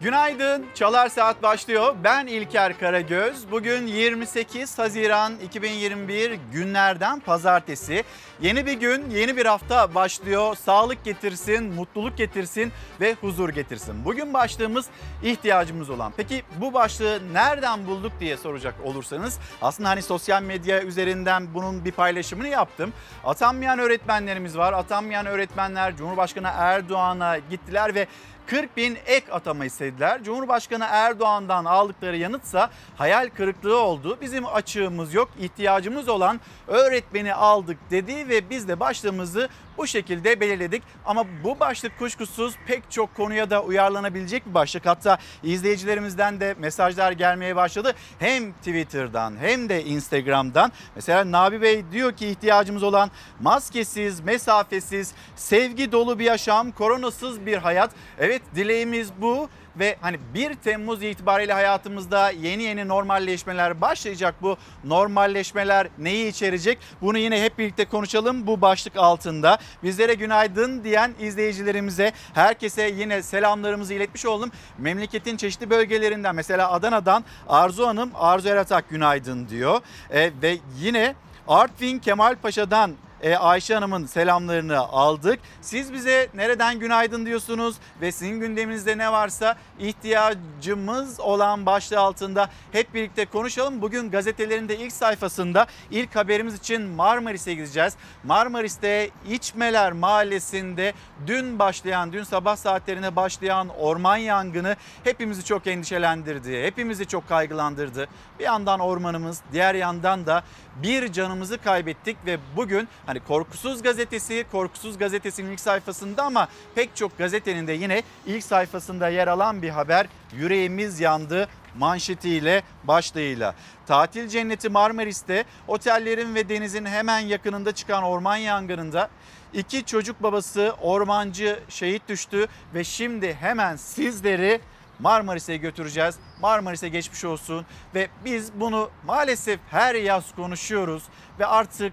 Günaydın. Çalar Saat başlıyor. Ben İlker Karagöz. Bugün 28 Haziran 2021 günlerden pazartesi. Yeni bir gün, yeni bir hafta başlıyor. Sağlık getirsin, mutluluk getirsin ve huzur getirsin. Bugün başlığımız ihtiyacımız olan. Peki bu başlığı nereden bulduk diye soracak olursanız aslında hani sosyal medya üzerinden bunun bir paylaşımını yaptım. Atanmayan öğretmenlerimiz var. Atanmayan öğretmenler Cumhurbaşkanı Erdoğan'a gittiler ve 40 bin ek atama istediler. Cumhurbaşkanı Erdoğan'dan aldıkları yanıtsa hayal kırıklığı oldu. Bizim açığımız yok, ihtiyacımız olan öğretmeni aldık dedi ve biz de başlığımızı bu şekilde belirledik. Ama bu başlık kuşkusuz pek çok konuya da uyarlanabilecek bir başlık. Hatta izleyicilerimizden de mesajlar gelmeye başladı. Hem Twitter'dan hem de Instagram'dan. Mesela Nabi Bey diyor ki ihtiyacımız olan maskesiz, mesafesiz, sevgi dolu bir yaşam, koronasız bir hayat. Evet dileğimiz bu ve hani 1 Temmuz itibariyle hayatımızda yeni yeni normalleşmeler başlayacak. Bu normalleşmeler neyi içerecek? Bunu yine hep birlikte konuşalım bu başlık altında. Bizlere günaydın diyen izleyicilerimize herkese yine selamlarımızı iletmiş oldum. Memleketin çeşitli bölgelerinden mesela Adana'dan Arzu Hanım Arzu Eratak günaydın diyor. E, ve yine Artvin Kemalpaşa'dan e, Ayşe Hanım'ın selamlarını aldık. Siz bize nereden günaydın diyorsunuz ve sizin gündeminizde ne varsa ihtiyacımız olan başlığı altında hep birlikte konuşalım. Bugün gazetelerin de ilk sayfasında ilk haberimiz için Marmaris'e gideceğiz. Marmaris'te İçmeler Mahallesi'nde dün başlayan, dün sabah saatlerine başlayan orman yangını hepimizi çok endişelendirdi. Hepimizi çok kaygılandırdı. Bir yandan ormanımız, diğer yandan da bir canımızı kaybettik ve bugün hani Korkusuz Gazetesi, Korkusuz Gazetesi'nin ilk sayfasında ama pek çok gazetenin de yine ilk sayfasında yer alan bir haber. Yüreğimiz yandı manşetiyle başlığıyla. Tatil cenneti Marmaris'te otellerin ve denizin hemen yakınında çıkan orman yangınında iki çocuk babası ormancı şehit düştü ve şimdi hemen sizleri Marmaris'e götüreceğiz. Marmaris'e geçmiş olsun ve biz bunu maalesef her yaz konuşuyoruz ve artık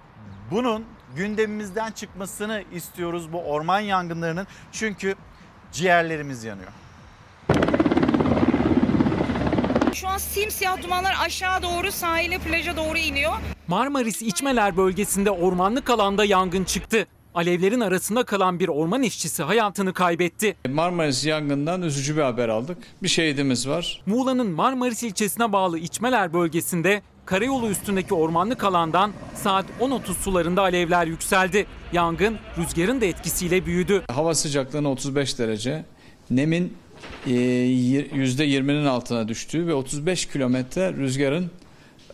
bunun gündemimizden çıkmasını istiyoruz bu orman yangınlarının çünkü ciğerlerimiz yanıyor. Şu an simsiyah dumanlar aşağı doğru sahile plaja doğru iniyor. Marmaris İçmeler bölgesinde ormanlık alanda yangın çıktı. Alevlerin arasında kalan bir orman işçisi hayatını kaybetti. Marmaris yangından üzücü bir haber aldık. Bir şehidimiz var. Muğla'nın Marmaris ilçesine bağlı İçmeler bölgesinde karayolu üstündeki ormanlık alandan saat 10.30 sularında alevler yükseldi. Yangın rüzgarın da etkisiyle büyüdü. Hava sıcaklığının 35 derece, nemin e, %20'nin altına düştüğü ve 35 kilometre rüzgarın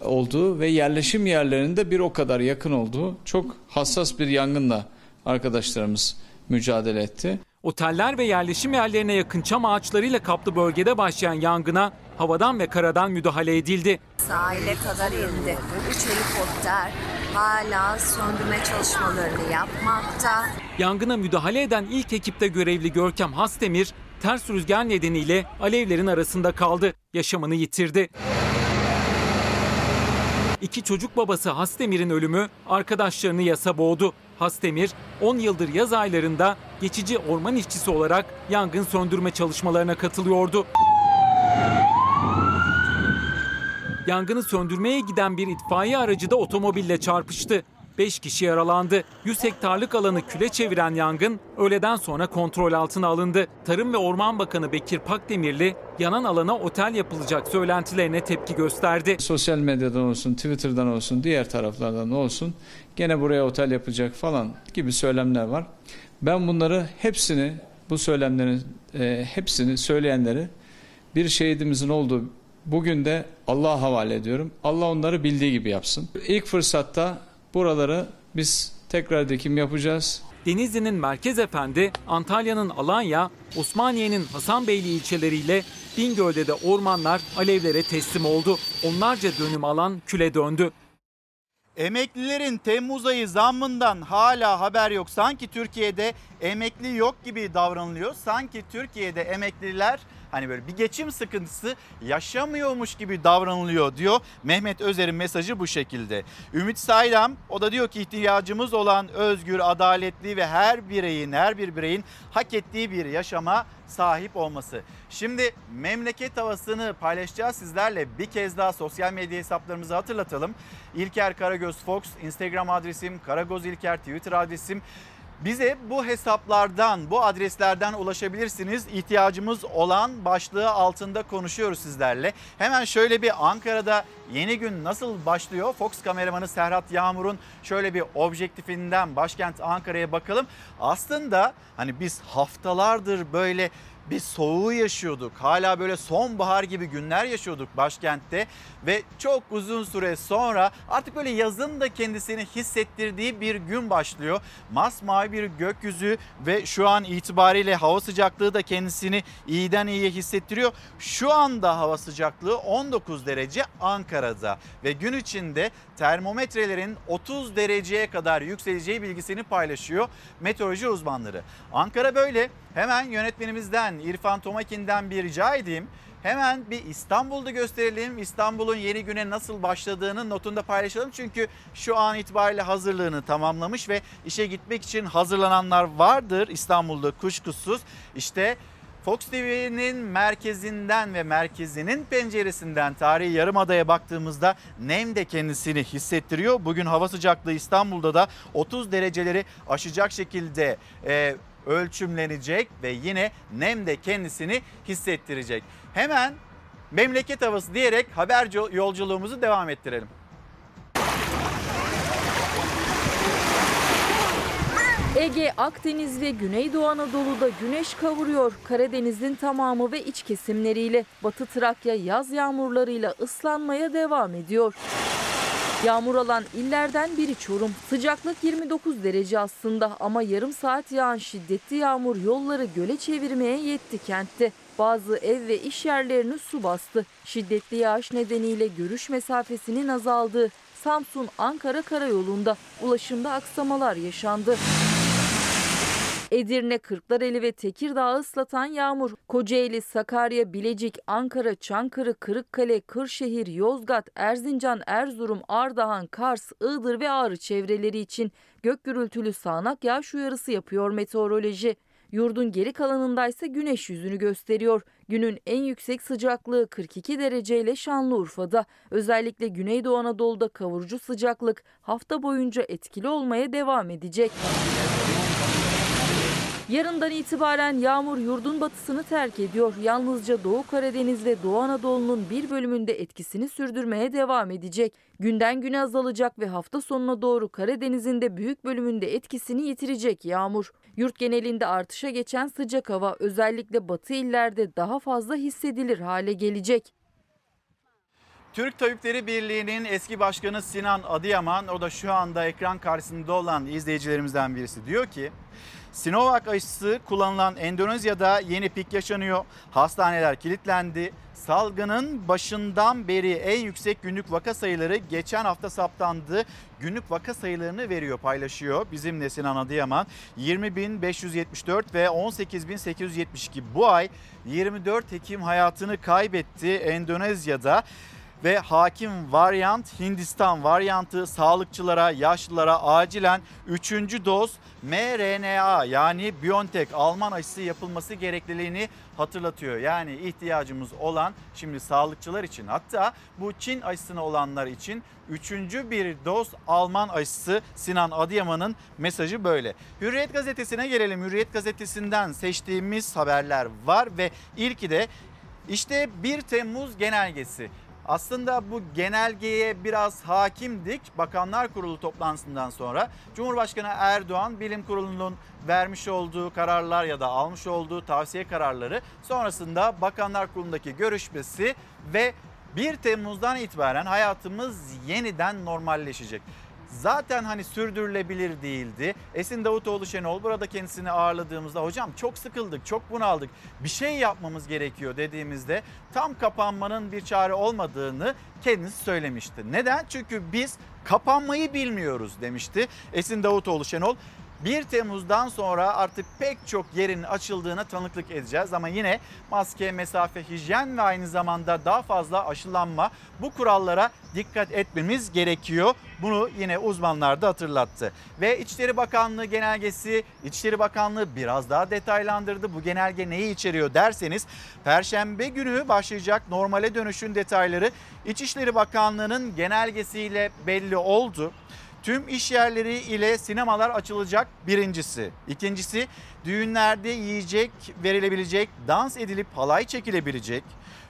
olduğu ve yerleşim yerlerinde bir o kadar yakın olduğu çok hassas bir yangınla arkadaşlarımız mücadele etti. Oteller ve yerleşim yerlerine yakın çam ağaçlarıyla kaplı bölgede başlayan yangına havadan ve karadan müdahale edildi. Sahile kadar indi. Üç helikopter hala söndürme çalışmalarını yapmakta. Yangına müdahale eden ilk ekipte görevli Görkem Hasdemir, ters rüzgar nedeniyle alevlerin arasında kaldı. Yaşamını yitirdi. İki çocuk babası Hasdemir'in ölümü arkadaşlarını yasa boğdu. Hasdemir 10 yıldır yaz aylarında geçici orman işçisi olarak yangın söndürme çalışmalarına katılıyordu. Yangını söndürmeye giden bir itfaiye aracı da otomobille çarpıştı. 5 kişi yaralandı. 100 hektarlık alanı küle çeviren yangın öğleden sonra kontrol altına alındı. Tarım ve Orman Bakanı Bekir Pakdemirli yanan alana otel yapılacak söylentilerine tepki gösterdi. Sosyal medyadan olsun, Twitter'dan olsun, diğer taraflardan olsun gene buraya otel yapacak falan gibi söylemler var. Ben bunları hepsini, bu söylemlerin e, hepsini söyleyenleri bir şehidimizin olduğu bugün de Allah'a havale ediyorum. Allah onları bildiği gibi yapsın. İlk fırsatta buraları biz tekrar dikim yapacağız. Denizli'nin Merkez Efendi, Antalya'nın Alanya, Osmaniye'nin Hasanbeyli ilçeleriyle Bingöl'de de ormanlar alevlere teslim oldu. Onlarca dönüm alan küle döndü. Emeklilerin Temmuz ayı zammından hala haber yok. Sanki Türkiye'de emekli yok gibi davranılıyor. Sanki Türkiye'de emekliler hani böyle bir geçim sıkıntısı yaşamıyormuş gibi davranılıyor diyor. Mehmet Özer'in mesajı bu şekilde. Ümit Saylam o da diyor ki ihtiyacımız olan özgür, adaletli ve her bireyin, her bir bireyin hak ettiği bir yaşama sahip olması. Şimdi memleket havasını paylaşacağız sizlerle. Bir kez daha sosyal medya hesaplarımızı hatırlatalım. İlker Karagöz Fox, Instagram adresim, Karagoz İlker Twitter adresim. Bize bu hesaplardan, bu adreslerden ulaşabilirsiniz. İhtiyacımız olan başlığı altında konuşuyoruz sizlerle. Hemen şöyle bir Ankara'da yeni gün nasıl başlıyor? Fox kameramanı Serhat Yağmur'un şöyle bir objektifinden başkent Ankara'ya bakalım. Aslında hani biz haftalardır böyle bir soğuğu yaşıyorduk. Hala böyle sonbahar gibi günler yaşıyorduk başkentte ve çok uzun süre sonra artık böyle yazın da kendisini hissettirdiği bir gün başlıyor. Masmavi bir gökyüzü ve şu an itibariyle hava sıcaklığı da kendisini iyiden iyiye hissettiriyor. Şu anda hava sıcaklığı 19 derece Ankara'da ve gün içinde termometrelerin 30 dereceye kadar yükseleceği bilgisini paylaşıyor meteoroloji uzmanları. Ankara böyle. Hemen yönetmenimizden İrfan Tomakin'den bir rica edeyim. Hemen bir İstanbul'da gösterelim. İstanbul'un yeni güne nasıl başladığının notunu da paylaşalım. Çünkü şu an itibariyle hazırlığını tamamlamış ve işe gitmek için hazırlananlar vardır İstanbul'da kuşkusuz. İşte Fox TV'nin merkezinden ve merkezinin penceresinden tarihi Yarımada'ya baktığımızda nem de kendisini hissettiriyor. Bugün hava sıcaklığı İstanbul'da da 30 dereceleri aşacak şekilde e, ölçümlenecek ve yine nem de kendisini hissettirecek. Hemen memleket havası diyerek haber yolculuğumuzu devam ettirelim. Ege, Akdeniz ve Güneydoğu Anadolu'da güneş kavuruyor. Karadeniz'in tamamı ve iç kesimleriyle Batı Trakya yaz yağmurlarıyla ıslanmaya devam ediyor. Yağmur alan illerden biri Çorum. Sıcaklık 29 derece aslında ama yarım saat yağan şiddetli yağmur yolları göle çevirmeye yetti kentte. Bazı ev ve iş yerlerini su bastı. Şiddetli yağış nedeniyle görüş mesafesinin azaldığı Samsun-Ankara karayolunda ulaşımda aksamalar yaşandı. Edirne, Kırklareli ve Tekirdağ'ı ıslatan yağmur, Kocaeli, Sakarya, Bilecik, Ankara, Çankırı, Kırıkkale, Kırşehir, Yozgat, Erzincan, Erzurum, Ardahan, Kars, Iğdır ve Ağrı çevreleri için gök gürültülü sağanak yağış uyarısı yapıyor meteoroloji. Yurdun geri kalanında ise güneş yüzünü gösteriyor. Günün en yüksek sıcaklığı 42 dereceyle Şanlıurfa'da. Özellikle Güneydoğu Anadolu'da kavurucu sıcaklık hafta boyunca etkili olmaya devam edecek. Yarından itibaren yağmur yurdun batısını terk ediyor. Yalnızca Doğu Karadeniz ve Doğu Anadolu'nun bir bölümünde etkisini sürdürmeye devam edecek. Günden güne azalacak ve hafta sonuna doğru Karadeniz'in de büyük bölümünde etkisini yitirecek yağmur. Yurt genelinde artışa geçen sıcak hava özellikle batı illerde daha fazla hissedilir hale gelecek. Türk Tabipleri Birliği'nin eski başkanı Sinan Adıyaman o da şu anda ekran karşısında olan izleyicilerimizden birisi diyor ki Sinovac aşısı kullanılan Endonezya'da yeni pik yaşanıyor. Hastaneler kilitlendi. Salgının başından beri en yüksek günlük vaka sayıları geçen hafta saptandı. Günlük vaka sayılarını veriyor, paylaşıyor. Bizimle Sinan Adıyaman 20.574 ve 18.872 bu ay 24 Ekim hayatını kaybetti Endonezya'da ve hakim varyant Hindistan varyantı sağlıkçılara, yaşlılara acilen 3. doz mRNA yani BioNTech Alman aşısı yapılması gerekliliğini hatırlatıyor. Yani ihtiyacımız olan şimdi sağlıkçılar için hatta bu Çin aşısına olanlar için üçüncü bir doz Alman aşısı Sinan Adıyaman'ın mesajı böyle. Hürriyet gazetesine gelelim. Hürriyet gazetesinden seçtiğimiz haberler var ve ilki de işte 1 Temmuz genelgesi. Aslında bu genelgeye biraz hakimdik Bakanlar Kurulu toplantısından sonra. Cumhurbaşkanı Erdoğan Bilim Kurulu'nun vermiş olduğu kararlar ya da almış olduğu tavsiye kararları sonrasında Bakanlar Kurulu'ndaki görüşmesi ve 1 Temmuz'dan itibaren hayatımız yeniden normalleşecek zaten hani sürdürülebilir değildi. Esin Davutoğlu Şenol burada kendisini ağırladığımızda hocam çok sıkıldık, çok bunaldık. Bir şey yapmamız gerekiyor dediğimizde tam kapanmanın bir çare olmadığını kendisi söylemişti. Neden? Çünkü biz kapanmayı bilmiyoruz demişti Esin Davutoğlu Şenol. 1 Temmuz'dan sonra artık pek çok yerin açıldığına tanıklık edeceğiz. Ama yine maske, mesafe, hijyen ve aynı zamanda daha fazla aşılanma bu kurallara dikkat etmemiz gerekiyor. Bunu yine uzmanlar da hatırlattı. Ve İçişleri Bakanlığı genelgesi, İçişleri Bakanlığı biraz daha detaylandırdı. Bu genelge neyi içeriyor derseniz Perşembe günü başlayacak normale dönüşün detayları İçişleri Bakanlığı'nın genelgesiyle belli oldu. Tüm iş yerleri ile sinemalar açılacak birincisi. İkincisi düğünlerde yiyecek verilebilecek, dans edilip halay çekilebilecek.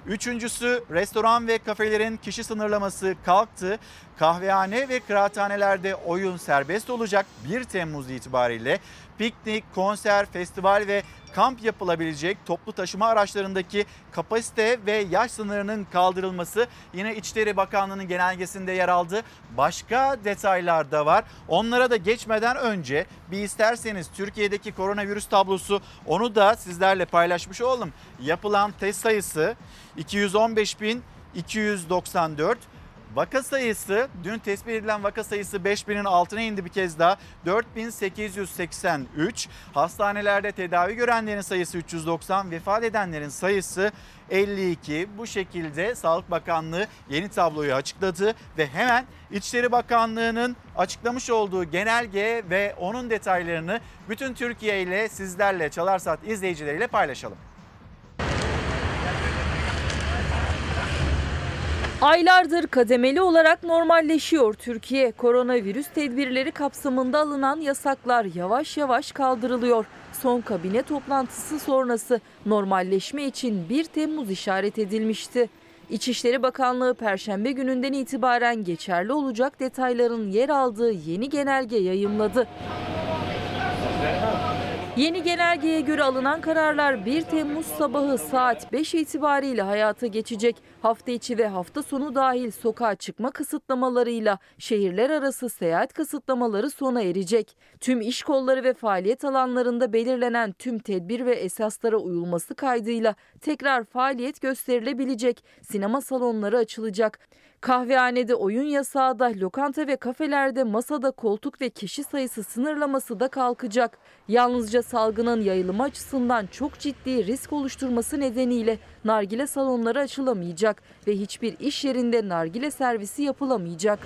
Üçüncüsü restoran ve kafelerin kişi sınırlaması kalktı. Kahvehane ve kıraathanelerde oyun serbest olacak 1 Temmuz itibariyle. Piknik, konser, festival ve kamp yapılabilecek toplu taşıma araçlarındaki kapasite ve yaş sınırının kaldırılması yine İçişleri Bakanlığı'nın genelgesinde yer aldı. Başka detaylar da var. Onlara da geçmeden önce bir isterseniz Türkiye'deki koronavirüs tablosu onu da sizlerle paylaşmış olalım. Yapılan test sayısı 215.294. Vaka sayısı dün tespit edilen vaka sayısı 5000'in altına indi bir kez daha 4883. Hastanelerde tedavi görenlerin sayısı 390, vefat edenlerin sayısı 52. Bu şekilde Sağlık Bakanlığı yeni tabloyu açıkladı ve hemen İçişleri Bakanlığı'nın açıklamış olduğu genelge ve onun detaylarını bütün Türkiye ile sizlerle Çalarsat izleyicileriyle paylaşalım. Aylardır kademeli olarak normalleşiyor Türkiye. Koronavirüs tedbirleri kapsamında alınan yasaklar yavaş yavaş kaldırılıyor. Son kabine toplantısı sonrası normalleşme için 1 Temmuz işaret edilmişti. İçişleri Bakanlığı Perşembe gününden itibaren geçerli olacak detayların yer aldığı yeni genelge yayımladı. Yeni genelgeye göre alınan kararlar 1 Temmuz sabahı saat 5 itibariyle hayata geçecek. Hafta içi ve hafta sonu dahil sokağa çıkma kısıtlamalarıyla şehirler arası seyahat kısıtlamaları sona erecek. Tüm iş kolları ve faaliyet alanlarında belirlenen tüm tedbir ve esaslara uyulması kaydıyla tekrar faaliyet gösterilebilecek. Sinema salonları açılacak. Kahvehanede oyun yasağı da, lokanta ve kafelerde masada koltuk ve kişi sayısı sınırlaması da kalkacak. Yalnızca salgının yayılımı açısından çok ciddi risk oluşturması nedeniyle nargile salonları açılamayacak ve hiçbir iş yerinde nargile servisi yapılamayacak.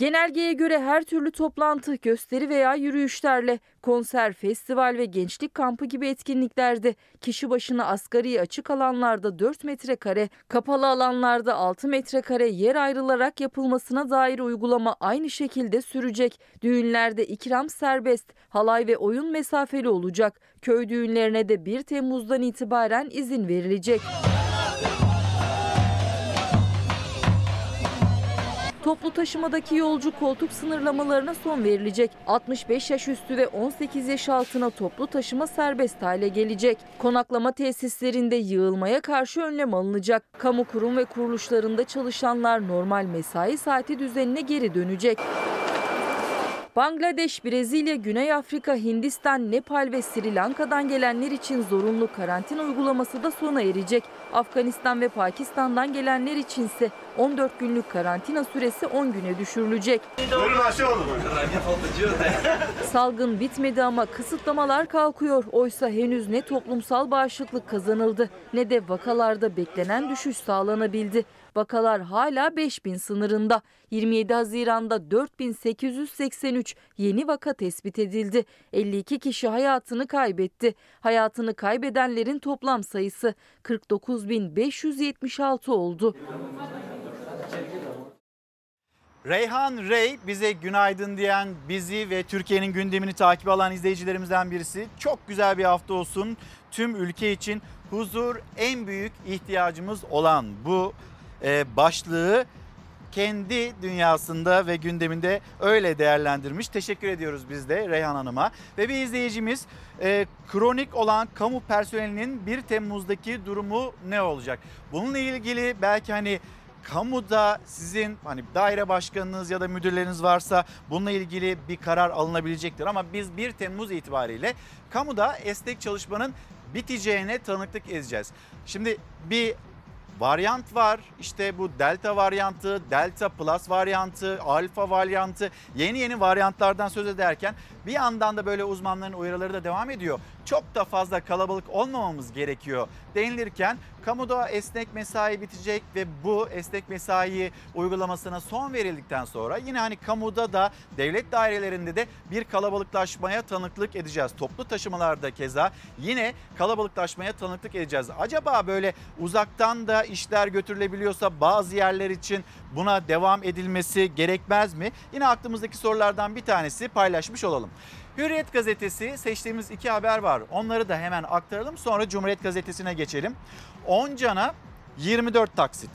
Genelgeye göre her türlü toplantı, gösteri veya yürüyüşlerle, konser, festival ve gençlik kampı gibi etkinliklerde kişi başına asgari açık alanlarda 4 metrekare, kapalı alanlarda 6 metrekare yer ayrılarak yapılmasına dair uygulama aynı şekilde sürecek. Düğünlerde ikram serbest, halay ve oyun mesafeli olacak. Köy düğünlerine de 1 Temmuz'dan itibaren izin verilecek. Toplu taşımadaki yolcu koltuk sınırlamalarına son verilecek. 65 yaş üstü ve 18 yaş altına toplu taşıma serbest hale gelecek. Konaklama tesislerinde yığılmaya karşı önlem alınacak. Kamu kurum ve kuruluşlarında çalışanlar normal mesai saati düzenine geri dönecek. Bangladeş, Brezilya, Güney Afrika, Hindistan, Nepal ve Sri Lanka'dan gelenler için zorunlu karantina uygulaması da sona erecek. Afganistan ve Pakistan'dan gelenler içinse 14 günlük karantina süresi 10 güne düşürülecek. Salgın bitmedi ama kısıtlamalar kalkıyor. Oysa henüz ne toplumsal bağışıklık kazanıldı ne de vakalarda beklenen düşüş sağlanabildi. Vakalar hala 5000 sınırında. 27 Haziran'da 4883 yeni vaka tespit edildi. 52 kişi hayatını kaybetti. Hayatını kaybedenlerin toplam sayısı 49576 oldu. Reyhan Rey bize günaydın diyen bizi ve Türkiye'nin gündemini takip alan izleyicilerimizden birisi. Çok güzel bir hafta olsun. Tüm ülke için huzur en büyük ihtiyacımız olan bu e, başlığı kendi dünyasında ve gündeminde öyle değerlendirmiş. Teşekkür ediyoruz biz de Reyhan Hanım'a. Ve bir izleyicimiz e, kronik olan kamu personelinin 1 Temmuz'daki durumu ne olacak? Bununla ilgili belki hani kamuda sizin hani daire başkanınız ya da müdürleriniz varsa bununla ilgili bir karar alınabilecektir. Ama biz 1 Temmuz itibariyle kamuda esnek çalışmanın biteceğine tanıklık edeceğiz. Şimdi bir varyant var. İşte bu delta varyantı, delta plus varyantı, alfa varyantı yeni yeni varyantlardan söz ederken bir yandan da böyle uzmanların uyarıları da devam ediyor. Çok da fazla kalabalık olmamamız gerekiyor denilirken kamuda esnek mesai bitecek ve bu esnek mesai uygulamasına son verildikten sonra yine hani kamuda da devlet dairelerinde de bir kalabalıklaşmaya tanıklık edeceğiz. Toplu taşımalarda keza yine kalabalıklaşmaya tanıklık edeceğiz. Acaba böyle uzaktan da işler götürülebiliyorsa bazı yerler için buna devam edilmesi gerekmez mi? Yine aklımızdaki sorulardan bir tanesi paylaşmış olalım. Hürriyet gazetesi seçtiğimiz iki haber var. Onları da hemen aktaralım. Sonra Cumhuriyet gazetesine geçelim. 10 cana 24 taksit.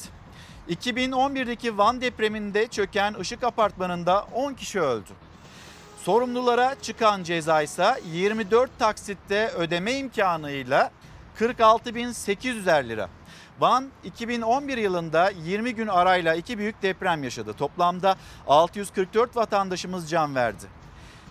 2011'deki Van depreminde çöken Işık Apartmanı'nda 10 kişi öldü. Sorumlulara çıkan ceza ise 24 taksitte ödeme imkanıyla 46.800 lira. Van 2011 yılında 20 gün arayla iki büyük deprem yaşadı. Toplamda 644 vatandaşımız can verdi.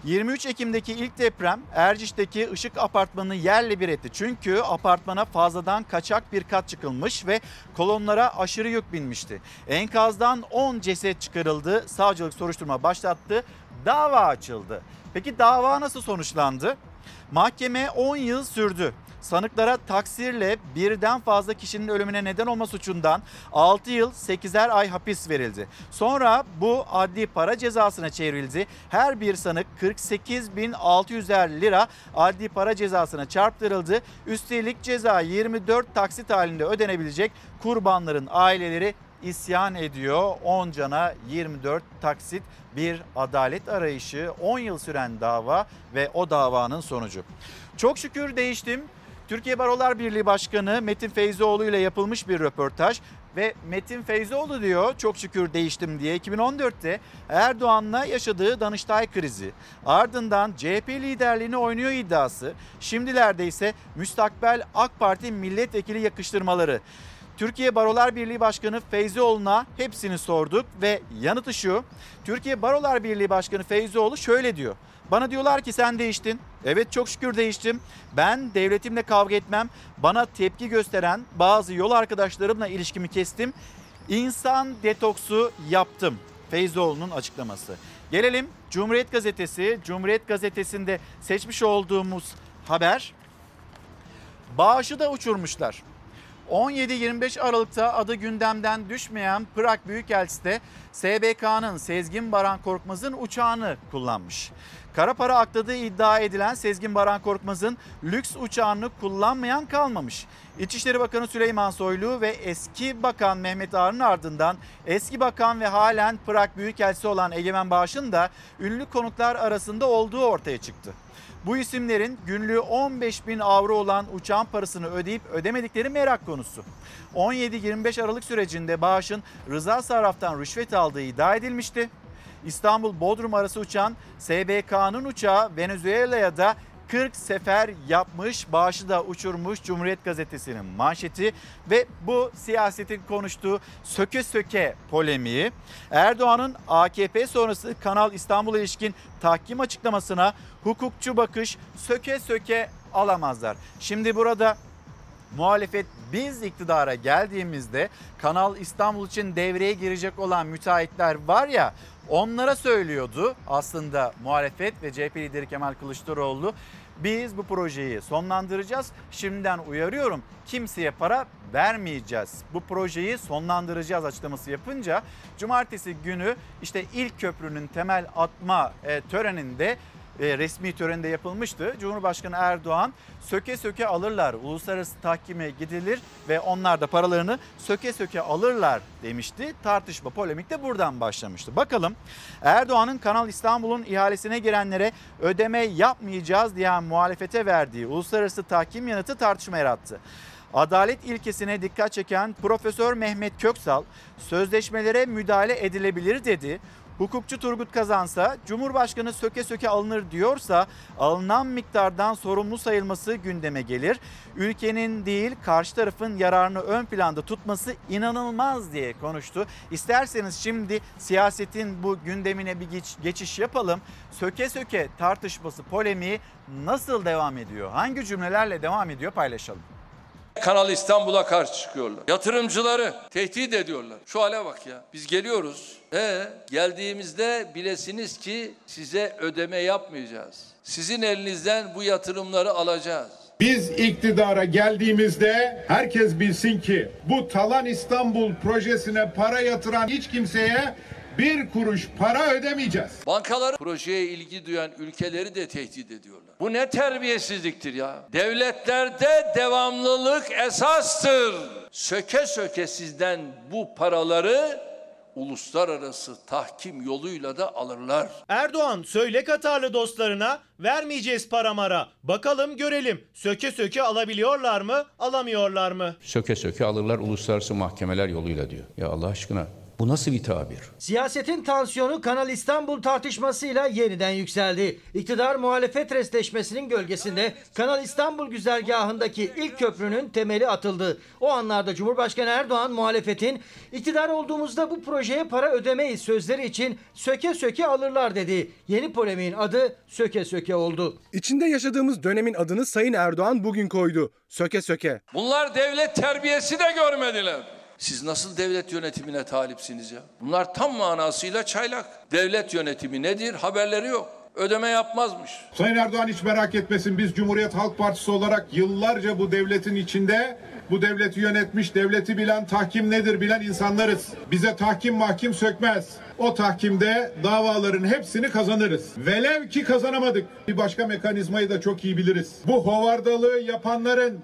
23 Ekim'deki ilk deprem Erciş'teki Işık Apartmanı'nı yerle bir etti. Çünkü apartmana fazladan kaçak bir kat çıkılmış ve kolonlara aşırı yük binmişti. Enkazdan 10 ceset çıkarıldı. Savcılık soruşturma başlattı. Dava açıldı. Peki dava nasıl sonuçlandı? Mahkeme 10 yıl sürdü. Sanıklara taksirle birden fazla kişinin ölümüne neden olma suçundan 6 yıl 8'er ay hapis verildi. Sonra bu adli para cezasına çevrildi. Her bir sanık 48.600'er lira adli para cezasına çarptırıldı. Üstelik ceza 24 taksit halinde ödenebilecek kurbanların aileleri isyan ediyor. 10 cana 24 taksit bir adalet arayışı 10 yıl süren dava ve o davanın sonucu. Çok şükür değiştim. Türkiye Barolar Birliği Başkanı Metin Feyzioğlu ile yapılmış bir röportaj ve Metin Feyzioğlu diyor çok şükür değiştim diye 2014'te Erdoğan'la yaşadığı Danıştay krizi ardından CHP liderliğini oynuyor iddiası şimdilerde ise müstakbel AK Parti milletvekili yakıştırmaları. Türkiye Barolar Birliği Başkanı Feyzioğlu'na hepsini sorduk ve yanıtı şu. Türkiye Barolar Birliği Başkanı Feyzioğlu şöyle diyor. Bana diyorlar ki sen değiştin. Evet çok şükür değiştim. Ben devletimle kavga etmem. Bana tepki gösteren bazı yol arkadaşlarımla ilişkimi kestim. İnsan detoksu yaptım. Feyzoğlu'nun açıklaması. Gelelim Cumhuriyet Gazetesi. Cumhuriyet Gazetesi'nde seçmiş olduğumuz haber. Bağışı da uçurmuşlar. 17-25 Aralık'ta adı gündemden düşmeyen Prag Büyükelçisi de SBK'nın Sezgin Baran Korkmaz'ın uçağını kullanmış. Kara para akladığı iddia edilen Sezgin Baran Korkmaz'ın lüks uçağını kullanmayan kalmamış. İçişleri Bakanı Süleyman Soylu ve eski bakan Mehmet Ağar'ın ardından eski bakan ve halen Prag Büyükelçisi olan Egemen Bağış'ın da ünlü konuklar arasında olduğu ortaya çıktı. Bu isimlerin günlüğü 15 bin avro olan uçağın parasını ödeyip ödemedikleri merak konusu. 17-25 Aralık sürecinde Bağış'ın Rıza Sarraf'tan rüşvet aldığı iddia edilmişti. İstanbul-Bodrum arası uçan SBK'nın uçağı Venezuela'ya da 40 sefer yapmış, bağışı da uçurmuş Cumhuriyet Gazetesi'nin manşeti ve bu siyasetin konuştuğu söke söke polemiği Erdoğan'ın AKP sonrası Kanal İstanbul'a ilişkin tahkim açıklamasına hukukçu bakış söke söke alamazlar. Şimdi burada muhalefet biz iktidara geldiğimizde Kanal İstanbul için devreye girecek olan müteahhitler var ya onlara söylüyordu aslında muhalefet ve CHP lideri Kemal Kılıçdaroğlu. Biz bu projeyi sonlandıracağız. Şimdiden uyarıyorum kimseye para vermeyeceğiz. Bu projeyi sonlandıracağız açıklaması yapınca cumartesi günü işte ilk köprünün temel atma e, töreninde e, resmi törende yapılmıştı. Cumhurbaşkanı Erdoğan söke söke alırlar, uluslararası tahkime gidilir ve onlar da paralarını söke söke alırlar demişti. Tartışma, polemik de buradan başlamıştı. Bakalım Erdoğan'ın Kanal İstanbul'un ihalesine girenlere ödeme yapmayacağız diyen muhalefete verdiği uluslararası tahkim yanıtı tartışma yarattı. Adalet ilkesine dikkat çeken Profesör Mehmet Köksal sözleşmelere müdahale edilebilir dedi. Hukukçu Turgut Kazansa Cumhurbaşkanı söke söke alınır diyorsa alınan miktardan sorumlu sayılması gündeme gelir. Ülkenin değil karşı tarafın yararını ön planda tutması inanılmaz diye konuştu. İsterseniz şimdi siyasetin bu gündemine bir geç, geçiş yapalım. Söke söke tartışması polemiği nasıl devam ediyor? Hangi cümlelerle devam ediyor paylaşalım. Kanal İstanbul'a karşı çıkıyorlar. Yatırımcıları tehdit ediyorlar. Şu hale bak ya. Biz geliyoruz. E geldiğimizde bilesiniz ki size ödeme yapmayacağız. Sizin elinizden bu yatırımları alacağız. Biz iktidara geldiğimizde herkes bilsin ki bu Talan İstanbul projesine para yatıran hiç kimseye bir kuruş para ödemeyeceğiz. Bankalar projeye ilgi duyan ülkeleri de tehdit ediyorlar. Bu ne terbiyesizliktir ya. Devletlerde devamlılık esastır. Söke söke sizden bu paraları uluslararası tahkim yoluyla da alırlar. Erdoğan söyle Katarlı dostlarına vermeyeceğiz paramara. Bakalım görelim. Söke söke alabiliyorlar mı, alamıyorlar mı? söke söke alırlar uluslararası mahkemeler yoluyla diyor. Ya Allah aşkına bu nasıl bir tabir? Siyasetin tansiyonu Kanal İstanbul tartışmasıyla yeniden yükseldi. İktidar muhalefet restleşmesinin gölgesinde Kanal İstanbul güzergahındaki ilk köprünün temeli atıldı. O anlarda Cumhurbaşkanı Erdoğan muhalefetin iktidar olduğumuzda bu projeye para ödemeyiz sözleri için söke söke alırlar dedi. Yeni polemiğin adı söke söke oldu. İçinde yaşadığımız dönemin adını Sayın Erdoğan bugün koydu. Söke söke. Bunlar devlet terbiyesi de görmediler. Siz nasıl devlet yönetimine talipsiniz ya? Bunlar tam manasıyla çaylak. Devlet yönetimi nedir? Haberleri yok. Ödeme yapmazmış. Sayın Erdoğan hiç merak etmesin biz Cumhuriyet Halk Partisi olarak yıllarca bu devletin içinde bu devleti yönetmiş, devleti bilen, tahkim nedir bilen insanlarız. Bize tahkim mahkim sökmez. O tahkimde davaların hepsini kazanırız. Velev ki kazanamadık. Bir başka mekanizmayı da çok iyi biliriz. Bu hovardalığı yapanların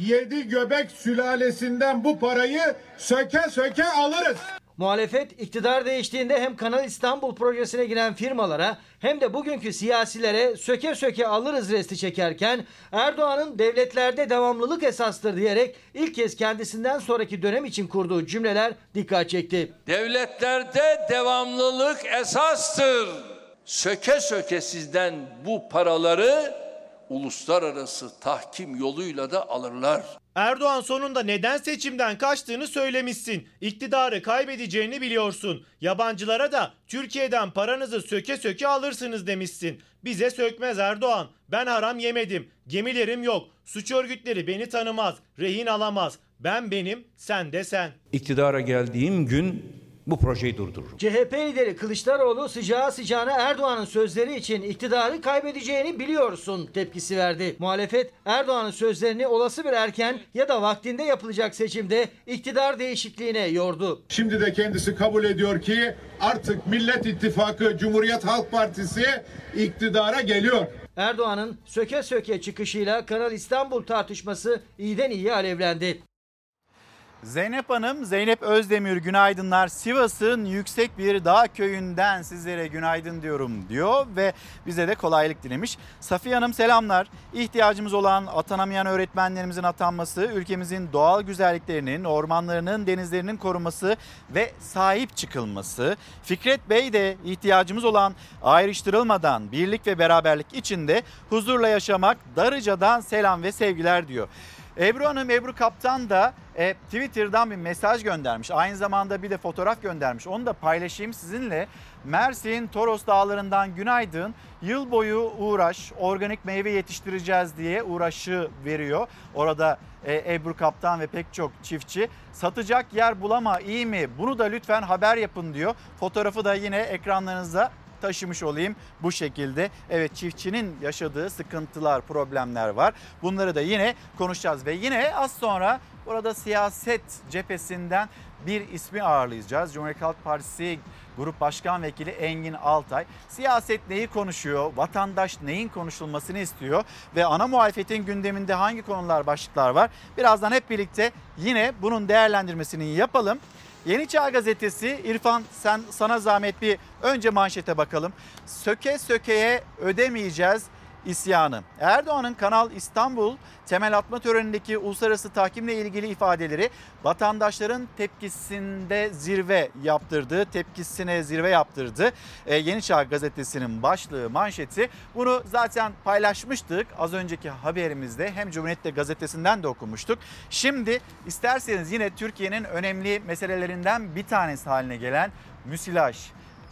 yedi göbek sülalesinden bu parayı söke söke alırız. Muhalefet iktidar değiştiğinde hem Kanal İstanbul projesine giren firmalara hem de bugünkü siyasilere söke söke alırız resti çekerken Erdoğan'ın devletlerde devamlılık esastır diyerek ilk kez kendisinden sonraki dönem için kurduğu cümleler dikkat çekti. Devletlerde devamlılık esastır. Söke söke sizden bu paraları uluslararası tahkim yoluyla da alırlar. Erdoğan sonunda neden seçimden kaçtığını söylemişsin. İktidarı kaybedeceğini biliyorsun. Yabancılara da Türkiye'den paranızı söke söke alırsınız demişsin. Bize sökmez Erdoğan. Ben haram yemedim. Gemilerim yok. Suç örgütleri beni tanımaz. Rehin alamaz. Ben benim, sen de sen. İktidara geldiğim gün bu projeyi durdururum. CHP lideri Kılıçdaroğlu sıcağı sıcağına Erdoğan'ın sözleri için iktidarı kaybedeceğini biliyorsun tepkisi verdi. Muhalefet Erdoğan'ın sözlerini olası bir erken ya da vaktinde yapılacak seçimde iktidar değişikliğine yordu. Şimdi de kendisi kabul ediyor ki artık Millet İttifakı Cumhuriyet Halk Partisi iktidara geliyor. Erdoğan'ın söke söke çıkışıyla Kanal İstanbul tartışması iyiden iyiye alevlendi. Zeynep Hanım, Zeynep Özdemir günaydınlar. Sivas'ın yüksek bir dağ köyünden sizlere günaydın diyorum diyor ve bize de kolaylık dilemiş. Safiye Hanım selamlar. İhtiyacımız olan atanamayan öğretmenlerimizin atanması, ülkemizin doğal güzelliklerinin, ormanlarının, denizlerinin korunması ve sahip çıkılması. Fikret Bey de ihtiyacımız olan ayrıştırılmadan birlik ve beraberlik içinde huzurla yaşamak Darıca'dan selam ve sevgiler diyor. Ebru Hanım, Ebru Kaptan da e, Twitter'dan bir mesaj göndermiş. Aynı zamanda bir de fotoğraf göndermiş. Onu da paylaşayım sizinle. Mersin Toros Dağları'ndan günaydın. Yıl boyu uğraş, organik meyve yetiştireceğiz diye uğraşı veriyor. Orada e, Ebru Kaptan ve pek çok çiftçi. Satacak yer bulama iyi mi? Bunu da lütfen haber yapın diyor. Fotoğrafı da yine ekranlarınızda taşımış olayım bu şekilde. Evet çiftçinin yaşadığı sıkıntılar, problemler var. Bunları da yine konuşacağız ve yine az sonra burada siyaset cephesinden bir ismi ağırlayacağız. Cumhuriyet Halk Partisi Grup Başkan Vekili Engin Altay. Siyaset neyi konuşuyor? Vatandaş neyin konuşulmasını istiyor? Ve ana muhalefetin gündeminde hangi konular, başlıklar var? Birazdan hep birlikte yine bunun değerlendirmesini yapalım. Yeni Çağ Gazetesi İrfan sen sana zahmet bir önce manşete bakalım. Söke sökeye ödemeyeceğiz isyanı. Erdoğan'ın Kanal İstanbul temel atma törenindeki uluslararası tahkimle ilgili ifadeleri vatandaşların tepkisinde zirve yaptırdı. Tepkisine zirve yaptırdı. Ee, Yeni Çağ Gazetesi'nin başlığı manşeti. Bunu zaten paylaşmıştık az önceki haberimizde. Hem Cumhuriyet'te gazetesinden de okumuştuk. Şimdi isterseniz yine Türkiye'nin önemli meselelerinden bir tanesi haline gelen müsilaj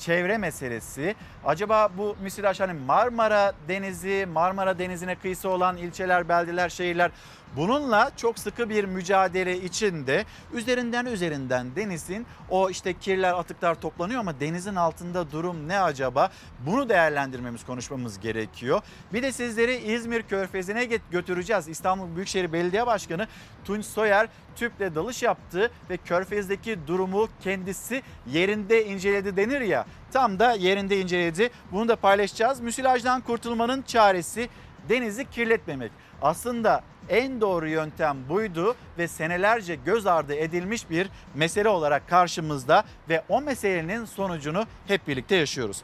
çevre meselesi. Acaba bu müsilaj hani Marmara Denizi, Marmara Denizi'ne kıyısı olan ilçeler, beldeler, şehirler Bununla çok sıkı bir mücadele içinde üzerinden üzerinden denizin o işte kirler atıklar toplanıyor ama denizin altında durum ne acaba? Bunu değerlendirmemiz konuşmamız gerekiyor. Bir de sizleri İzmir Körfezi'ne götüreceğiz. İstanbul Büyükşehir Belediye Başkanı Tunç Soyer tüple dalış yaptı ve Körfez'deki durumu kendisi yerinde inceledi denir ya. Tam da yerinde inceledi. Bunu da paylaşacağız. Müsilajdan kurtulmanın çaresi denizi kirletmemek. Aslında en doğru yöntem buydu ve senelerce göz ardı edilmiş bir mesele olarak karşımızda ve o meselenin sonucunu hep birlikte yaşıyoruz.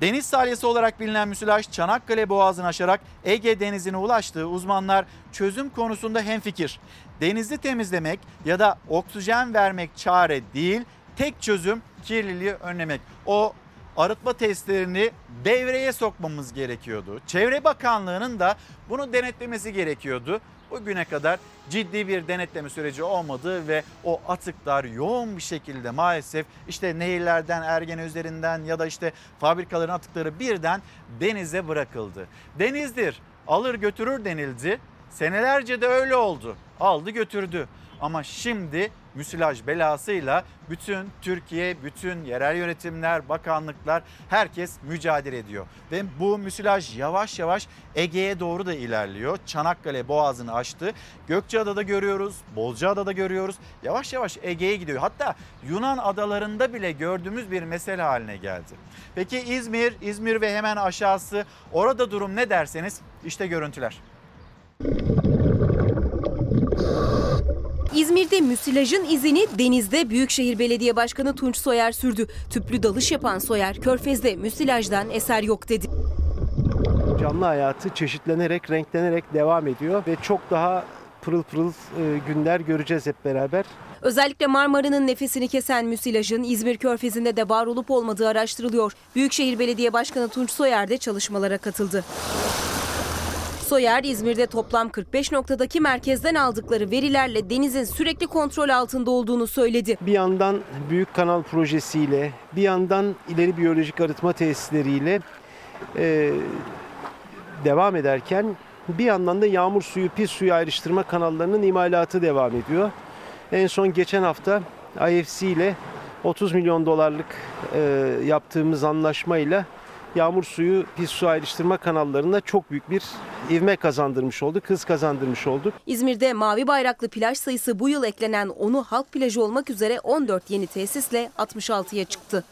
Deniz salyası olarak bilinen müsilaj Çanakkale Boğazı'nı aşarak Ege Denizi'ne ulaştığı uzmanlar çözüm konusunda hemfikir. Denizi temizlemek ya da oksijen vermek çare değil, tek çözüm kirliliği önlemek. O arıtma testlerini devreye sokmamız gerekiyordu. Çevre Bakanlığı'nın da bunu denetlemesi gerekiyordu. Bugüne kadar ciddi bir denetleme süreci olmadı ve o atıklar yoğun bir şekilde maalesef işte nehirlerden, Ergene üzerinden ya da işte fabrikaların atıkları birden denize bırakıldı. Denizdir, alır götürür denildi. Senelerce de öyle oldu. Aldı götürdü. Ama şimdi müsilaj belasıyla bütün Türkiye, bütün yerel yönetimler, bakanlıklar herkes mücadele ediyor. Ve bu müsilaj yavaş yavaş Ege'ye doğru da ilerliyor. Çanakkale boğazını aştı. Gökçeada'da görüyoruz, Bozcaada'da görüyoruz. Yavaş yavaş Ege'ye gidiyor. Hatta Yunan adalarında bile gördüğümüz bir mesele haline geldi. Peki İzmir, İzmir ve hemen aşağısı orada durum ne derseniz işte görüntüler. İzmir'de müsilajın izini denizde Büyükşehir Belediye Başkanı Tunç Soyer sürdü. Tüplü dalış yapan Soyer, Körfez'de müsilajdan eser yok dedi. Canlı hayatı çeşitlenerek, renklenerek devam ediyor ve çok daha pırıl pırıl e, günler göreceğiz hep beraber. Özellikle Marmara'nın nefesini kesen müsilajın İzmir Körfezi'nde de var olup olmadığı araştırılıyor. Büyükşehir Belediye Başkanı Tunç Soyer de çalışmalara katıldı. Soyer, İzmir'de toplam 45 noktadaki merkezden aldıkları verilerle denizin sürekli kontrol altında olduğunu söyledi. Bir yandan büyük kanal projesiyle, bir yandan ileri biyolojik arıtma tesisleriyle e, devam ederken bir yandan da yağmur suyu, pis suyu ayrıştırma kanallarının imalatı devam ediyor. En son geçen hafta IFC ile 30 milyon dolarlık e, yaptığımız anlaşmayla yağmur suyu, pis su ayrıştırma kanallarında çok büyük bir ivme kazandırmış olduk, hız kazandırmış olduk. İzmir'de mavi bayraklı plaj sayısı bu yıl eklenen onu halk plajı olmak üzere 14 yeni tesisle 66'ya çıktı.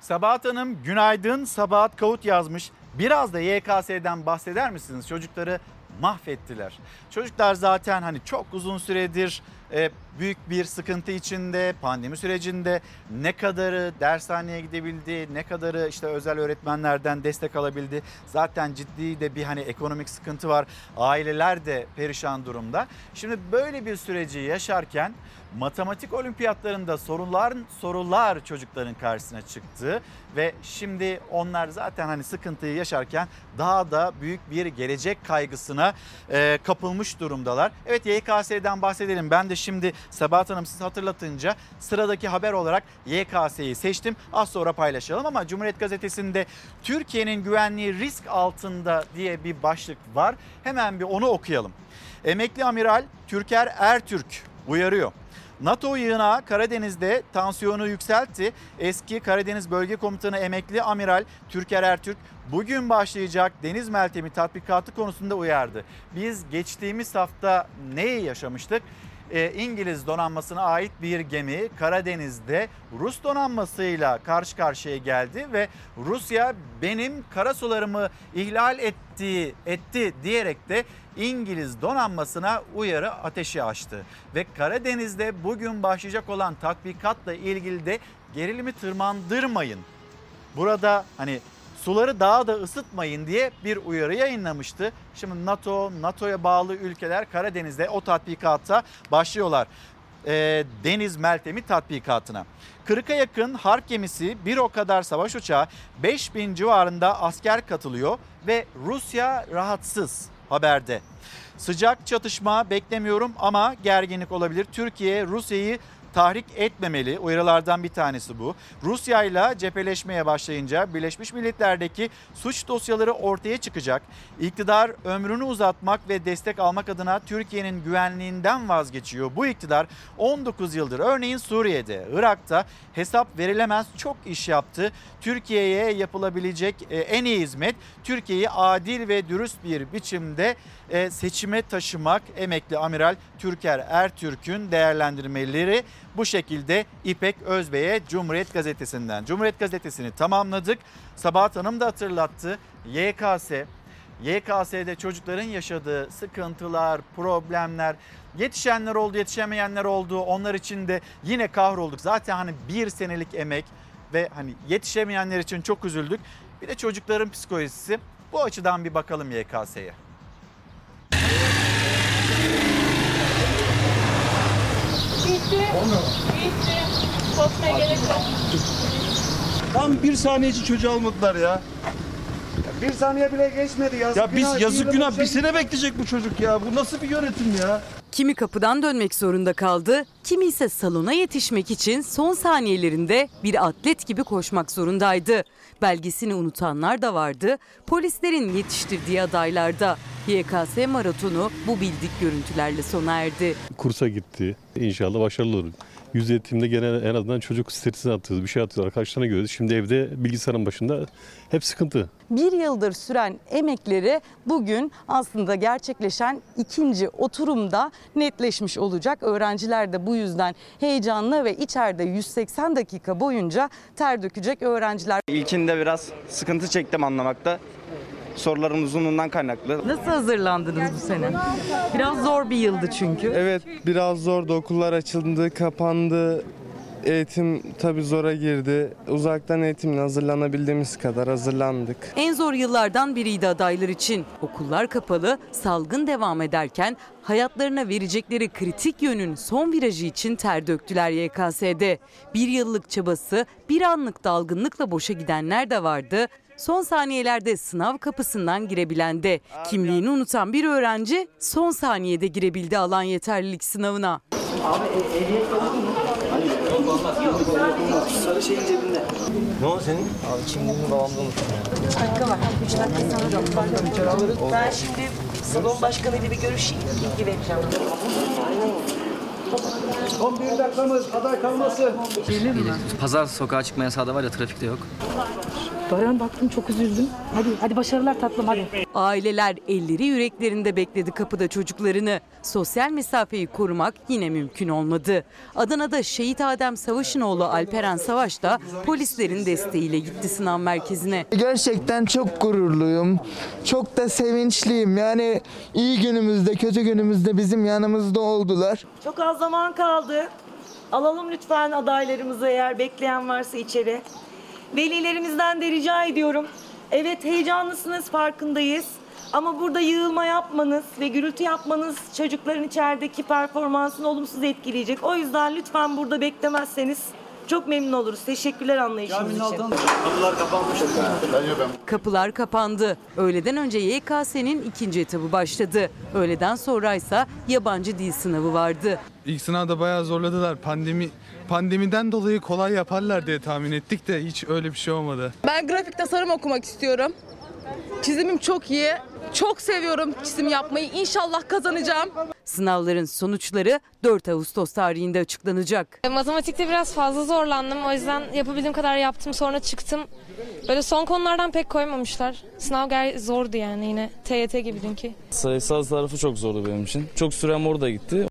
Sabahat Hanım günaydın. Sabahat Kavut yazmış. Biraz da YKS'den bahseder misiniz? Çocukları mahvettiler. Çocuklar zaten hani çok uzun süredir e, büyük bir sıkıntı içinde pandemi sürecinde ne kadarı dershaneye gidebildi ne kadarı işte özel öğretmenlerden destek alabildi zaten ciddi de bir hani ekonomik sıkıntı var aileler de perişan durumda şimdi böyle bir süreci yaşarken matematik olimpiyatlarında sorular sorular çocukların karşısına çıktı ve şimdi onlar zaten hani sıkıntıyı yaşarken daha da büyük bir gelecek kaygısına e, kapılmış durumdalar. Evet YKS'den bahsedelim. Ben de şimdi Sabahat Hanım siz hatırlatınca sıradaki haber olarak YKS'yi seçtim. Az sonra paylaşalım ama Cumhuriyet Gazetesi'nde Türkiye'nin güvenliği risk altında diye bir başlık var. Hemen bir onu okuyalım. Emekli amiral Türker Ertürk uyarıyor. NATO yığınağı Karadeniz'de tansiyonu yükseltti. Eski Karadeniz Bölge Komutanı emekli amiral Türker Ertürk bugün başlayacak deniz meltemi tatbikatı konusunda uyardı. Biz geçtiğimiz hafta neyi yaşamıştık? E, İngiliz donanmasına ait bir gemi Karadeniz'de Rus donanmasıyla karşı karşıya geldi ve Rusya benim karasularımı ihlal etti, etti diyerek de İngiliz donanmasına uyarı ateşi açtı. Ve Karadeniz'de bugün başlayacak olan tatbikatla ilgili de gerilimi tırmandırmayın. Burada hani suları daha da ısıtmayın diye bir uyarı yayınlamıştı. Şimdi NATO, NATO'ya bağlı ülkeler Karadeniz'de o tatbikata başlıyorlar. E, deniz meltemi tatbikatına. 40'a yakın harp gemisi, bir o kadar savaş uçağı, 5000 civarında asker katılıyor ve Rusya rahatsız haberde. Sıcak çatışma beklemiyorum ama gerginlik olabilir. Türkiye Rusya'yı tahrik etmemeli. Uyarılardan bir tanesi bu. Rusya ile cepheleşmeye başlayınca Birleşmiş Milletler'deki suç dosyaları ortaya çıkacak. İktidar ömrünü uzatmak ve destek almak adına Türkiye'nin güvenliğinden vazgeçiyor. Bu iktidar 19 yıldır örneğin Suriye'de, Irak'ta hesap verilemez çok iş yaptı. Türkiye'ye yapılabilecek e, en iyi hizmet Türkiye'yi adil ve dürüst bir biçimde e, seçime taşımak. Emekli Amiral Türker Ertürk'ün değerlendirmeleri bu şekilde İpek Özbey'e Cumhuriyet Gazetesi'nden. Cumhuriyet Gazetesi'ni tamamladık. Sabahat Hanım da hatırlattı. YKS, YKS'de çocukların yaşadığı sıkıntılar, problemler, yetişenler oldu, yetişemeyenler oldu. Onlar için de yine kahrolduk. Zaten hani bir senelik emek ve hani yetişemeyenler için çok üzüldük. Bir de çocukların psikolojisi. Bu açıdan bir bakalım YKS'ye. Bitti. Bitti. Korkmaya gerek yok. Tam bir saniye için çocuğu almadılar ya. Bir saniye bile geçmedi yazık Ya biz yazık günah bir sene bekleyecek bu çocuk ya. Bu nasıl bir yönetim ya? Kimi kapıdan dönmek zorunda kaldı, kimi ise salona yetişmek için son saniyelerinde bir atlet gibi koşmak zorundaydı. Belgesini unutanlar da vardı, polislerin yetiştirdiği adaylarda. YKS maratonu bu bildik görüntülerle sona erdi. kursa gitti. İnşallah başarılı olur. Yüz eğitimde gene en azından çocuk stresini atıyoruz. Bir şey atıyoruz. Arkadaşlarına görüyoruz. Şimdi evde bilgisayarın başında hep sıkıntı. Bir yıldır süren emekleri bugün aslında gerçekleşen ikinci oturumda netleşmiş olacak. Öğrenciler de bu yüzden heyecanlı ve içeride 180 dakika boyunca ter dökecek öğrenciler. İlkinde biraz sıkıntı çektim anlamakta. Soruların uzunluğundan kaynaklı. Nasıl hazırlandınız bu sene? Biraz zor bir yıldı çünkü. Evet biraz zordu. Okullar açıldı, kapandı. Eğitim tabii zora girdi. Uzaktan eğitimle hazırlanabildiğimiz kadar hazırlandık. En zor yıllardan biriydi adaylar için. Okullar kapalı, salgın devam ederken hayatlarına verecekleri kritik yönün son virajı için ter döktüler YKS'de. Bir yıllık çabası bir anlık dalgınlıkla boşa gidenler de vardı. Son saniyelerde sınav kapısından girebilen de. Kimliğini unutan bir öğrenci son saniyede girebildi alan yeterlilik sınavına. Sarı şeyin cebinde. Ne o senin? Abi kimliğini babamda unuttum ya. 3 dakika var. 3 dakika sonra da Ben şimdi salon başkanıyla bir görüşeyim. Bilgi vereceğim. 11 dakikamız aday kalmasın. Gelir mi? Pazar sokağa çıkma yasağı da var ya trafikte yok. Baran baktım çok üzüldüm. Hadi hadi başarılar tatlım hadi. Aileler elleri yüreklerinde bekledi kapıda çocuklarını. Sosyal mesafeyi korumak yine mümkün olmadı. Adana'da şehit Adem Savaş'ın oğlu Alperen Savaş da polislerin desteğiyle gitti sınav merkezine. Gerçekten çok gururluyum. Çok da sevinçliyim. Yani iyi günümüzde, kötü günümüzde bizim yanımızda oldular. Çok az zaman kaldı. Alalım lütfen adaylarımızı eğer bekleyen varsa içeri. Velilerimizden de rica ediyorum. Evet heyecanlısınız farkındayız. Ama burada yığılma yapmanız ve gürültü yapmanız çocukların içerideki performansını olumsuz etkileyecek. O yüzden lütfen burada beklemezseniz çok memnun oluruz. Teşekkürler anlayışınız için. Kapılar kapanmış. Kapılar kapandı. Öğleden önce YKS'nin ikinci etabı başladı. Öğleden sonraysa yabancı dil sınavı vardı. İlk sınavda bayağı zorladılar. Pandemi pandemiden dolayı kolay yaparlar diye tahmin ettik de hiç öyle bir şey olmadı. Ben grafik tasarım okumak istiyorum. Çizimim çok iyi. Çok seviyorum çizim yapmayı. İnşallah kazanacağım. Sınavların sonuçları 4 Ağustos tarihinde açıklanacak. Matematikte biraz fazla zorlandım. O yüzden yapabildiğim kadar yaptım. Sonra çıktım. Böyle son konulardan pek koymamışlar. Sınav gayet zordu yani yine. TYT gibi dünkü. Sayısal tarafı çok zordu benim için. Çok sürem orada gitti.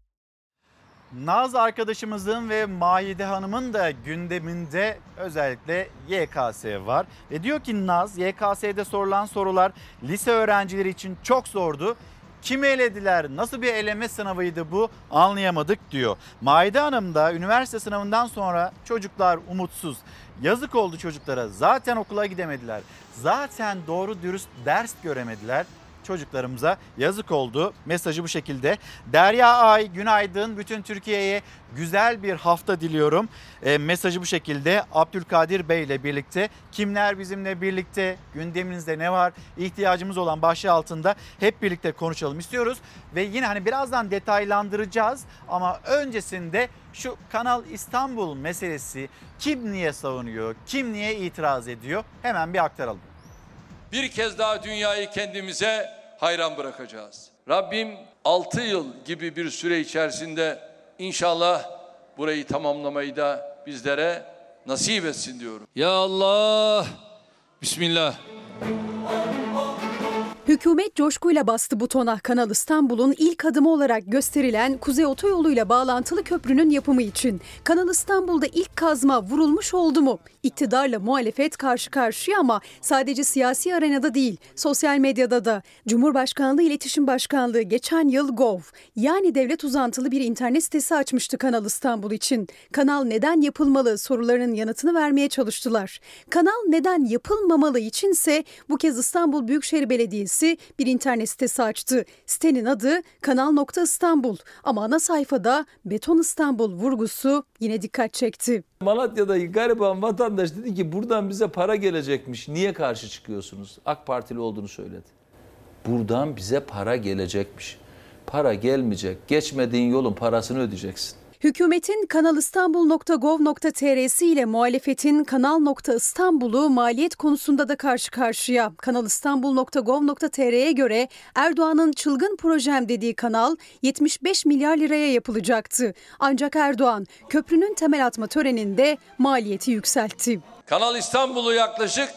Naz arkadaşımızın ve Maide Hanım'ın da gündeminde özellikle YKS var. Ve diyor ki Naz YKS'de sorulan sorular lise öğrencileri için çok zordu. Kimi elediler, nasıl bir eleme sınavıydı bu anlayamadık diyor. Maide Hanım da üniversite sınavından sonra çocuklar umutsuz. Yazık oldu çocuklara zaten okula gidemediler. Zaten doğru dürüst ders göremediler. Çocuklarımıza yazık oldu. Mesajı bu şekilde. Derya Ay günaydın. Bütün Türkiye'ye güzel bir hafta diliyorum. E, mesajı bu şekilde Abdülkadir Bey ile birlikte. Kimler bizimle birlikte? Gündeminizde ne var? İhtiyacımız olan başlığı altında hep birlikte konuşalım istiyoruz. Ve yine hani birazdan detaylandıracağız ama öncesinde şu Kanal İstanbul meselesi kim niye savunuyor, kim niye itiraz ediyor hemen bir aktaralım. Bir kez daha dünyayı kendimize hayran bırakacağız. Rabbim 6 yıl gibi bir süre içerisinde inşallah burayı tamamlamayı da bizlere nasip etsin diyorum. Ya Allah, Bismillah. Hükümet coşkuyla bastı butona Kanal İstanbul'un ilk adımı olarak gösterilen Kuzey Otoyolu'yla bağlantılı köprünün yapımı için. Kanal İstanbul'da ilk kazma vurulmuş oldu mu? İktidarla muhalefet karşı karşıya ama sadece siyasi arenada değil, sosyal medyada da. Cumhurbaşkanlığı İletişim Başkanlığı geçen yıl Gov yani devlet uzantılı bir internet sitesi açmıştı Kanal İstanbul için. Kanal neden yapılmalı sorularının yanıtını vermeye çalıştılar. Kanal neden yapılmamalı içinse bu kez İstanbul Büyükşehir Belediyesi bir internet sitesi açtı. Sitenin adı Kanal.İstanbul ama ana sayfada Beton İstanbul vurgusu yine dikkat çekti. Malatya'da gariban vatandaş dedi ki buradan bize para gelecekmiş. Niye karşı çıkıyorsunuz? AK Partili olduğunu söyledi. Buradan bize para gelecekmiş. Para gelmeyecek. Geçmediğin yolun parasını ödeyeceksin. Hükümetin kanalistanbul.gov.tr'si ile muhalefetin kanal.istanbul'u maliyet konusunda da karşı karşıya. Kanalistanbul.gov.tr'ye göre Erdoğan'ın çılgın projem dediği kanal 75 milyar liraya yapılacaktı. Ancak Erdoğan köprünün temel atma töreninde maliyeti yükseltti. Kanal İstanbul'u yaklaşık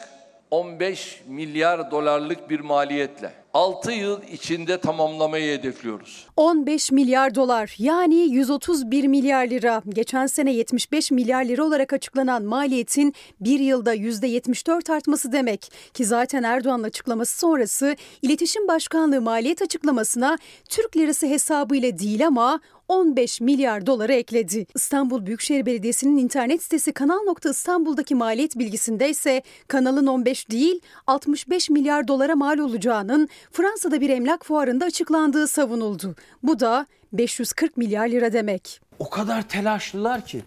15 milyar dolarlık bir maliyetle 6 yıl içinde tamamlamayı hedefliyoruz. 15 milyar dolar yani 131 milyar lira. Geçen sene 75 milyar lira olarak açıklanan maliyetin bir yılda %74 artması demek. Ki zaten Erdoğan'ın açıklaması sonrası İletişim Başkanlığı maliyet açıklamasına Türk lirası hesabıyla değil ama 15 milyar doları ekledi. İstanbul Büyükşehir Belediyesi'nin internet sitesi Kanal.İstanbul'daki maliyet bilgisinde ise kanalın 15 değil 65 milyar dolara mal olacağının Fransa'da bir emlak fuarında açıklandığı savunuldu. Bu da 540 milyar lira demek. O kadar telaşlılar ki,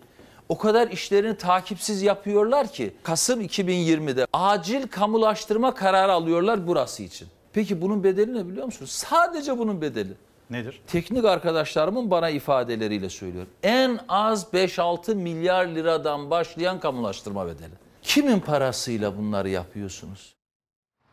o kadar işlerini takipsiz yapıyorlar ki Kasım 2020'de acil kamulaştırma kararı alıyorlar burası için. Peki bunun bedeli ne biliyor musunuz? Sadece bunun bedeli. Nedir? Teknik arkadaşlarımın bana ifadeleriyle söylüyorum. En az 5-6 milyar liradan başlayan kamulaştırma bedeli. Kimin parasıyla bunları yapıyorsunuz?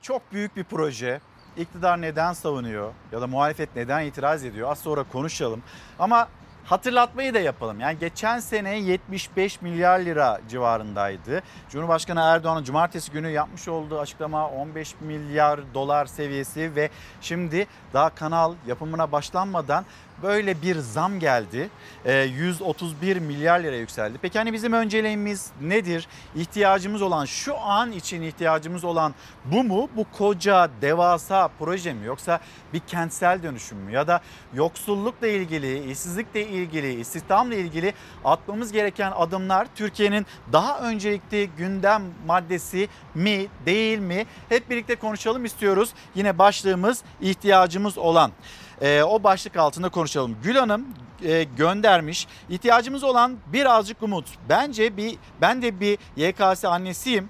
Çok büyük bir proje. İktidar neden savunuyor ya da muhalefet neden itiraz ediyor? Az sonra konuşalım. Ama hatırlatmayı da yapalım. Yani geçen sene 75 milyar lira civarındaydı. Cumhurbaşkanı Erdoğan'ın cumartesi günü yapmış olduğu açıklama 15 milyar dolar seviyesi ve şimdi daha kanal yapımına başlanmadan böyle bir zam geldi. Ee, 131 milyar lira yükseldi. Peki hani bizim önceliğimiz nedir? İhtiyacımız olan şu an için ihtiyacımız olan bu mu? Bu koca devasa proje mi? Yoksa bir kentsel dönüşüm mü? Ya da yoksullukla ilgili, işsizlikle ilgili, istihdamla ilgili atmamız gereken adımlar Türkiye'nin daha öncelikli gündem maddesi mi değil mi? Hep birlikte konuşalım istiyoruz. Yine başlığımız ihtiyacımız olan. Ee, o başlık altında konuşalım. Gül Hanım e, göndermiş. İhtiyacımız olan birazcık umut. Bence bir ben de bir YKS annesiyim.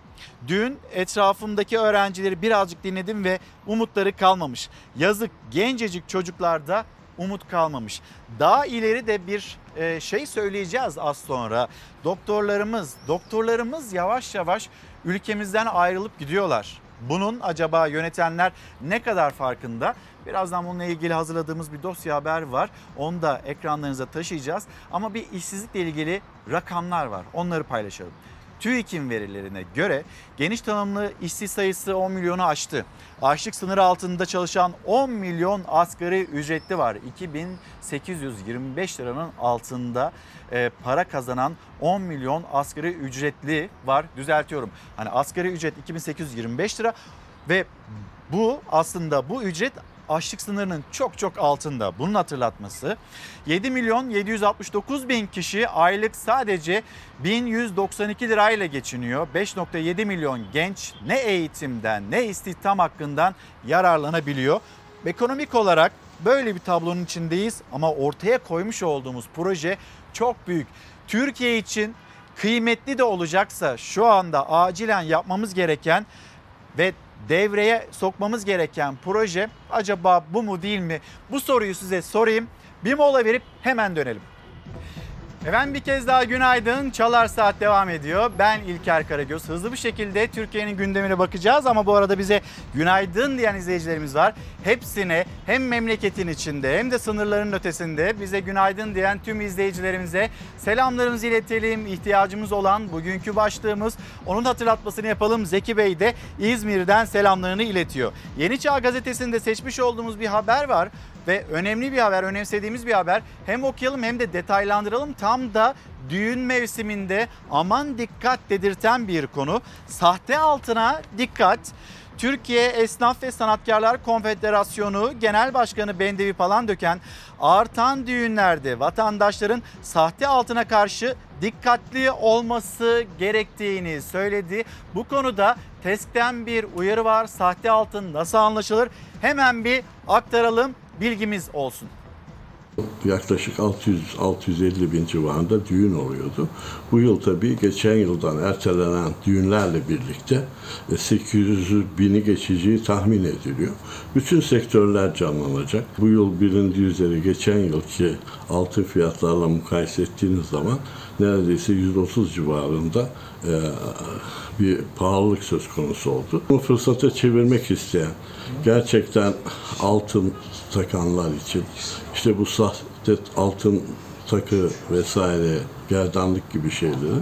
Dün etrafımdaki öğrencileri birazcık dinledim ve umutları kalmamış. Yazık gencecik çocuklarda umut kalmamış. Daha ileri de bir e, şey söyleyeceğiz az sonra. Doktorlarımız, doktorlarımız yavaş yavaş ülkemizden ayrılıp gidiyorlar. Bunun acaba yönetenler ne kadar farkında? Birazdan bununla ilgili hazırladığımız bir dosya haber var. Onu da ekranlarınıza taşıyacağız. Ama bir işsizlikle ilgili rakamlar var. Onları paylaşalım. TÜİK'in verilerine göre geniş tanımlı işsiz sayısı 10 milyonu aştı. Açlık sınırı altında çalışan 10 milyon asgari ücretli var. 2825 liranın altında e, para kazanan 10 milyon asgari ücretli var. Düzeltiyorum. Hani asgari ücret 2825 lira ve bu aslında bu ücret açlık sınırının çok çok altında. Bunun hatırlatması 7 milyon 769 bin kişi aylık sadece 1192 lirayla geçiniyor. 5.7 milyon genç ne eğitimden ne istihdam hakkından yararlanabiliyor. ekonomik olarak böyle bir tablonun içindeyiz ama ortaya koymuş olduğumuz proje çok büyük. Türkiye için kıymetli de olacaksa şu anda acilen yapmamız gereken ve devreye sokmamız gereken proje acaba bu mu değil mi? Bu soruyu size sorayım. Bir mola verip hemen dönelim. Efendim bir kez daha günaydın. Çalar Saat devam ediyor. Ben İlker Karagöz. Hızlı bir şekilde Türkiye'nin gündemine bakacağız ama bu arada bize günaydın diyen izleyicilerimiz var. Hepsine hem memleketin içinde hem de sınırların ötesinde bize günaydın diyen tüm izleyicilerimize selamlarımızı iletelim. İhtiyacımız olan bugünkü başlığımız onun hatırlatmasını yapalım. Zeki Bey de İzmir'den selamlarını iletiyor. Yeni Çağ Gazetesi'nde seçmiş olduğumuz bir haber var ve önemli bir haber, önemsediğimiz bir haber. Hem okuyalım hem de detaylandıralım. Tam da düğün mevsiminde aman dikkat dedirten bir konu. Sahte altına dikkat. Türkiye Esnaf ve Sanatkarlar Konfederasyonu Genel Başkanı Bendevi Palandöken artan düğünlerde vatandaşların sahte altına karşı dikkatli olması gerektiğini söyledi. Bu konuda TESK'ten bir uyarı var. Sahte altın nasıl anlaşılır? Hemen bir aktaralım bilgimiz olsun. Yaklaşık 600-650 bin civarında düğün oluyordu. Bu yıl tabii geçen yıldan ertelenen düğünlerle birlikte 800 bini geçeceği tahmin ediliyor. Bütün sektörler canlanacak. Bu yıl bilindiği üzere geçen yılki altın fiyatlarla mukayese ettiğiniz zaman neredeyse 130 civarında e, bir pahalılık söz konusu oldu. Bu fırsata çevirmek isteyen, gerçekten altın takanlar için işte bu sahte altın takı vesaire gerdanlık gibi şeyleri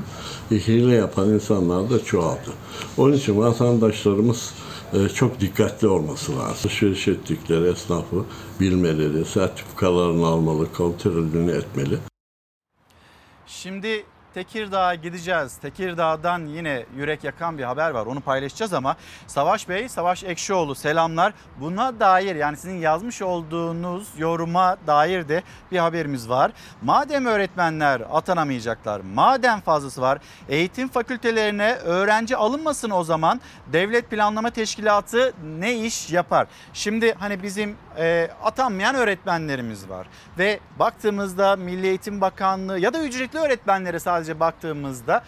hile yapan insanlar da çoğaldı. Onun için vatandaşlarımız e, çok dikkatli olması lazım. Alışveriş ettikleri esnafı bilmeleri, sertifikalarını almalı, kontrolünü etmeli. Şimdi Tekirdağ'a gideceğiz. Tekirdağ'dan yine yürek yakan bir haber var. Onu paylaşacağız ama Savaş Bey, Savaş Ekşioğlu selamlar. Buna dair yani sizin yazmış olduğunuz yoruma dair de bir haberimiz var. Madem öğretmenler atanamayacaklar, madem fazlası var, eğitim fakültelerine öğrenci alınmasın o zaman Devlet Planlama Teşkilatı ne iş yapar? Şimdi hani bizim e, atanmayan öğretmenlerimiz var. Ve baktığımızda Milli Eğitim Bakanlığı ya da ücretli öğretmenlere sadece baktığımızda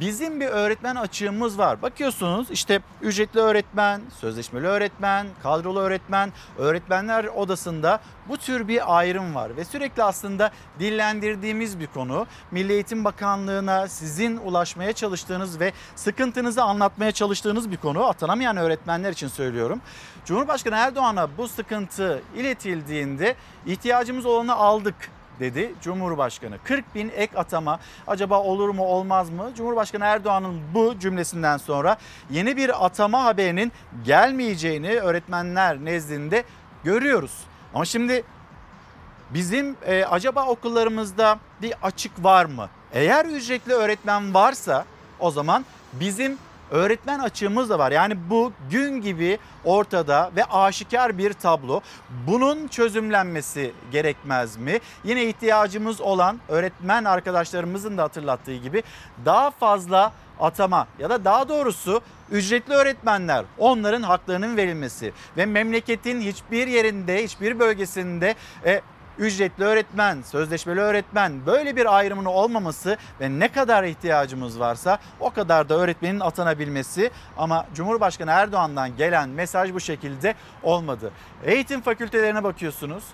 bizim bir öğretmen açığımız var. Bakıyorsunuz işte ücretli öğretmen, sözleşmeli öğretmen, kadrolu öğretmen, öğretmenler odasında bu tür bir ayrım var ve sürekli aslında dillendirdiğimiz bir konu. Milli Eğitim Bakanlığı'na sizin ulaşmaya çalıştığınız ve sıkıntınızı anlatmaya çalıştığınız bir konu. Atanamayan öğretmenler için söylüyorum. Cumhurbaşkanı Erdoğan'a bu sıkıntı iletildiğinde ihtiyacımız olanı aldık dedi Cumhurbaşkanı. 40 bin ek atama acaba olur mu olmaz mı? Cumhurbaşkanı Erdoğan'ın bu cümlesinden sonra yeni bir atama haberinin gelmeyeceğini öğretmenler nezdinde görüyoruz. Ama şimdi bizim e, acaba okullarımızda bir açık var mı? Eğer ücretli öğretmen varsa o zaman bizim öğretmen açığımız da var. Yani bu gün gibi ortada ve aşikar bir tablo. Bunun çözümlenmesi gerekmez mi? Yine ihtiyacımız olan öğretmen arkadaşlarımızın da hatırlattığı gibi daha fazla atama ya da daha doğrusu ücretli öğretmenler onların haklarının verilmesi ve memleketin hiçbir yerinde hiçbir bölgesinde e, ücretli öğretmen, sözleşmeli öğretmen böyle bir ayrımın olmaması ve ne kadar ihtiyacımız varsa o kadar da öğretmenin atanabilmesi ama Cumhurbaşkanı Erdoğan'dan gelen mesaj bu şekilde olmadı. Eğitim fakültelerine bakıyorsunuz.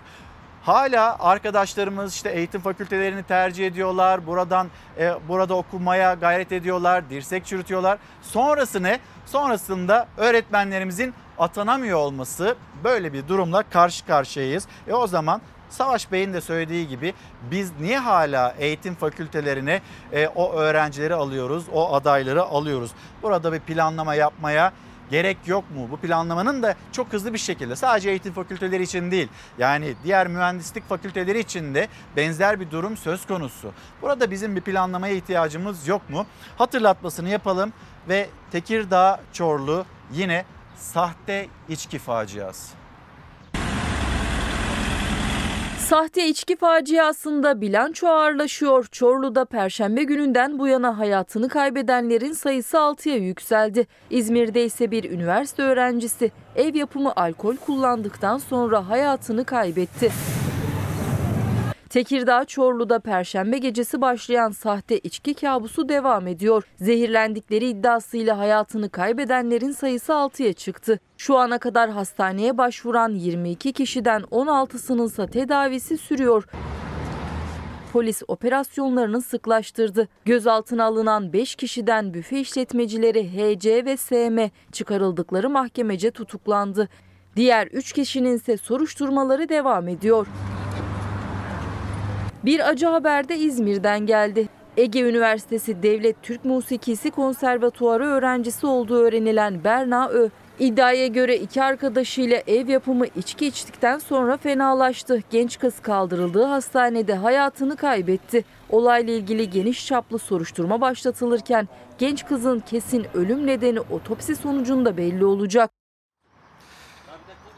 Hala arkadaşlarımız işte eğitim fakültelerini tercih ediyorlar. Buradan e, burada okumaya gayret ediyorlar, dirsek çürütüyorlar. Sonrası ne? Sonrasında öğretmenlerimizin atanamıyor olması böyle bir durumla karşı karşıyayız. E o zaman Savaş Bey'in de söylediği gibi biz niye hala eğitim fakültelerine e, o öğrencileri alıyoruz, o adayları alıyoruz? Burada bir planlama yapmaya gerek yok mu? Bu planlamanın da çok hızlı bir şekilde sadece eğitim fakülteleri için değil yani diğer mühendislik fakülteleri için de benzer bir durum söz konusu. Burada bizim bir planlamaya ihtiyacımız yok mu? Hatırlatmasını yapalım ve Tekirdağ Çorlu yine sahte içki faciası. Sahte içki faciasında bilanço ağırlaşıyor. Çorlu'da perşembe gününden bu yana hayatını kaybedenlerin sayısı 6'ya yükseldi. İzmir'de ise bir üniversite öğrencisi ev yapımı alkol kullandıktan sonra hayatını kaybetti. Tekirdağ Çorlu'da perşembe gecesi başlayan sahte içki kabusu devam ediyor. Zehirlendikleri iddiasıyla hayatını kaybedenlerin sayısı 6'ya çıktı. Şu ana kadar hastaneye başvuran 22 kişiden 16'sının ise tedavisi sürüyor. Polis operasyonlarını sıklaştırdı. Gözaltına alınan 5 kişiden büfe işletmecileri HC ve SM çıkarıldıkları mahkemece tutuklandı. Diğer 3 kişinin ise soruşturmaları devam ediyor. Bir acı haber de İzmir'den geldi. Ege Üniversitesi Devlet Türk Musikisi Konservatuarı öğrencisi olduğu öğrenilen Berna Ö. İddiaya göre iki arkadaşıyla ev yapımı içki içtikten sonra fenalaştı. Genç kız kaldırıldığı hastanede hayatını kaybetti. Olayla ilgili geniş çaplı soruşturma başlatılırken genç kızın kesin ölüm nedeni otopsi sonucunda belli olacak.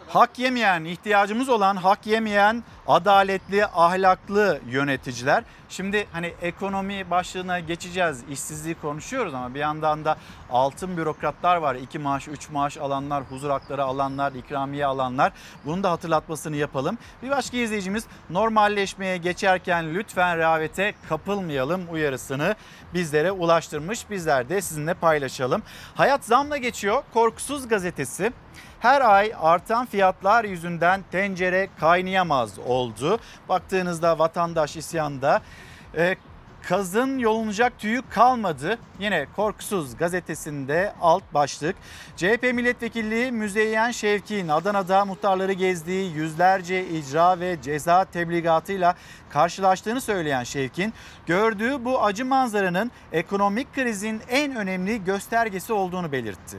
Hak yemeyen, ihtiyacımız olan hak yemeyen adaletli, ahlaklı yöneticiler. Şimdi hani ekonomi başlığına geçeceğiz, işsizliği konuşuyoruz ama bir yandan da altın bürokratlar var. 2 maaş, 3 maaş alanlar, huzur hakları alanlar, ikramiye alanlar. Bunun da hatırlatmasını yapalım. Bir başka izleyicimiz normalleşmeye geçerken lütfen rehavete kapılmayalım uyarısını bizlere ulaştırmış. Bizler de sizinle paylaşalım. Hayat zamla geçiyor. Korkusuz gazetesi her ay artan fiyatlar yüzünden tencere kaynayamaz oldu. Baktığınızda vatandaş isyanda. Ee, Kazın yolunacak tüyü kalmadı. Yine Korkusuz gazetesinde alt başlık. CHP milletvekilliği Müzeyyen Şevki'nin Adana'da muhtarları gezdiği yüzlerce icra ve ceza tebligatıyla karşılaştığını söyleyen Şevkin, gördüğü bu acı manzaranın ekonomik krizin en önemli göstergesi olduğunu belirtti.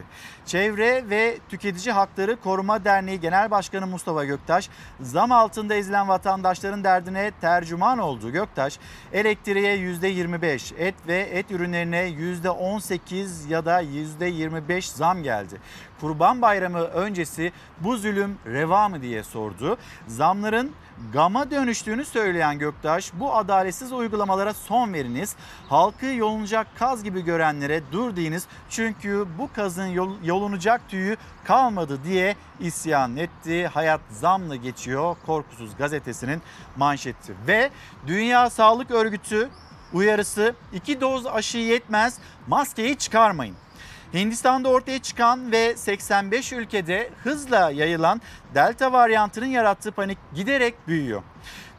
Çevre ve Tüketici Hakları Koruma Derneği Genel Başkanı Mustafa Göktaş, zam altında ezilen vatandaşların derdine tercüman oldu. Göktaş, elektriğe %25, et ve et ürünlerine %18 ya da %25 zam geldi. Kurban Bayramı öncesi bu zulüm reva mı diye sordu. Zamların gama dönüştüğünü söyleyen Göktaş bu adaletsiz uygulamalara son veriniz. Halkı yolunacak kaz gibi görenlere dur deyiniz. Çünkü bu kazın yol, yolunacak tüyü kalmadı diye isyan etti. Hayat zamla geçiyor Korkusuz gazetesinin manşeti. Ve Dünya Sağlık Örgütü uyarısı iki doz aşı yetmez maskeyi çıkarmayın. Hindistan'da ortaya çıkan ve 85 ülkede hızla yayılan delta varyantının yarattığı panik giderek büyüyor.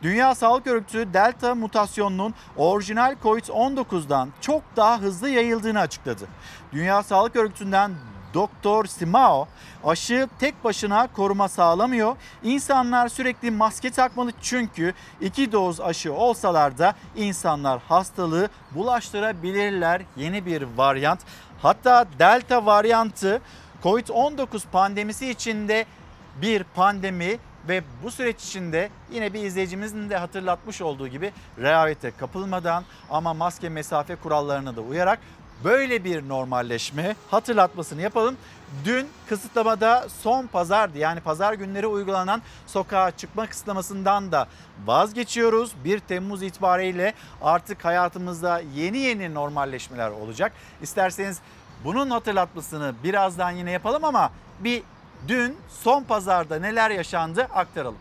Dünya Sağlık Örgütü delta mutasyonunun orijinal COVID-19'dan çok daha hızlı yayıldığını açıkladı. Dünya Sağlık Örgütü'nden Doktor Simao aşı tek başına koruma sağlamıyor. İnsanlar sürekli maske takmalı çünkü iki doz aşı olsalar da insanlar hastalığı bulaştırabilirler. Yeni bir varyant. Hatta delta varyantı Covid-19 pandemisi içinde bir pandemi ve bu süreç içinde yine bir izleyicimizin de hatırlatmış olduğu gibi rehavete kapılmadan ama maske mesafe kurallarına da uyarak böyle bir normalleşme hatırlatmasını yapalım. Dün kısıtlamada son pazardı yani pazar günleri uygulanan sokağa çıkma kısıtlamasından da vazgeçiyoruz. 1 Temmuz itibariyle artık hayatımızda yeni yeni normalleşmeler olacak. İsterseniz bunun hatırlatmasını birazdan yine yapalım ama bir dün son pazarda neler yaşandı aktaralım.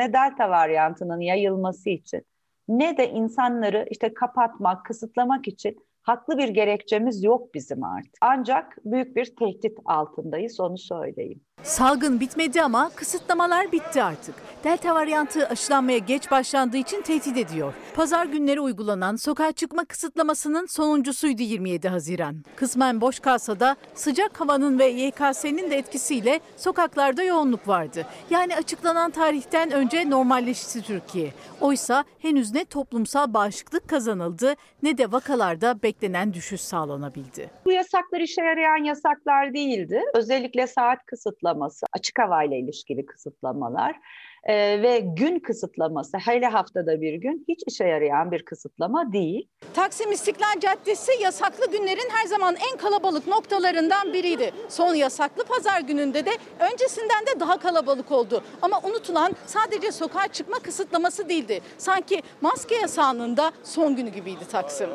Ne delta varyantının yayılması için ne de insanları işte kapatmak, kısıtlamak için haklı bir gerekçemiz yok bizim artık. Ancak büyük bir tehdit altındayız onu söyleyeyim. Salgın bitmedi ama kısıtlamalar bitti artık. Delta varyantı aşılanmaya geç başlandığı için tehdit ediyor. Pazar günleri uygulanan sokağa çıkma kısıtlamasının sonuncusuydu 27 Haziran. Kısmen boş kalsa da sıcak havanın ve YKS'nin de etkisiyle sokaklarda yoğunluk vardı. Yani açıklanan tarihten önce normalleşti Türkiye. Oysa henüz ne toplumsal bağışıklık kazanıldı ne de vakalarda beklenen düşüş sağlanabildi. Bu yasaklar işe yarayan yasaklar değildi. Özellikle saat kısıtlaması, açık havayla ilişkili kısıtlamalar Ee, ve gün kısıtlaması hele haftada bir gün hiç işe yarayan bir kısıtlama değil. Taksim İstiklal Caddesi yasaklı günlerin her zaman en kalabalık noktalarından biriydi. Son yasaklı pazar gününde de öncesinden de daha kalabalık oldu. Ama unutulan sadece sokağa çıkma kısıtlaması değildi. Sanki maske yasağının da son günü gibiydi Taksim.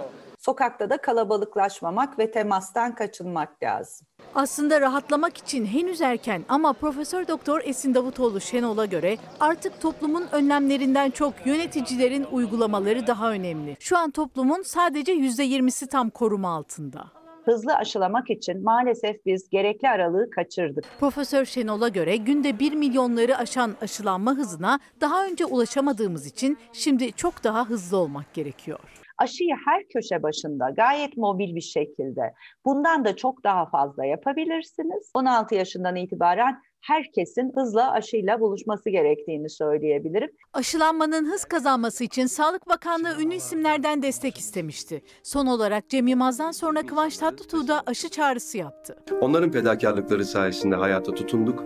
Sokakta da kalabalıklaşmamak ve temastan kaçınmak lazım. Aslında rahatlamak için henüz erken ama Profesör Doktor Esin Davutoğlu Şenol'a göre artık toplumun önlemlerinden çok yöneticilerin uygulamaları daha önemli. Şu an toplumun sadece %20'si tam koruma altında. Hızlı aşılamak için maalesef biz gerekli aralığı kaçırdık. Profesör Şenol'a göre günde 1 milyonları aşan aşılanma hızına daha önce ulaşamadığımız için şimdi çok daha hızlı olmak gerekiyor aşıyı her köşe başında gayet mobil bir şekilde bundan da çok daha fazla yapabilirsiniz. 16 yaşından itibaren herkesin hızla aşıyla buluşması gerektiğini söyleyebilirim. Aşılanmanın hız kazanması için Sağlık Bakanlığı ünlü isimlerden destek istemişti. Son olarak Cem Yılmaz'dan sonra Kıvanç Tatlıtuğ da aşı çağrısı yaptı. Onların fedakarlıkları sayesinde hayata tutunduk,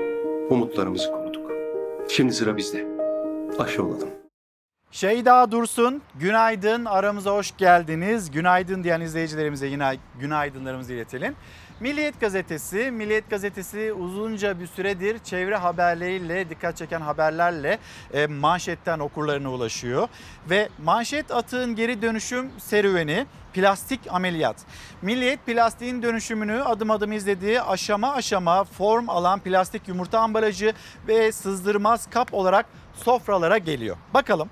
umutlarımızı koruduk. Şimdi sıra bizde. Aşı olalım. Şeyda Dursun, günaydın aramıza hoş geldiniz. Günaydın diyen izleyicilerimize yine günaydınlarımızı iletelim. Milliyet Gazetesi, Milliyet Gazetesi uzunca bir süredir çevre haberleriyle, dikkat çeken haberlerle e, manşetten okurlarına ulaşıyor. Ve manşet atığın geri dönüşüm serüveni, plastik ameliyat. Milliyet plastiğin dönüşümünü adım adım izlediği aşama aşama form alan plastik yumurta ambalajı ve sızdırmaz kap olarak sofralara geliyor. Bakalım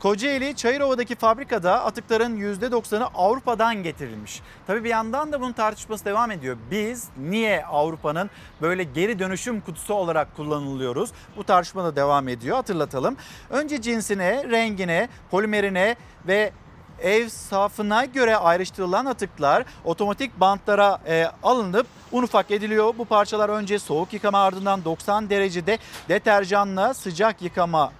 Kocaeli Çayırova'daki fabrikada atıkların %90'ı Avrupa'dan getirilmiş. Tabii bir yandan da bunun tartışması devam ediyor. Biz niye Avrupa'nın böyle geri dönüşüm kutusu olarak kullanılıyoruz? Bu tartışma da devam ediyor. Hatırlatalım. Önce cinsine, rengine, polimerine ve ev safına göre ayrıştırılan atıklar otomatik bantlara e, alınıp un ufak ediliyor. Bu parçalar önce soğuk yıkama ardından 90 derecede deterjanla sıcak yıkama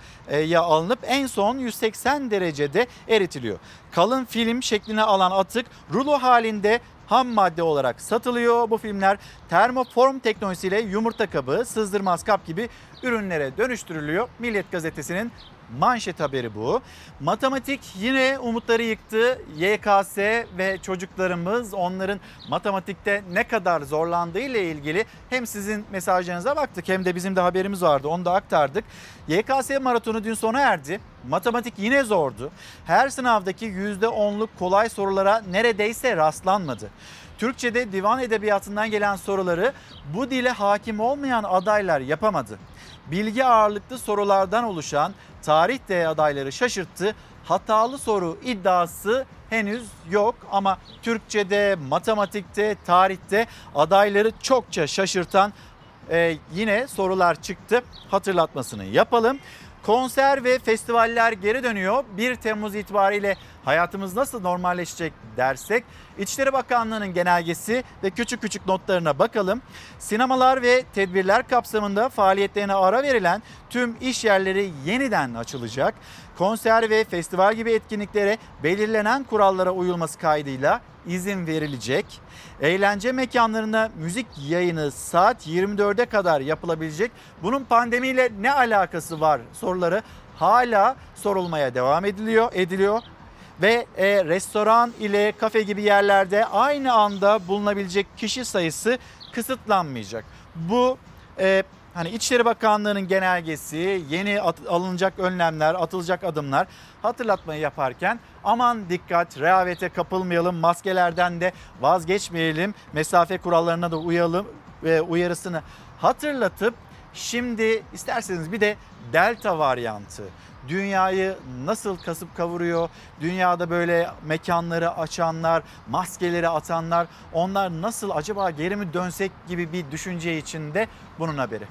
ya alınıp en son 180 derecede eritiliyor. Kalın film şeklini alan atık rulo halinde ham madde olarak satılıyor. Bu filmler termoform teknolojisiyle yumurta kabı, sızdırmaz kap gibi ürünlere dönüştürülüyor. Milliyet gazetesinin Manşet haberi bu. Matematik yine umutları yıktı. YKS ve çocuklarımız onların matematikte ne kadar zorlandığı ile ilgili hem sizin mesajlarınıza baktık hem de bizim de haberimiz vardı. Onu da aktardık. YKS maratonu dün sona erdi. Matematik yine zordu. Her sınavdaki %10'luk kolay sorulara neredeyse rastlanmadı. Türkçe'de divan edebiyatından gelen soruları bu dile hakim olmayan adaylar yapamadı. Bilgi ağırlıklı sorulardan oluşan tarih de adayları şaşırttı. Hatalı soru iddiası henüz yok ama Türkçe'de, matematikte, tarihte adayları çokça şaşırtan e, yine sorular çıktı. Hatırlatmasını yapalım. Konser ve festivaller geri dönüyor. 1 Temmuz itibariyle hayatımız nasıl normalleşecek dersek İçişleri Bakanlığı'nın genelgesi ve küçük küçük notlarına bakalım. Sinemalar ve tedbirler kapsamında faaliyetlerine ara verilen tüm iş yerleri yeniden açılacak. Konser ve festival gibi etkinliklere belirlenen kurallara uyulması kaydıyla izin verilecek. Eğlence mekanlarında müzik yayını saat 24'e kadar yapılabilecek. Bunun pandemiyle ne alakası var soruları hala sorulmaya devam ediliyor. ediliyor ve e, restoran ile kafe gibi yerlerde aynı anda bulunabilecek kişi sayısı kısıtlanmayacak. Bu e, hani İçişleri Bakanlığı'nın genelgesi, yeni at, alınacak önlemler, atılacak adımlar hatırlatmayı yaparken aman dikkat rehavete kapılmayalım, maskelerden de vazgeçmeyelim, mesafe kurallarına da uyalım ve uyarısını hatırlatıp şimdi isterseniz bir de delta varyantı dünyayı nasıl kasıp kavuruyor? Dünyada böyle mekanları açanlar, maskeleri atanlar onlar nasıl acaba geri mi dönsek gibi bir düşünce içinde bunun haberi.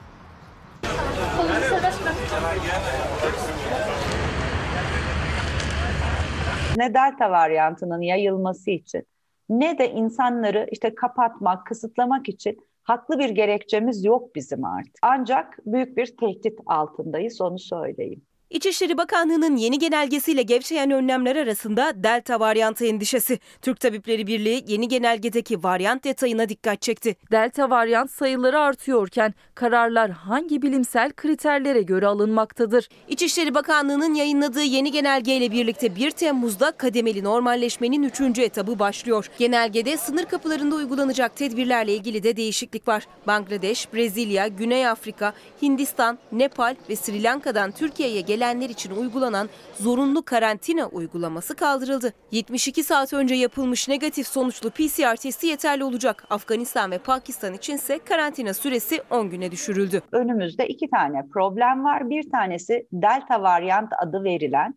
Ne delta varyantının yayılması için ne de insanları işte kapatmak, kısıtlamak için haklı bir gerekçemiz yok bizim artık. Ancak büyük bir tehdit altındayız onu söyleyeyim. İçişleri Bakanlığı'nın yeni genelgesiyle gevşeyen önlemler arasında delta varyantı endişesi. Türk Tabipleri Birliği yeni genelgedeki varyant detayına dikkat çekti. Delta varyant sayıları artıyorken kararlar hangi bilimsel kriterlere göre alınmaktadır? İçişleri Bakanlığı'nın yayınladığı yeni genelgeyle birlikte 1 Temmuz'da kademeli normalleşmenin 3. etabı başlıyor. Genelgede sınır kapılarında uygulanacak tedbirlerle ilgili de değişiklik var. Bangladeş, Brezilya, Güney Afrika, Hindistan, Nepal ve Sri Lanka'dan Türkiye'ye gelenler için uygulanan zorunlu karantina uygulaması kaldırıldı. 72 saat önce yapılmış negatif sonuçlu PCR testi yeterli olacak. Afganistan ve Pakistan içinse karantina süresi 10 güne düşürüldü. Önümüzde iki tane problem var. Bir tanesi delta varyant adı verilen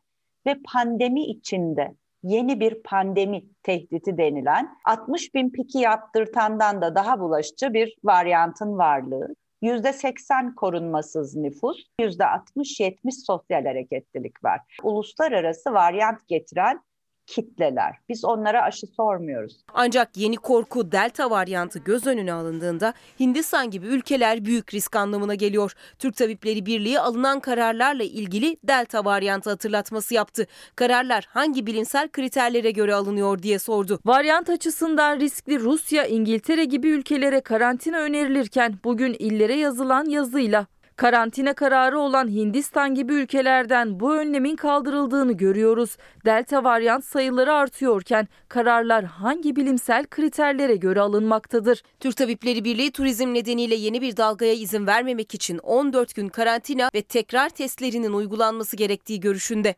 ve pandemi içinde yeni bir pandemi tehdidi denilen 60 bin piki yaptırtandan da daha bulaşıcı bir varyantın varlığı. %80 korunmasız nüfus, %60-70 sosyal hareketlilik var. Uluslararası varyant getiren kitleler. Biz onlara aşı sormuyoruz. Ancak yeni korku delta varyantı göz önüne alındığında Hindistan gibi ülkeler büyük risk anlamına geliyor. Türk Tabipleri Birliği alınan kararlarla ilgili delta varyantı hatırlatması yaptı. Kararlar hangi bilimsel kriterlere göre alınıyor diye sordu. Varyant açısından riskli Rusya, İngiltere gibi ülkelere karantina önerilirken bugün illere yazılan yazıyla Karantina kararı olan Hindistan gibi ülkelerden bu önlemin kaldırıldığını görüyoruz. Delta varyant sayıları artıyorken kararlar hangi bilimsel kriterlere göre alınmaktadır? Türk Tabipleri Birliği turizm nedeniyle yeni bir dalgaya izin vermemek için 14 gün karantina ve tekrar testlerinin uygulanması gerektiği görüşünde.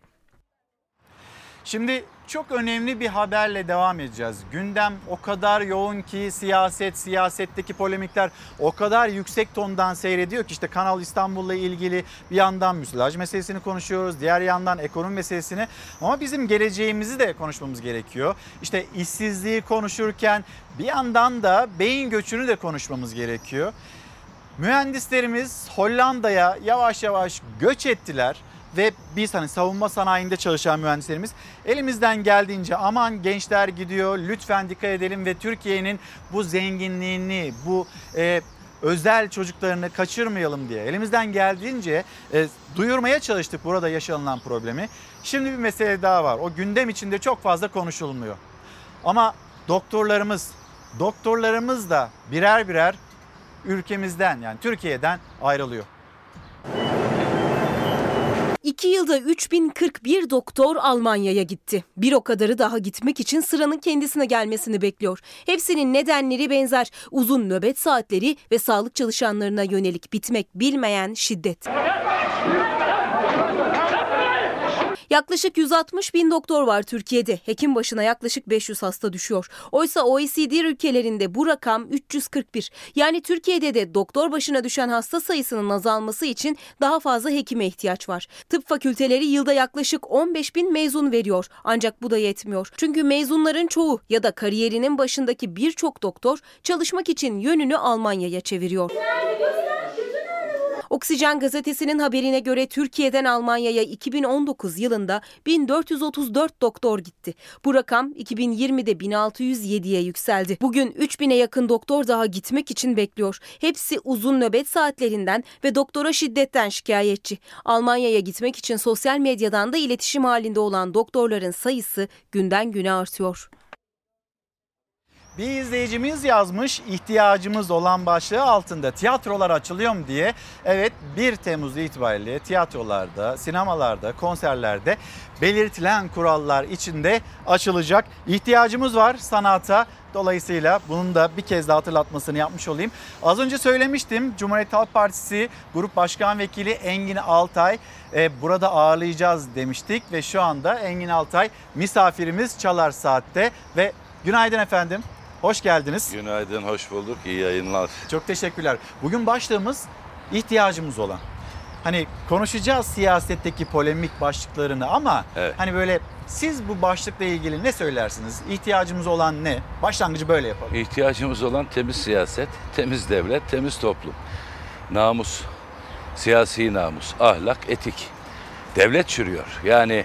Şimdi çok önemli bir haberle devam edeceğiz. Gündem o kadar yoğun ki siyaset, siyasetteki polemikler o kadar yüksek tondan seyrediyor ki işte Kanal İstanbul'la ilgili bir yandan müsilaj meselesini konuşuyoruz. Diğer yandan ekonomi meselesini ama bizim geleceğimizi de konuşmamız gerekiyor. İşte işsizliği konuşurken bir yandan da beyin göçünü de konuşmamız gerekiyor. Mühendislerimiz Hollanda'ya yavaş yavaş göç ettiler ve biz hani savunma sanayinde çalışan mühendislerimiz elimizden geldiğince aman gençler gidiyor lütfen dikkat edelim ve Türkiye'nin bu zenginliğini bu e, özel çocuklarını kaçırmayalım diye elimizden geldiğince e, duyurmaya çalıştık burada yaşanılan problemi. Şimdi bir mesele daha var o gündem içinde çok fazla konuşulmuyor ama doktorlarımız doktorlarımız da birer birer ülkemizden yani Türkiye'den ayrılıyor. İki yılda 3041 doktor Almanya'ya gitti. Bir o kadarı daha gitmek için sıranın kendisine gelmesini bekliyor. Hepsinin nedenleri benzer. Uzun nöbet saatleri ve sağlık çalışanlarına yönelik bitmek bilmeyen şiddet. Yaklaşık 160 bin doktor var Türkiye'de. Hekim başına yaklaşık 500 hasta düşüyor. Oysa OECD ülkelerinde bu rakam 341. Yani Türkiye'de de doktor başına düşen hasta sayısının azalması için daha fazla hekime ihtiyaç var. Tıp fakülteleri yılda yaklaşık 15 bin mezun veriyor. Ancak bu da yetmiyor. Çünkü mezunların çoğu ya da kariyerinin başındaki birçok doktor çalışmak için yönünü Almanya'ya çeviriyor. Oksijen gazetesinin haberine göre Türkiye'den Almanya'ya 2019 yılında 1434 doktor gitti. Bu rakam 2020'de 1607'ye yükseldi. Bugün 3000'e yakın doktor daha gitmek için bekliyor. Hepsi uzun nöbet saatlerinden ve doktora şiddetten şikayetçi. Almanya'ya gitmek için sosyal medyadan da iletişim halinde olan doktorların sayısı günden güne artıyor. Bir izleyicimiz yazmış ihtiyacımız olan başlığı altında tiyatrolar açılıyor mu diye. Evet 1 Temmuz itibariyle tiyatrolarda, sinemalarda, konserlerde belirtilen kurallar içinde açılacak. İhtiyacımız var sanata. Dolayısıyla bunun da bir kez daha hatırlatmasını yapmış olayım. Az önce söylemiştim Cumhuriyet Halk Partisi Grup Başkan Vekili Engin Altay e, burada ağırlayacağız demiştik ve şu anda Engin Altay misafirimiz Çalar Saat'te ve günaydın efendim. Hoş geldiniz. Günaydın, hoş bulduk. İyi yayınlar. Çok teşekkürler. Bugün başlığımız ihtiyacımız olan. Hani konuşacağız siyasetteki polemik başlıklarını ama Evet. hani böyle siz bu başlıkla ilgili ne söylersiniz? İhtiyacımız olan ne? Başlangıcı böyle yapalım. İhtiyacımız olan temiz siyaset, temiz devlet, temiz toplum. Namus, siyasi namus, ahlak, etik. Devlet çürüyor. Yani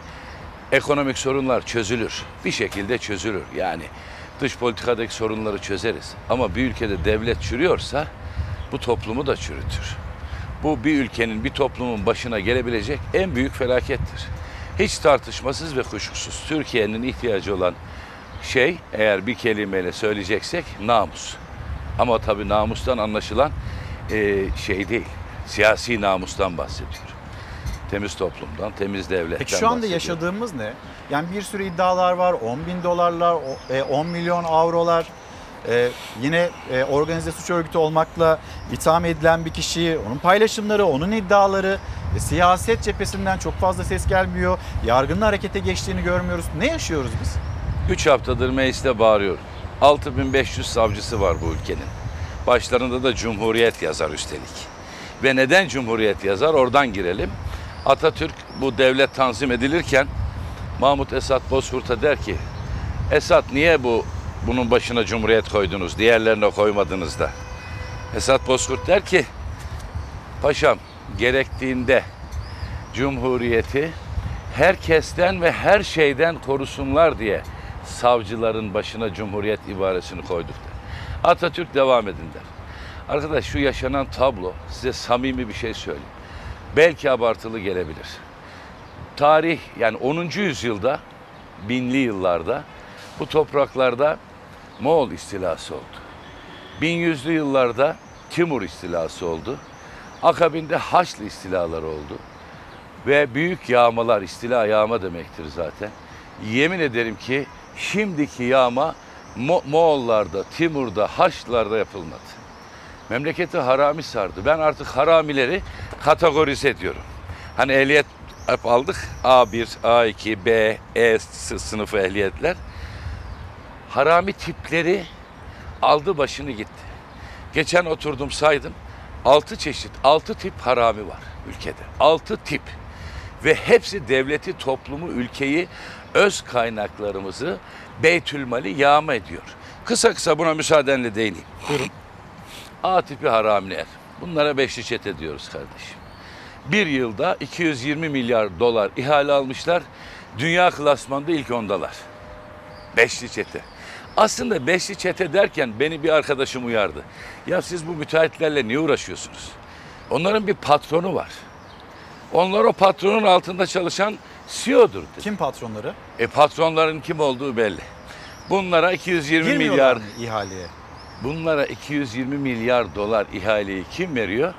ekonomik sorunlar çözülür. Bir şekilde çözülür. Yani dış politikadaki sorunları çözeriz. Ama bir ülkede devlet çürüyorsa bu toplumu da çürütür. bu bir ülkenin, bir toplumun başına gelebilecek en büyük felakettir. Hiç tartışmasız ve kuşkusuz Türkiye'nin ihtiyacı olan şey eğer bir kelimeyle söyleyeceksek namus. Ama tabii namustan anlaşılan e, şey değil, siyasi namustan bahsediyorum. Temiz toplumdan, temiz devletten Peki şu anda bahsediyorum. yaşadığımız ne? Yani bir sürü iddialar var. 10 bin dolarlar, o- e, 10 milyon avrolar. E, yine e, organize suç örgütü olmakla itham edilen bir kişi, onun paylaşımları, onun iddiaları. E, siyaset cephesinden çok fazla ses gelmiyor. Yargının harekete geçtiğini görmüyoruz. Ne yaşıyoruz biz? 3 haftadır mecliste bağırıyorum. 6500 savcısı var bu ülkenin. Başlarında da Cumhuriyet yazar üstelik. Ve neden Cumhuriyet yazar? Oradan girelim. Atatürk bu devlet tanzim edilirken Mahmut Esat Bozkurt'a der ki Esat niye bu bunun başına Cumhuriyet koydunuz, diğerlerine koymadınız da? Esat Bozkurt der ki Paşam gerektiğinde Cumhuriyeti herkesten ve her şeyden korusunlar diye savcıların başına Cumhuriyet ibaresini koyduk der. Atatürk devam edin der. Arkadaş şu yaşanan tablo size samimi bir şey söyleyeyim. Belki abartılı gelebilir. Tarih yani 10. yüzyılda binli yıllarda bu topraklarda Moğol istilası oldu. 1100'lü yıllarda Timur istilası oldu. Akabinde Haçlı istilaları oldu. Ve büyük yağmalar, istila yağma demektir zaten. Yemin ederim ki şimdiki yağma Mo- Moğollarda, Timur'da, Haçlılarda yapılmadı. Memleketi harami sardı. Ben artık haramileri kategorize ediyorum. Hani ehliyet hep aldık. A1, A2, B, E sı- sınıfı ehliyetler. Harami tipleri aldı başını gitti. Geçen oturdum saydım. Altı çeşit, altı tip harami var ülkede. Altı tip. Ve hepsi devleti, toplumu, ülkeyi, öz kaynaklarımızı Beytülmali yağma ediyor. Kısa kısa buna müsaadenle değineyim. Buyurun. A tipi haramiler. Bunlara beşli çete diyoruz kardeşim. Bir yılda 220 milyar dolar ihale almışlar. Dünya klasmanda ilk ondalar. Beşli çete. Aslında beşli çete derken beni bir arkadaşım uyardı. Ya siz bu müteahhitlerle niye uğraşıyorsunuz? Onların bir patronu var. Onlar o patronun altında çalışan CEO'dur dedi. Kim patronları? E patronların kim olduğu belli. Bunlara 220 Girmiyorlar milyar mı ihaleye? Bunlara 220 milyar dolar ihaleyi kim veriyor?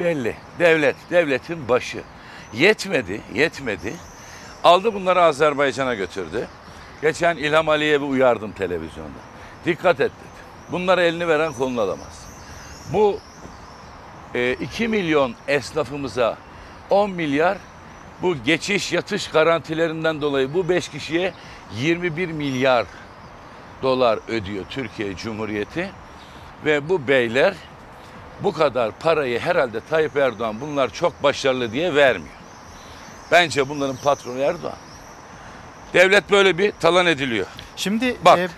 Belli. Devlet, devletin başı. Yetmedi, yetmedi. Aldı bunları Azerbaycan'a götürdü. Geçen İlham Aliyev'i uyardım televizyonda. Dikkat et dedi. Bunlara elini veren kolunu alamaz. Bu e, 2 milyon esnafımıza 10 milyar bu geçiş yatış garantilerinden dolayı bu 5 kişiye 21 milyar dolar ödüyor Türkiye Cumhuriyeti ve bu beyler bu kadar parayı herhalde Tayyip Erdoğan bunlar çok başarılı diye vermiyor. Bence bunların patronu Erdoğan. Devlet böyle bir talan ediliyor. Şimdi Bak. e,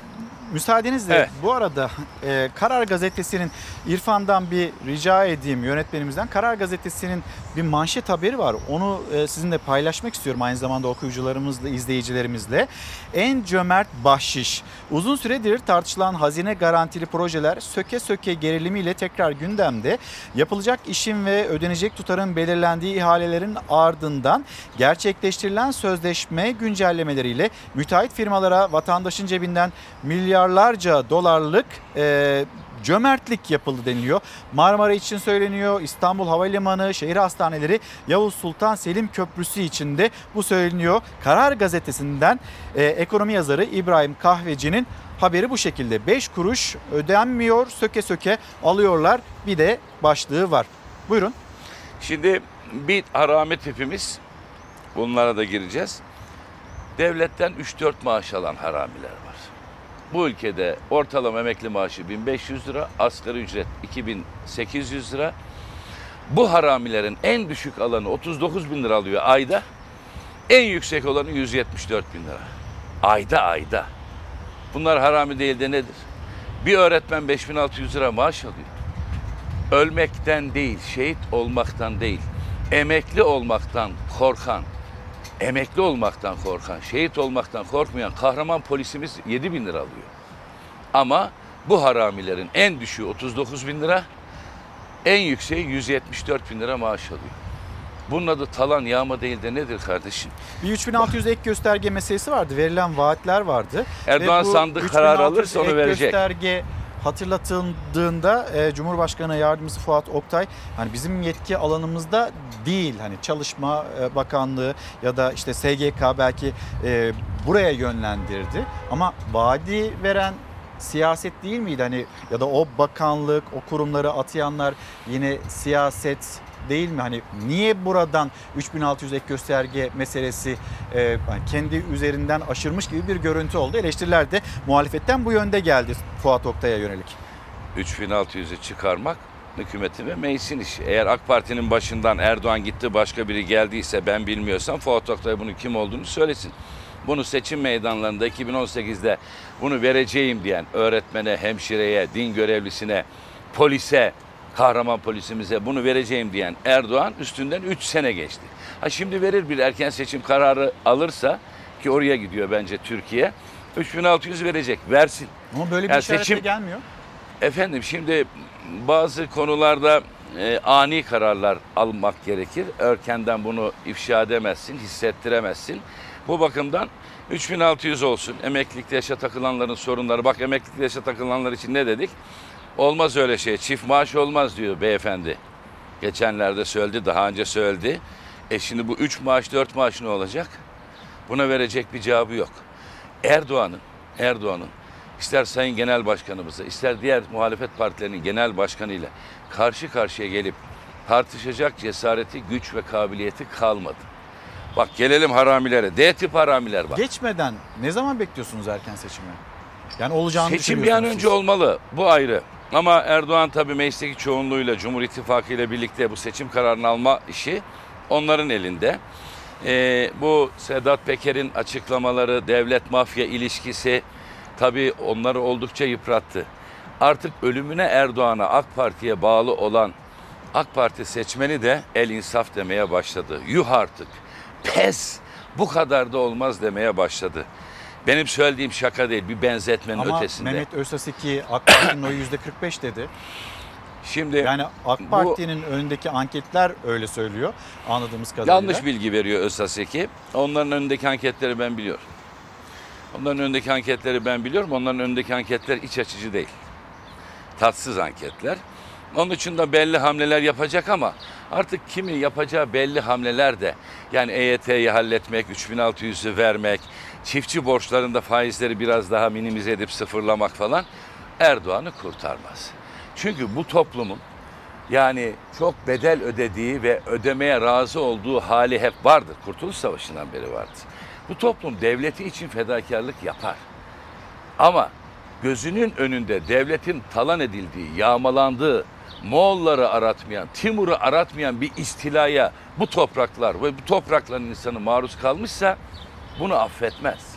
müsaadenizle Evet. bu arada e, Karar Gazetesi'nin İrfan'dan bir rica edeyim yönetmenimizden. Karar Gazetesi'nin bir manşet haberi var. Onu e, sizinle paylaşmak istiyorum aynı zamanda okuyucularımızla, izleyicilerimizle. En cömert bahşiş. Uzun süredir tartışılan hazine garantili projeler söke söke gerilimiyle tekrar gündemde. Yapılacak işin ve ödenecek tutarın belirlendiği ihalelerin ardından gerçekleştirilen sözleşme güncellemeleriyle müteahhit firmalara vatandaşın cebinden milyarlarca dolarlık e, cömertlik yapıldı deniliyor. Marmara için söyleniyor. İstanbul Havalimanı, şehir hastaneleri, Yavuz Sultan Selim Köprüsü için de bu söyleniyor. Karar Gazetesi'nden e, ekonomi yazarı İbrahim Kahveci'nin haberi bu şekilde. 5 kuruş ödenmiyor, söke söke alıyorlar. Bir de başlığı var. Buyurun. Şimdi bir harami tipimiz bunlara da gireceğiz. Devletten 3-4 maaş alan haramiler var. Bu ülkede ortalama emekli maaşı 1500 lira, asgari ücret 2800 lira. Bu haramilerin en düşük alanı 39 bin lira alıyor ayda. En yüksek olanı 174 bin lira. Ayda ayda. Bunlar harami değil de nedir? Bir öğretmen 5600 lira maaş alıyor. Ölmekten değil, şehit olmaktan değil, emekli olmaktan korkan, emekli olmaktan korkan, şehit olmaktan korkmayan kahraman polisimiz 7 bin lira alıyor. Ama bu haramilerin en düşüğü 39 bin lira, En yükseği 174 bin lira maaş alıyor. Bunun adı talan yağma değil de nedir kardeşim? Bir 3600 ek gösterge meselesi vardı. Verilen vaatler vardı. Erdoğan sandık kararı 3600 alırsa onu ek verecek. gösterge hatırlatıldığında e, Cumhurbaşkanı Yardımcısı Fuat Oktay hani bizim yetki alanımızda değil hani Çalışma e, Bakanlığı ya da işte SGK belki e, buraya yönlendirdi. Ama vaadi veren siyaset değil miydi? Hani ya da o bakanlık o kurumları atayanlar yine siyaset değil mi? Hani niye buradan 3600 ek gösterge meselesi e, kendi üzerinden aşırmış gibi bir görüntü oldu. Eleştiriler de muhalefetten bu yönde geldi Fuat Oktay'a yönelik. 3600'ü çıkarmak hükümetin ve meclisin işi. Eğer AK Parti'nin başından Erdoğan gitti başka biri geldiyse ben bilmiyorsam Fuat Oktay bunun kim olduğunu söylesin. Bunu seçim meydanlarında 2018'de bunu vereceğim diyen öğretmene, hemşireye, din görevlisine, polise, kahraman polisimize bunu vereceğim diyen Erdoğan üstünden 3 sene geçti. Ha şimdi verir bir erken seçim kararı alırsa ki oraya gidiyor bence Türkiye 3600 verecek versin. Ama böyle bir Yani seçim- gelmiyor. Efendim şimdi bazı konularda e, ani kararlar almak gerekir. Erkenden bunu ifşa edemezsin, hissettiremezsin. Bu bakımdan 3600 olsun. Emeklilikte yaşa takılanların sorunları. Bak emeklilikte yaşa takılanlar için ne dedik? Olmaz öyle şey. Çift maaş olmaz diyor beyefendi. Geçenlerde söyledi, daha önce söyledi. E şimdi bu 3 maaş, 4 maaş ne olacak? Buna verecek bir cevabı yok. Erdoğan'ın, Erdoğan'ın ister Sayın Genel Başkanımızla, ister diğer muhalefet partilerinin genel başkanıyla karşı karşıya gelip tartışacak cesareti, güç ve kabiliyeti kalmadı. Bak gelelim haramilere. D tip haramiler var. Geçmeden ne zaman bekliyorsunuz erken seçimi? Yani olacağını Seçim bir an önce siz. olmalı. Bu ayrı. Ama Erdoğan tabii meclisteki çoğunluğuyla Cumhur İttifakı ile birlikte bu seçim kararını alma işi onların elinde. Ee, bu Sedat Peker'in açıklamaları, devlet mafya ilişkisi tabii onları oldukça yıprattı. Artık ölümüne Erdoğan'a AK Parti'ye bağlı olan AK Parti seçmeni de el insaf demeye başladı. Yuh artık. Pes. Bu kadar da olmaz demeye başladı. Benim söylediğim şaka değil, bir benzetmenin Ama ötesinde. Mehmet Özasiki AK Parti'nin oyu %45 dedi. Şimdi Yani AK bu- Parti'nin önündeki anketler öyle söylüyor anladığımız kadarıyla. Yanlış bilgi veriyor Özaseki. Onların önündeki anketleri ben biliyorum. Onların önündeki anketleri ben biliyorum. Onların önündeki anketler iç açıcı değil. Tatsız anketler. Onun için de belli hamleler yapacak ama artık kimi yapacağı belli hamleler de yani EYT'yi halletmek, 3600'ü vermek, çiftçi borçlarında faizleri biraz daha minimize edip sıfırlamak falan Erdoğan'ı kurtarmaz. Çünkü bu toplumun yani çok bedel ödediği ve ödemeye razı olduğu hali hep vardır. Kurtuluş Savaşı'ndan beri vardır. Bu toplum devleti için fedakarlık yapar. Ama gözünün önünde devletin talan edildiği, yağmalandığı, Moğolları aratmayan, Timur'u aratmayan bir istilaya bu topraklar ve bu toprakların insanı maruz kalmışsa bunu affetmez.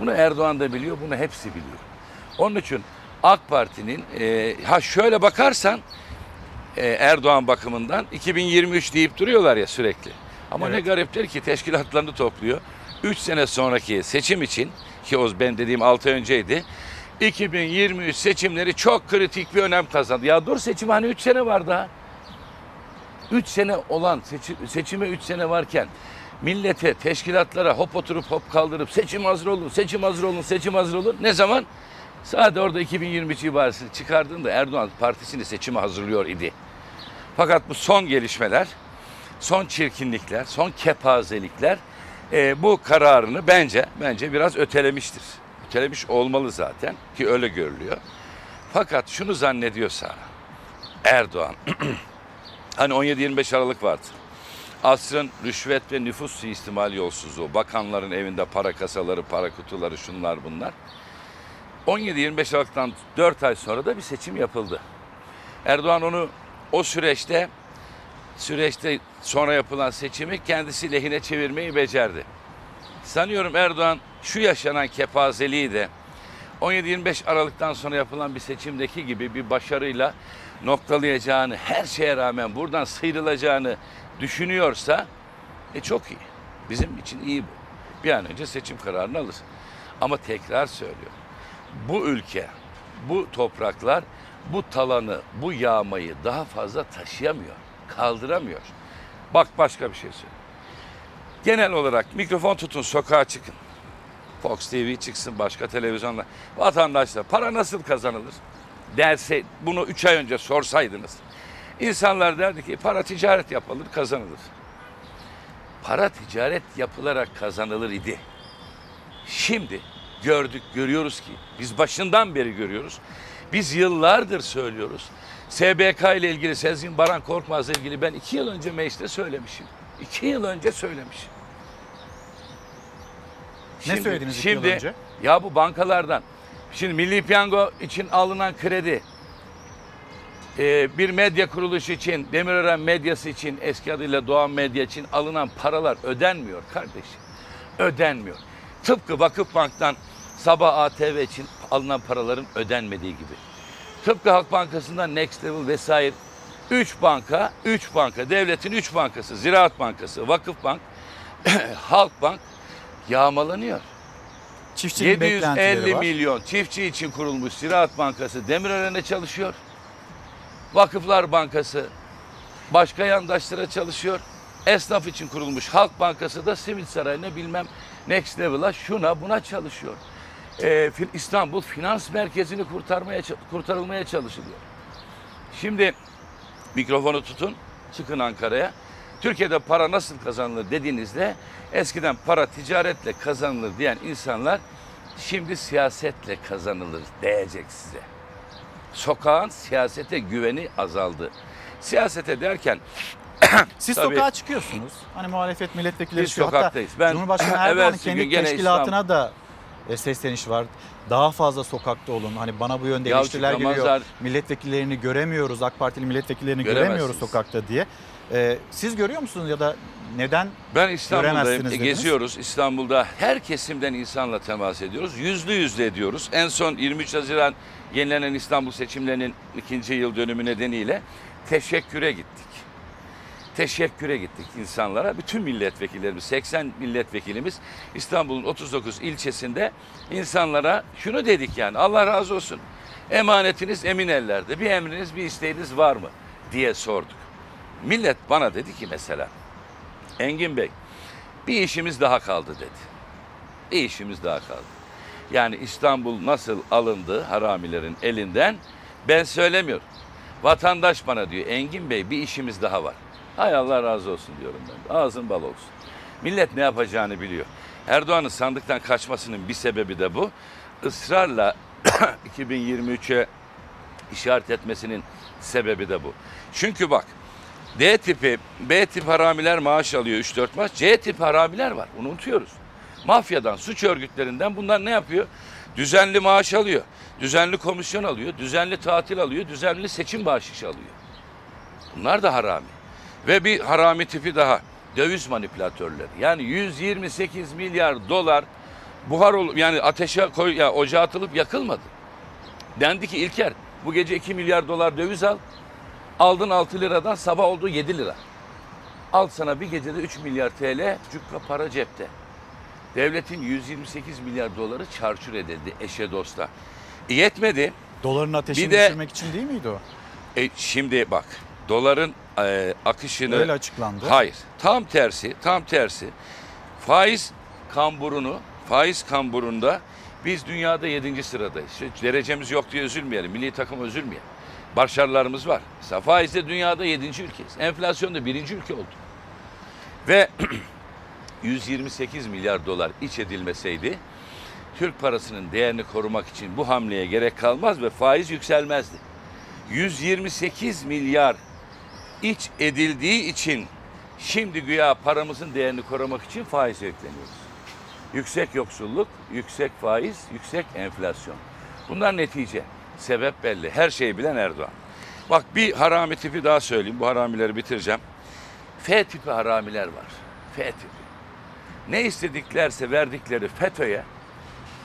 Bunu Erdoğan da biliyor, bunu hepsi biliyor. Onun için AK Parti'nin, e, ha şöyle bakarsan e, Erdoğan bakımından 2023 deyip duruyorlar ya sürekli. Ama ne Evet. gariptir ki teşkilatlarını topluyor. 3 sene sonraki seçim için ki o ben dediğim 6 ay önceydi. 2023 seçimleri çok kritik bir önem kazandı. Ya dur seçim hani 3 sene var daha. 3 sene olan seçim, seçime 3 sene varken millete, teşkilatlara hop oturup hop kaldırıp seçim hazır olun, seçim hazır olun, seçim hazır olun. Ne zaman? Sadece orada 2023 ibaresini çıkardığında Erdoğan partisini seçime hazırlıyor idi. Fakat bu son gelişmeler, son çirkinlikler, son kepazelikler e, bu kararını bence bence biraz ötelemiştir. Ötelemiş olmalı zaten ki öyle görülüyor. Fakat şunu zannediyorsa Erdoğan hani 17-25 Aralık vardı. Asrın rüşvet ve nüfus suistimal yolsuzluğu, bakanların evinde para kasaları, para kutuları, şunlar bunlar. 17-25 Aralık'tan 4 ay sonra da bir seçim yapıldı. Erdoğan onu o süreçte süreçte sonra yapılan seçimi kendisi lehine çevirmeyi becerdi. Sanıyorum Erdoğan şu yaşanan kepazeliği de 17-25 Aralık'tan sonra yapılan bir seçimdeki gibi bir başarıyla noktalayacağını, her şeye rağmen buradan sıyrılacağını düşünüyorsa e çok iyi. Bizim için iyi bu. Bir an önce seçim kararını alır. Ama tekrar söylüyorum. Bu ülke, bu topraklar bu talanı, bu yağmayı daha fazla taşıyamıyor, kaldıramıyor. Bak başka bir şey söyleyeyim. Genel olarak mikrofon tutun, sokağa çıkın. Fox TV çıksın, başka televizyonlar. Vatandaşlar para nasıl kazanılır derse bunu 3 ay önce sorsaydınız. İnsanlar derdi ki para ticaret yapılır, kazanılır. Para ticaret yapılarak kazanılır idi. Şimdi gördük, görüyoruz ki biz başından beri görüyoruz. Biz yıllardır söylüyoruz. SBK ile ilgili Sezgin Baran Korkmaz'la ilgili ben iki yıl önce mecliste söylemişim. İki yıl önce söylemişim. Ne söylediniz iki yıl şimdi, önce? Ya bu bankalardan. Şimdi Milli Piyango için alınan kredi, e, bir medya kuruluşu için, Demirören medyası için, eski adıyla Doğan Medya için alınan paralar ödenmiyor kardeşim. Ödenmiyor. Tıpkı Vakıfbank'tan Sabah ATV için alınan paraların ödenmediği gibi. Tıpkı Halk Bankası'ndan Next Level vesaire 3 banka, 3 banka, devletin 3 bankası, Ziraat Bankası, Vakıfbank, Halkbank yağmalanıyor. Çiftçinin beklentileri 750 var. milyon çiftçi için kurulmuş Ziraat Bankası Demirören'e çalışıyor. Vakıflar Bankası başka yandaşlara çalışıyor. Esnaf için kurulmuş Halk Bankası da Simit Sarayı'na bilmem Next Level'a şuna buna çalışıyor. Ee, İstanbul Finans Merkezi'ni kurtarmaya kurtarılmaya çalışılıyor. Şimdi mikrofonu tutun, çıkın Ankara'ya. Türkiye'de para nasıl kazanılır dediğinizde eskiden para ticaretle kazanılır diyen insanlar şimdi siyasetle kazanılır diyecek size. Sokağın siyasete güveni azaldı. Siyasete derken Siz tabii- sokağa çıkıyorsunuz. Hani muhalefet milletvekilleri Biz çıkıyor. sokaktayız. Hatta Ben Cumhurbaşkanı Erdoğan'ın evvelsi gün kendi gene teşkilatına da e, sesleniş var. Daha fazla sokakta olun. Hani bana bu yönde Ya eleştiriler geliyor. çıkamazlar. Milletvekillerini göremiyoruz. AK Partili milletvekillerini Göremezsiniz. göremiyoruz sokakta diye. E, siz görüyor musunuz ya da neden Ben İstanbul'dayım, göremezsiniz e, dediniz? geziyoruz. İstanbul'da her kesimden insanla temas ediyoruz. Yüzlü yüzle ediyoruz. En son 23 Haziran yenilenen İstanbul seçimlerinin ikinci yıl dönümü nedeniyle teşekküre gittik. Teşekküre gittik insanlara. Bütün milletvekillerimiz, 80 milletvekilimiz İstanbul'un 39 ilçesinde insanlara şunu dedik yani Allah razı olsun. Emanetiniz emin ellerde. Bir emriniz, bir isteğiniz var mı diye sorduk. Millet bana dedi ki mesela Engin Bey bir işimiz daha kaldı dedi. Bir işimiz daha kaldı. Yani İstanbul nasıl alındı haramilerin elinden ben söylemiyorum. Vatandaş bana diyor Engin Bey bir işimiz daha var. Hay Allah razı olsun diyorum ben. Ağzın bal olsun. Millet ne yapacağını biliyor. Erdoğan'ın sandıktan kaçmasının bir sebebi de bu. Israrla 2023'e işaret etmesinin sebebi de bu. Çünkü bak D tipi, B tip haramiler maaş alıyor 3-4 maaş. C tip haramiler var. Unutuyoruz. Mafyadan, suç örgütlerinden bunlar ne yapıyor? Düzenli maaş alıyor. Düzenli komisyon alıyor. Düzenli tatil alıyor. Düzenli seçim bahşişi alıyor. Bunlar da harami. Ve bir harami tipi daha. Döviz manipülatörleri. Yani 128 milyar dolar buhar ol yani ateşe koy ya ocağa atılıp yakılmadı. Dendi ki İlker bu gece 2 milyar dolar döviz al. Aldın 6 liradan sabah oldu 7 lira. Al sana bir gecede 3 milyar TL cukka para cepte. Devletin 128 milyar doları çarçur edildi eşe dosta. E, yetmedi. Doların ateşini Bir de- düşürmek için değil miydi o? E, şimdi bak doların e, akışını... Öyle açıklandı. Hayır tam tersi tam tersi. Faiz kamburunu faiz kamburunda biz dünyada 7. sıradayız. Derecemiz yok diye üzülmeyelim. Milli takım üzülmeyelim. Başarılarımız var. Mesela faizde dünyada 7. ülkeyiz. Enflasyonda 1. ülke oldu. Ve 128 milyar dolar iç edilmeseydi Türk parasının değerini korumak için bu hamleye gerek kalmaz ve faiz yükselmezdi. 128 milyar iç edildiği için şimdi güya paramızın değerini korumak için faiz yükleniyoruz. Yüksek yoksulluk, yüksek faiz, yüksek enflasyon. Bunlar netice. Sebep belli. Her şeyi bilen Erdoğan. Bak bir harami tipi daha söyleyeyim. Bu haramileri bitireceğim. F tipi haramiler var. F tipi. Ne istediklerse verdikleri FETÖ'ye,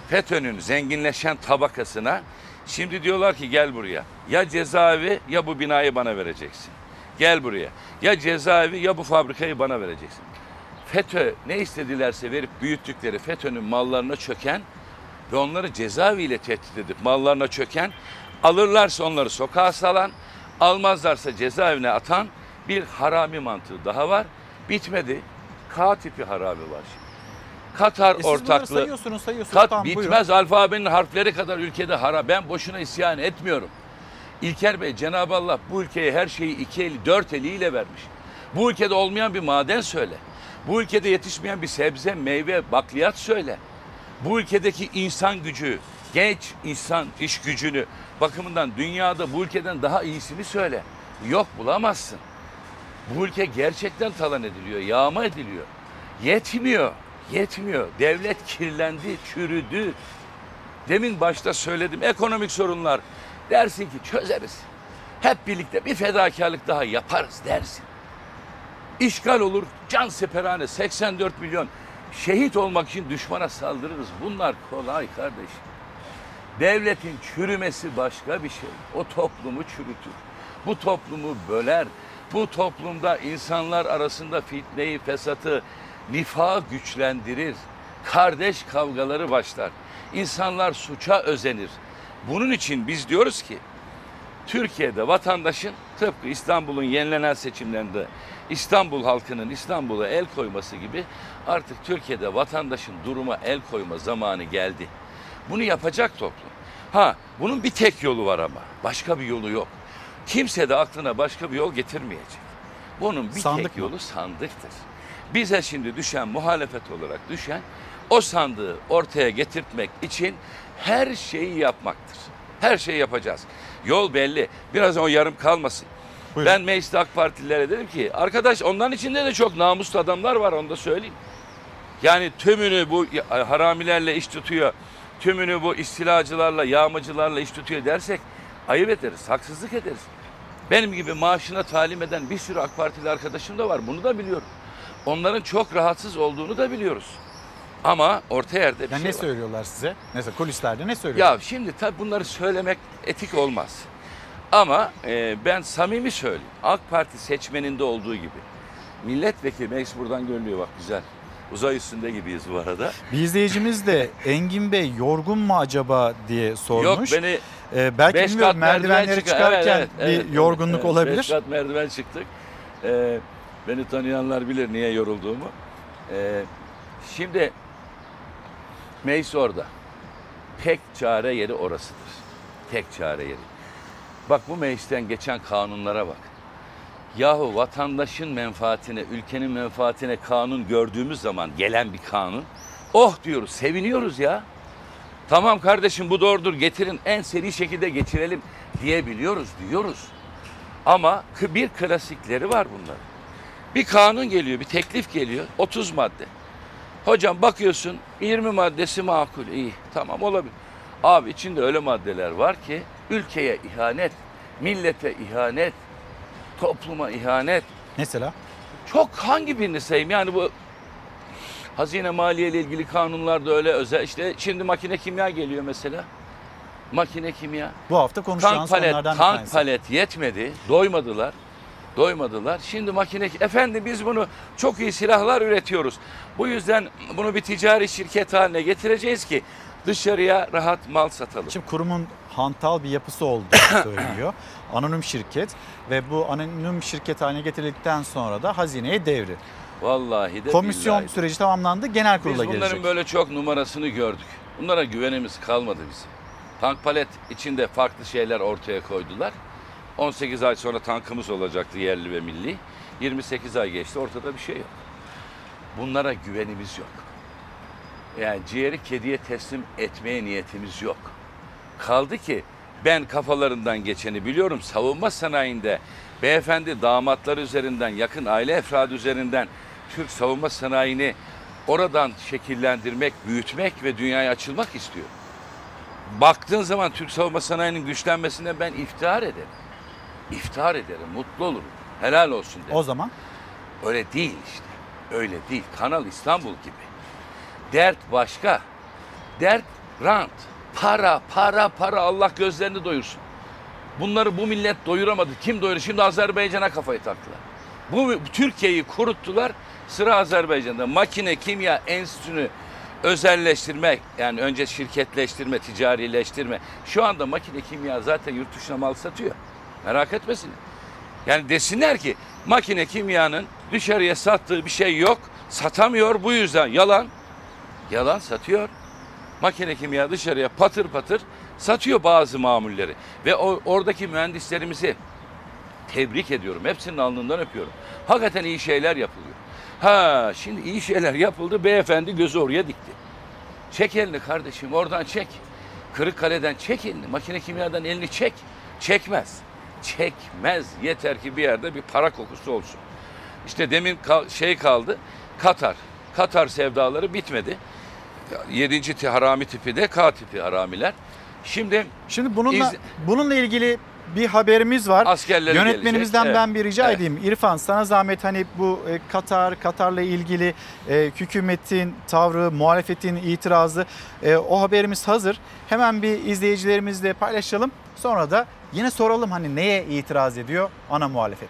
FETÖ'nün zenginleşen tabakasına şimdi diyorlar ki gel buraya. Ya cezaevi ya bu binayı bana vereceksin. Gel buraya. Ya cezaevi ya bu fabrikayı bana vereceksin. FETÖ ne istedilerse verip büyüttükleri FETÖ'nün mallarına çöken ve onları cezaeviyle tehdit edip mallarına çöken Alırlarsa onları sokağa salan, almazlarsa cezaevine atan bir harami mantığı daha var. Bitmedi. K tipi harami var şimdi. Katar E ortaklığı. sayıyorsunuz, sayıyorsunuz. Kat Tamam, buyurun. bitmez alfabenin harfleri kadar ülkede hara. Ben boşuna isyan etmiyorum. İlker Bey Cenab-ı Allah bu ülkeye her şeyi iki eli dört eliyle vermiş. Bu ülkede olmayan bir maden söyle. Bu ülkede yetişmeyen bir sebze, meyve, bakliyat söyle. Bu ülkedeki insan gücü, genç insan iş gücünü bakımından dünyada bu ülkeden daha iyisini söyle. Yok bulamazsın. Bu ülke gerçekten talan ediliyor, yağma ediliyor. Yetmiyor, yetmiyor. Devlet kirlendi, çürüdü. Demin başta söyledim ekonomik sorunlar. Dersin ki çözeriz. Hep birlikte bir fedakarlık daha yaparız dersin. İşgal olur, can seperhane 84 milyon şehit olmak için düşmana saldırırız. Bunlar kolay kardeş. Devletin çürümesi başka bir şey. O toplumu çürütür. Bu toplumu böler. Bu toplumda insanlar arasında fitneyi, fesatı, nifağı güçlendirir. Kardeş kavgaları başlar. İnsanlar suça özenir. Bunun için biz diyoruz ki Türkiye'de vatandaşın tıpkı İstanbul'un yenilenen seçimlerinde İstanbul halkının İstanbul'a el koyması gibi artık Türkiye'de vatandaşın duruma el koyma zamanı geldi. Bunu yapacak toplum. Ha bunun bir tek yolu var ama başka bir yolu yok. Kimse de aklına başka bir yol getirmeyecek. Bunun bir Sandık tek mı? yolu sandıktır. Bize şimdi düşen muhalefet olarak düşen o sandığı ortaya getirtmek için her şeyi yapmaktır. Her şeyi yapacağız. Yol belli. Biraz o yarım kalmasın. Ben mecliste AK Partililere dedim ki arkadaş onların içinde de çok namuslu adamlar var onu da söyleyeyim. Yani tümünü bu haramilerle iş tutuyor. Tümünü bu istilacılarla, yağmacılarla iş tutuyor dersek ayıp ederiz, haksızlık ederiz. Benim gibi maaşına talim eden bir sürü AK Partili arkadaşım da var. Bunu da biliyorum. Onların çok rahatsız olduğunu da biliyoruz. Ama orta yerde bir Ya şey ne var. söylüyorlar size? Mesela kulislerde ne söylüyorlar? Ya şimdi tabii bunları söylemek etik olmaz. Ama e, ben samimi söyleyeyim. AK Parti seçmeninde olduğu gibi. Milletvekili meclis buradan görünüyor bak güzel. Uzay üstünde gibiyiz bu arada. Bir izleyicimiz de Engin Bey yorgun mu acaba diye sormuş. Yok beni Ee, belki beş bilmiyorum merdivenleri çıkar. çıkarken Evet, evet, bir evet, yorgunluk evet. olabilir. Beş kat merdiven çıktık. Ee, beni tanıyanlar bilir niye yorulduğumu. Ee, şimdi meclis orada. Tek çare yeri orasıdır. Tek çare yeri. Bak bu meclisten geçen kanunlara bak. Yahu vatandaşın menfaatine, ülkenin menfaatine kanun gördüğümüz zaman gelen bir kanun. Oh diyoruz, seviniyoruz ya. Tamam kardeşim bu doğrudur getirin en seri şekilde geçirelim diyebiliyoruz diyoruz. Ama bir klasikleri var bunların. Bir kanun geliyor, bir teklif geliyor 30 madde. Hocam bakıyorsun 20 maddesi makul iyi tamam olabilir. Abi içinde öyle maddeler var ki ülkeye ihanet, millete ihanet, topluma ihanet. Mesela? Çok hangi birini sayayım yani bu hazine maliye ile ilgili kanunlarda öyle özel işte şimdi makine kimya geliyor mesela. Makine kimya. Bu hafta konuşacağımız Tank palet, konulardan bir tank tanesi. palet yetmedi. Doymadılar. Doymadılar. Şimdi makine efendim biz bunu çok iyi silahlar üretiyoruz. Bu yüzden bunu bir ticari şirket haline getireceğiz ki dışarıya rahat mal satalım. Şimdi kurumun hantal bir yapısı olduğu söyleniyor. anonim şirket ve bu anonim şirket haline getirildikten sonra da hazineye devri. Vallahi de Komisyon billahi süreci tamamlandı. Genel kurula Biz bunların gelecek. böyle çok numarasını gördük. Bunlara güvenimiz kalmadı bizim. Tank palet içinde farklı şeyler ortaya koydular. 18 ay sonra tankımız olacaktı yerli ve milli. 28 ay geçti ortada bir şey yok. Bunlara güvenimiz yok. Yani ciğeri kediye teslim etmeye niyetimiz yok. Kaldı ki ben kafalarından geçeni biliyorum. Savunma sanayinde beyefendi damatlar üzerinden, yakın aile efradı üzerinden Türk savunma sanayini oradan şekillendirmek, büyütmek ve dünyaya açılmak istiyor. Baktığın zaman Türk savunma sanayinin güçlenmesine ben iftihar ederim. İftihar ederim, mutlu olurum. Helal olsun derim. O zaman Öyle değil işte. Öyle değil. Kanal İstanbul gibi. Dert başka. Dert rant. Para, para, para. Allah gözlerini doyursun. Bunları bu millet doyuramadı. Kim doyurur? Şimdi Azerbaycan'a kafayı taktılar. Bu Türkiye'yi kuruttular. Sıra Azerbaycan'da. Makine Kimya Enstitüsü'nü özelleştirme yani önce şirketleştirme, ticarileştirme. Şu anda makine kimya zaten yurt dışına mal satıyor. Merak etmesin. Yani desinler ki makine kimyanın dışarıya sattığı bir şey yok. Satamıyor bu yüzden yalan. Yalan satıyor. Makine kimya dışarıya patır patır satıyor bazı mamulleri. Ve o, oradaki mühendislerimizi tebrik ediyorum. Hepsinin alnından öpüyorum. Hakikaten iyi şeyler yapılıyor. Ha şimdi iyi şeyler yapıldı. Beyefendi gözü oraya dikti. Çek elini kardeşim oradan çek. Kırıkkale'den çek elini. Makine kimyadan elini çek. Çekmez. Çekmez. Yeter ki bir yerde bir para kokusu olsun. İşte demin kal- şey kaldı. Katar. Katar sevdaları bitmedi. Yedinci harami tipi de K tipi haramiler. Şimdi Şimdi bununla bununla ilgili bir haberimiz var. Askerleri Yönetmenimizden gelecek. ben bir rica Evet. edeyim. İrfan sana zahmet hani bu e, Katar, Katar'la ilgili e, hükümetin tavrı, muhalefetin itirazı e, o haberimiz hazır. Hemen bir izleyicilerimizle paylaşalım. Sonra da yine soralım hani neye itiraz ediyor ana muhalefet.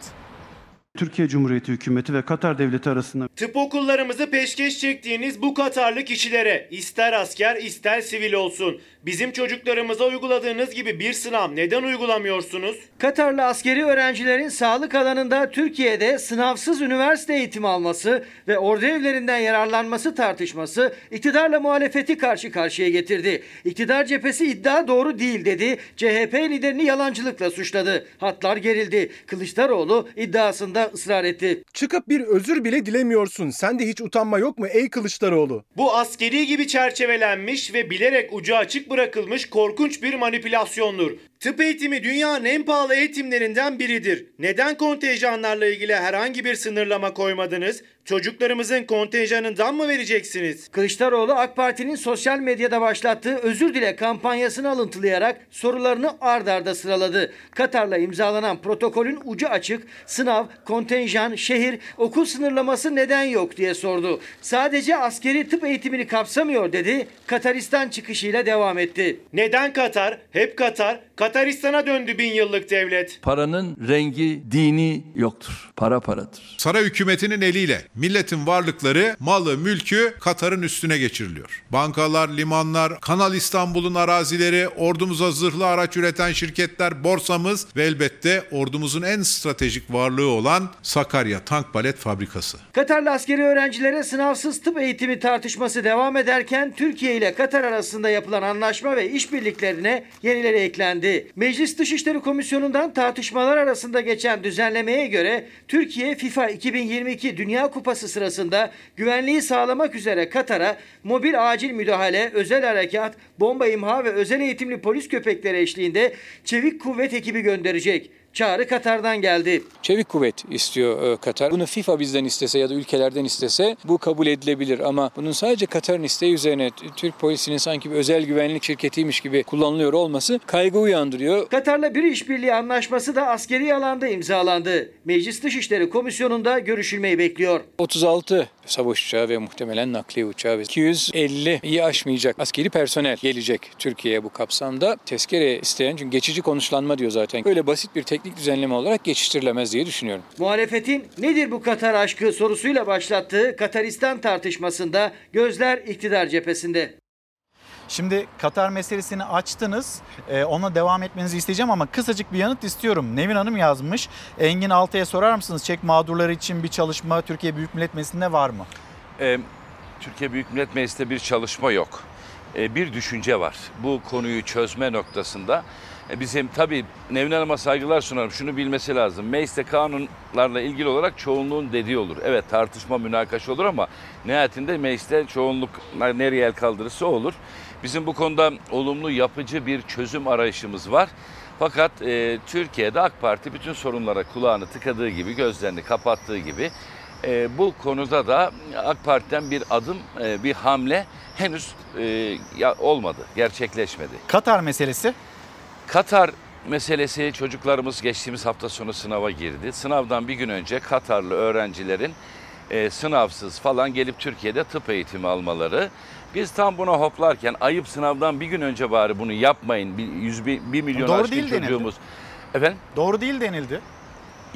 Türkiye Cumhuriyeti hükümeti ve Katar devleti arasında Tıp okullarımızı peşkeş çektiğiniz bu Katarlı kişilere ister asker ister sivil olsun bizim çocuklarımıza uyguladığınız gibi bir sınav neden uygulamıyorsunuz? Katarlı askeri öğrencilerin sağlık alanında Türkiye'de sınavsız üniversite eğitimi alması ve ordu evlerinden yararlanması tartışması iktidarla muhalefeti karşı karşıya getirdi. İktidar cephesi iddia doğru değil dedi. CHP liderini yalancılıkla suçladı. Hatlar gerildi. Kılıçdaroğlu iddiasında ısrar etti. Çıkıp bir özür bile dilemiyorsun. Sende hiç utanma yok mu ey Kılıçdaroğlu? Bu askeri gibi çerçevelenmiş ve bilerek ucu açık bırakılmış korkunç bir manipülasyondur. Tıp eğitimi dünyanın en pahalı eğitimlerinden biridir. Neden kontenjanlarla ilgili herhangi bir sınırlama koymadınız? Çocuklarımızın kontenjanından mı vereceksiniz? Kılıçdaroğlu AK Parti'nin sosyal medyada başlattığı özür dile kampanyasını alıntılayarak sorularını ard arda sıraladı. Katar'la imzalanan protokolün ucu açık, sınav, kontenjan, şehir, okul sınırlaması neden yok diye sordu. Sadece askeri tıp eğitimini kapsamıyor dedi. Kataristan çıkışıyla devam etti. Neden Katar? Hep Katar. Kataristan'a döndü bin yıllık devlet. paranın rengi, dini yoktur. Para paradır. Saray hükümetinin eliyle milletin varlıkları, malı, mülkü Katar'ın üstüne geçiriliyor. Bankalar, limanlar, Kanal İstanbul'un arazileri, ordumuza zırhlı araç üreten şirketler, borsamız ve elbette ordumuzun en stratejik varlığı olan Sakarya Tank Balet Fabrikası. Katarlı askeri öğrencilere sınavsız tıp eğitimi tartışması devam ederken Türkiye ile Katar arasında yapılan anlaşma ve işbirliklerine yenileri eklendi. Meclis Dışişleri Komisyonu'ndan tartışmalar arasında geçen düzenlemeye göre Türkiye FIFA 2022 Dünya Kupası sırasında güvenliği sağlamak üzere Katar'a mobil acil müdahale, özel harekat, bomba imha ve özel eğitimli polis köpekleri eşliğinde çevik kuvvet ekibi gönderecek. Çağrı Katar'dan geldi. Çevik kuvvet istiyor e, Katar. Bunu FIFA bizden istese ya da ülkelerden istese bu kabul edilebilir ama bunun sadece Katar'ın isteği üzerine Türk polisinin sanki bir özel güvenlik şirketiymiş gibi kullanılıyor olması kaygı uyandırıyor. Katar'la bir işbirliği anlaşması da askeri alanda imzalandı. Meclis Dışişleri Komisyonu'nda görüşülmeyi bekliyor. 36 savaş uçağı ve muhtemelen nakliye uçağı ve 250'yi aşmayacak askeri personel gelecek Türkiye'ye bu kapsamda. Tezkere isteyen çünkü geçici konuşlanma diyor zaten. Böyle basit bir teknik düzenleme olarak geçiştirilemez diye düşünüyorum. Muhalefetin nedir bu Katar aşkı sorusuyla başlattığı Kataristan tartışmasında gözler iktidar cephesinde. Şimdi Katar meselesini açtınız. Ee, ona devam etmenizi isteyeceğim ama kısacık bir yanıt istiyorum. Nevin Hanım yazmış. Engin Altı'ya sorar mısınız? Çek mağdurları için bir çalışma Türkiye Büyük Millet Meclisi'nde var mı? Ee, Türkiye Büyük Millet Meclisi'nde bir çalışma yok. Ee, bir düşünce var. Bu konuyu çözme noktasında e, bizim tabii Nevin Hanım'a saygılar sunarım. Şunu bilmesi lazım. Mecliste kanunlarla ilgili olarak çoğunluğun dediği olur. Evet tartışma, münakaşa olur ama nihayetinde mecliste çoğunluk nereye el kaldırırsa olur. Bizim bu konuda olumlu, yapıcı bir çözüm arayışımız var. Fakat e, Türkiye'de AK Parti bütün sorunlara kulağını tıkadığı gibi, gözlerini kapattığı gibi e, bu konuda da AK Parti'den bir adım, e, bir hamle henüz e, ya, olmadı, gerçekleşmedi. Katar meselesi? Katar meselesi çocuklarımız geçtiğimiz hafta sonu sınava girdi. Sınavdan bir gün önce Katarlı öğrencilerin e, sınavsız falan gelip Türkiye'de tıp eğitimi almaları. Biz tam buna hoplarken ayıp sınavdan bir gün önce bari bunu yapmayın. Bir, yüz, bir, bir milyon Doğru aşkın değil denildi. çocuğumuz. Efendim? Doğru değil denildi.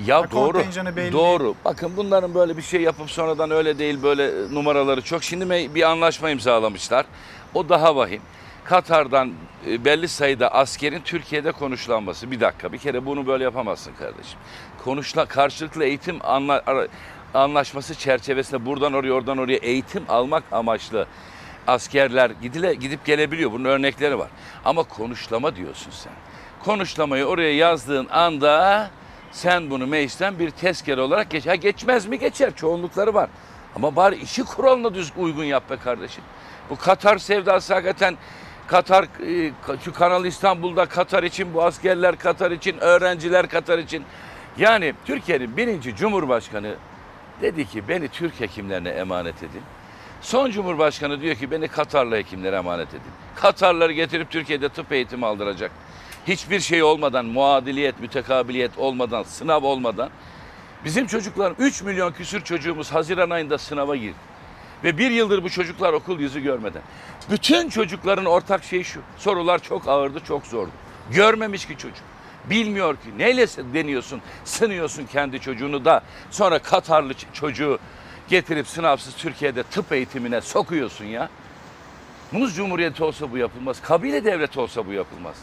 Ya Ha, doğru. belli. Doğru. Bakın bunların böyle bir şey yapıp sonradan öyle değil böyle numaraları çok. Şimdi bir anlaşma imzalamışlar. O daha vahim. Katar'dan e, belli sayıda askerin Türkiye'de konuşlanması. Bir dakika bir kere bunu böyle yapamazsın kardeşim. Konuşla karşılıklı eğitim anla, anlaşması çerçevesinde buradan oraya oradan oraya eğitim almak amaçlı askerler gidile, gidip gelebiliyor. Bunun örnekleri var. Ama konuşlama diyorsun sen. Konuşlamayı oraya yazdığın anda sen bunu meclisten bir tezkere olarak geç. Ha geçmez mi? Geçer. Çoğunlukları var. Ama bari işi kuralına düz uygun yap be kardeşim. Bu Katar sevdası hakikaten Katar, e, şu Kanal İstanbul'da Katar için, bu askerler Katar için, öğrenciler Katar için. Yani Türkiye'nin birinci Cumhurbaşkanı dedi ki beni Türk hekimlerine emanet edin. Son Cumhurbaşkanı diyor ki beni Katarlı hekimlere emanet edin. Katarları getirip Türkiye'de tıp eğitimi aldıracak. Hiçbir şey olmadan, muadiliyet, mütekabiliyet olmadan, sınav olmadan. Bizim çocuklar 3 milyon küsür çocuğumuz Haziran ayında sınava girdi. Ve bir yıldır bu çocuklar okul yüzü görmeden. Bütün çocukların ortak şeyi şu. Sorular çok ağırdı, çok zordu. Görmemiş ki çocuk. Bilmiyor ki neyle deniyorsun, sınıyorsun kendi çocuğunu da sonra Katarlı çocuğu getirip sınavsız Türkiye'de tıp eğitimine sokuyorsun ya. Muz Cumhuriyeti olsa bu yapılmaz. Kabile devleti olsa bu yapılmaz.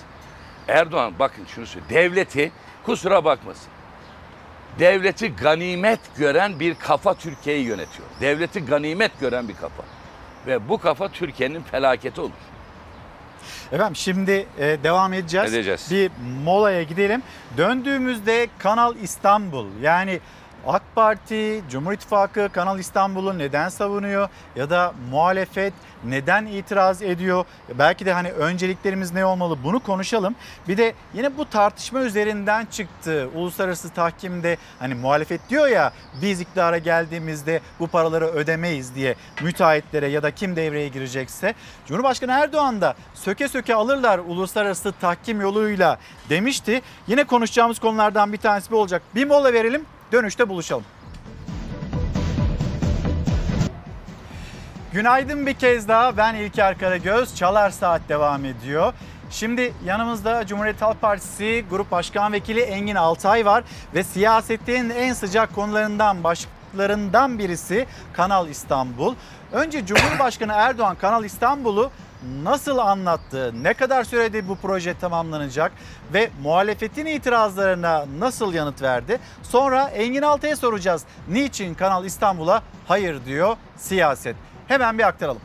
Erdoğan bakın şunu söyleyeyim. Devleti kusura bakmasın. Devleti ganimet gören bir kafa Türkiye'yi yönetiyor. Devleti ganimet gören bir kafa. Ve bu kafa Türkiye'nin felaketi olur. Efendim şimdi e, devam edeceğiz. Edeceğiz. Bir molaya gidelim. Döndüğümüzde Kanal İstanbul yani AK Parti, Cumhur İttifakı Kanal İstanbul'u neden savunuyor ya da muhalefet neden itiraz ediyor? Belki de hani önceliklerimiz ne olmalı bunu konuşalım. Bir de yine bu tartışma üzerinden çıktı. Uluslararası tahkimde hani muhalefet diyor ya biz iktidara geldiğimizde bu paraları ödemeyiz diye müteahhitlere ya da kim devreye girecekse. Cumhurbaşkanı Erdoğan da söke söke alırlar uluslararası tahkim yoluyla demişti. Yine konuşacağımız konulardan bir tanesi bu olacak. Bir mola verelim dönüşte buluşalım. Günaydın bir kez daha ben İlker Karagöz. Çalar Saat devam ediyor. Şimdi yanımızda Cumhuriyet Halk Partisi Grup Başkan Vekili Engin Altay var ve siyasetin en sıcak konularından başlıklarından birisi Kanal İstanbul. Önce Cumhurbaşkanı Erdoğan Kanal İstanbul'u nasıl anlattı? Ne kadar sürede bu proje tamamlanacak ve muhalefetin itirazlarına nasıl yanıt verdi? Sonra Engin Altay'a soracağız. Niçin Kanal İstanbul'a hayır diyor siyaset? Hemen bir aktaralım.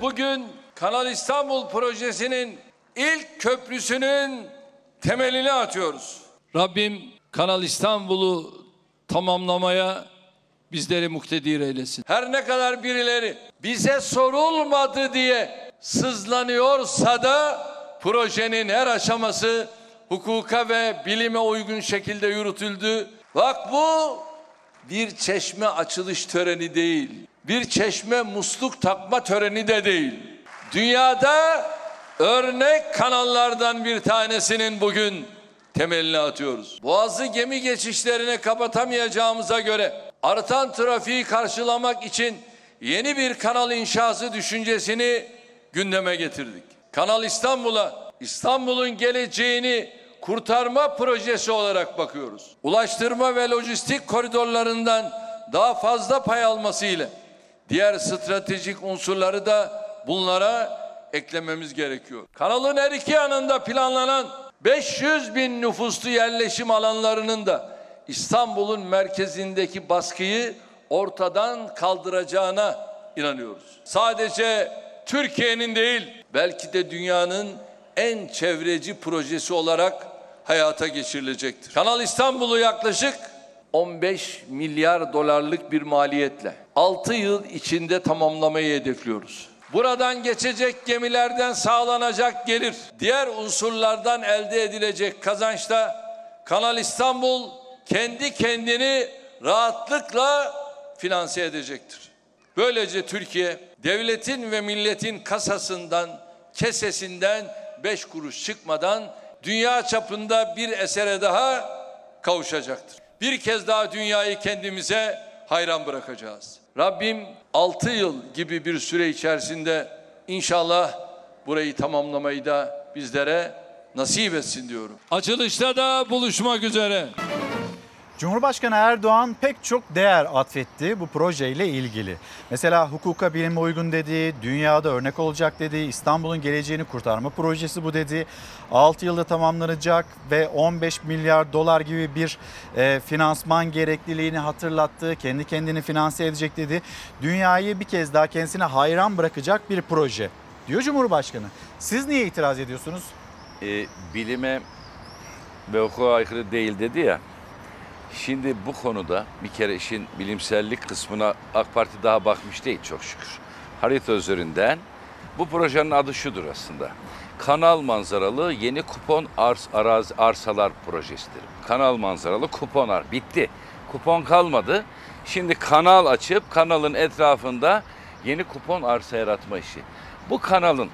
Bugün Kanal İstanbul projesinin ilk köprüsünün temelini atıyoruz. Rabbim Kanal İstanbul'u tamamlamaya bizleri muktedir eylesin. Her ne kadar birileri bize sorulmadı diye sızlanıyorsa da projenin her aşaması hukuka ve bilime uygun şekilde yürütüldü. Bak bu bir çeşme açılış töreni değil. Bir çeşme musluk takma töreni de değil. Dünyada örnek kanallardan bir tanesinin bugün temelini atıyoruz. Boğazı gemi geçişlerine kapatamayacağımıza göre artan trafiği karşılamak için yeni bir kanal inşası düşüncesini gündeme getirdik. Kanal İstanbul'a, İstanbul'un geleceğini kurtarma projesi olarak bakıyoruz. Ulaştırma ve lojistik koridorlarından daha fazla pay alması ile diğer stratejik unsurları da bunlara eklememiz gerekiyor. Kanalın her iki yanında planlanan 500 bin nüfuslu yerleşim alanlarının da İstanbul'un merkezindeki baskıyı ortadan kaldıracağına inanıyoruz. Sadece Türkiye'nin değil belki de dünyanın en çevreci projesi olarak hayata geçirilecektir. Kanal İstanbul'u yaklaşık 15 milyar dolarlık bir maliyetle 6 yıl içinde tamamlamayı hedefliyoruz. Buradan geçecek gemilerden sağlanacak gelir, diğer unsurlardan elde edilecek kazançta Kanal İstanbul kendi kendini rahatlıkla finanse edecektir. Böylece Türkiye devletin ve milletin kasasından, kesesinden beş kuruş çıkmadan dünya çapında bir esere daha kavuşacaktır. Bir kez daha dünyayı kendimize hayran bırakacağız. Rabbim 6 yıl gibi bir süre içerisinde inşallah burayı tamamlamayı da bizlere nasip etsin diyorum. Açılışta da buluşmak üzere. Cumhurbaşkanı Erdoğan pek çok değer atfetti bu projeyle ilgili. Mesela hukuka bilime uygun dedi, dünyada örnek olacak dedi, İstanbul'un geleceğini kurtarma projesi bu dedi. 6 yılda tamamlanacak ve 15 milyar dolar gibi bir e, finansman gerekliliğini hatırlattı. Kendi kendini finanse edecek dedi. Dünyayı bir kez daha kendisine hayran bırakacak bir proje diyor Cumhurbaşkanı. Siz niye itiraz ediyorsunuz? e, bilime ve hukuka aykırı değil dedi ya. Şimdi bu konuda bir kere işin bilimsellik kısmına AK Parti daha bakmış değil çok şükür. Harita üzerinden bu projenin adı şudur aslında. Kanal manzaralı yeni kupon ars, arazi, arsalar projesidir. Kanal manzaralı kupon ar. Bitti. Kupon kalmadı. Şimdi kanal açıp kanalın etrafında yeni kupon arsa yaratma işi. Bu kanalın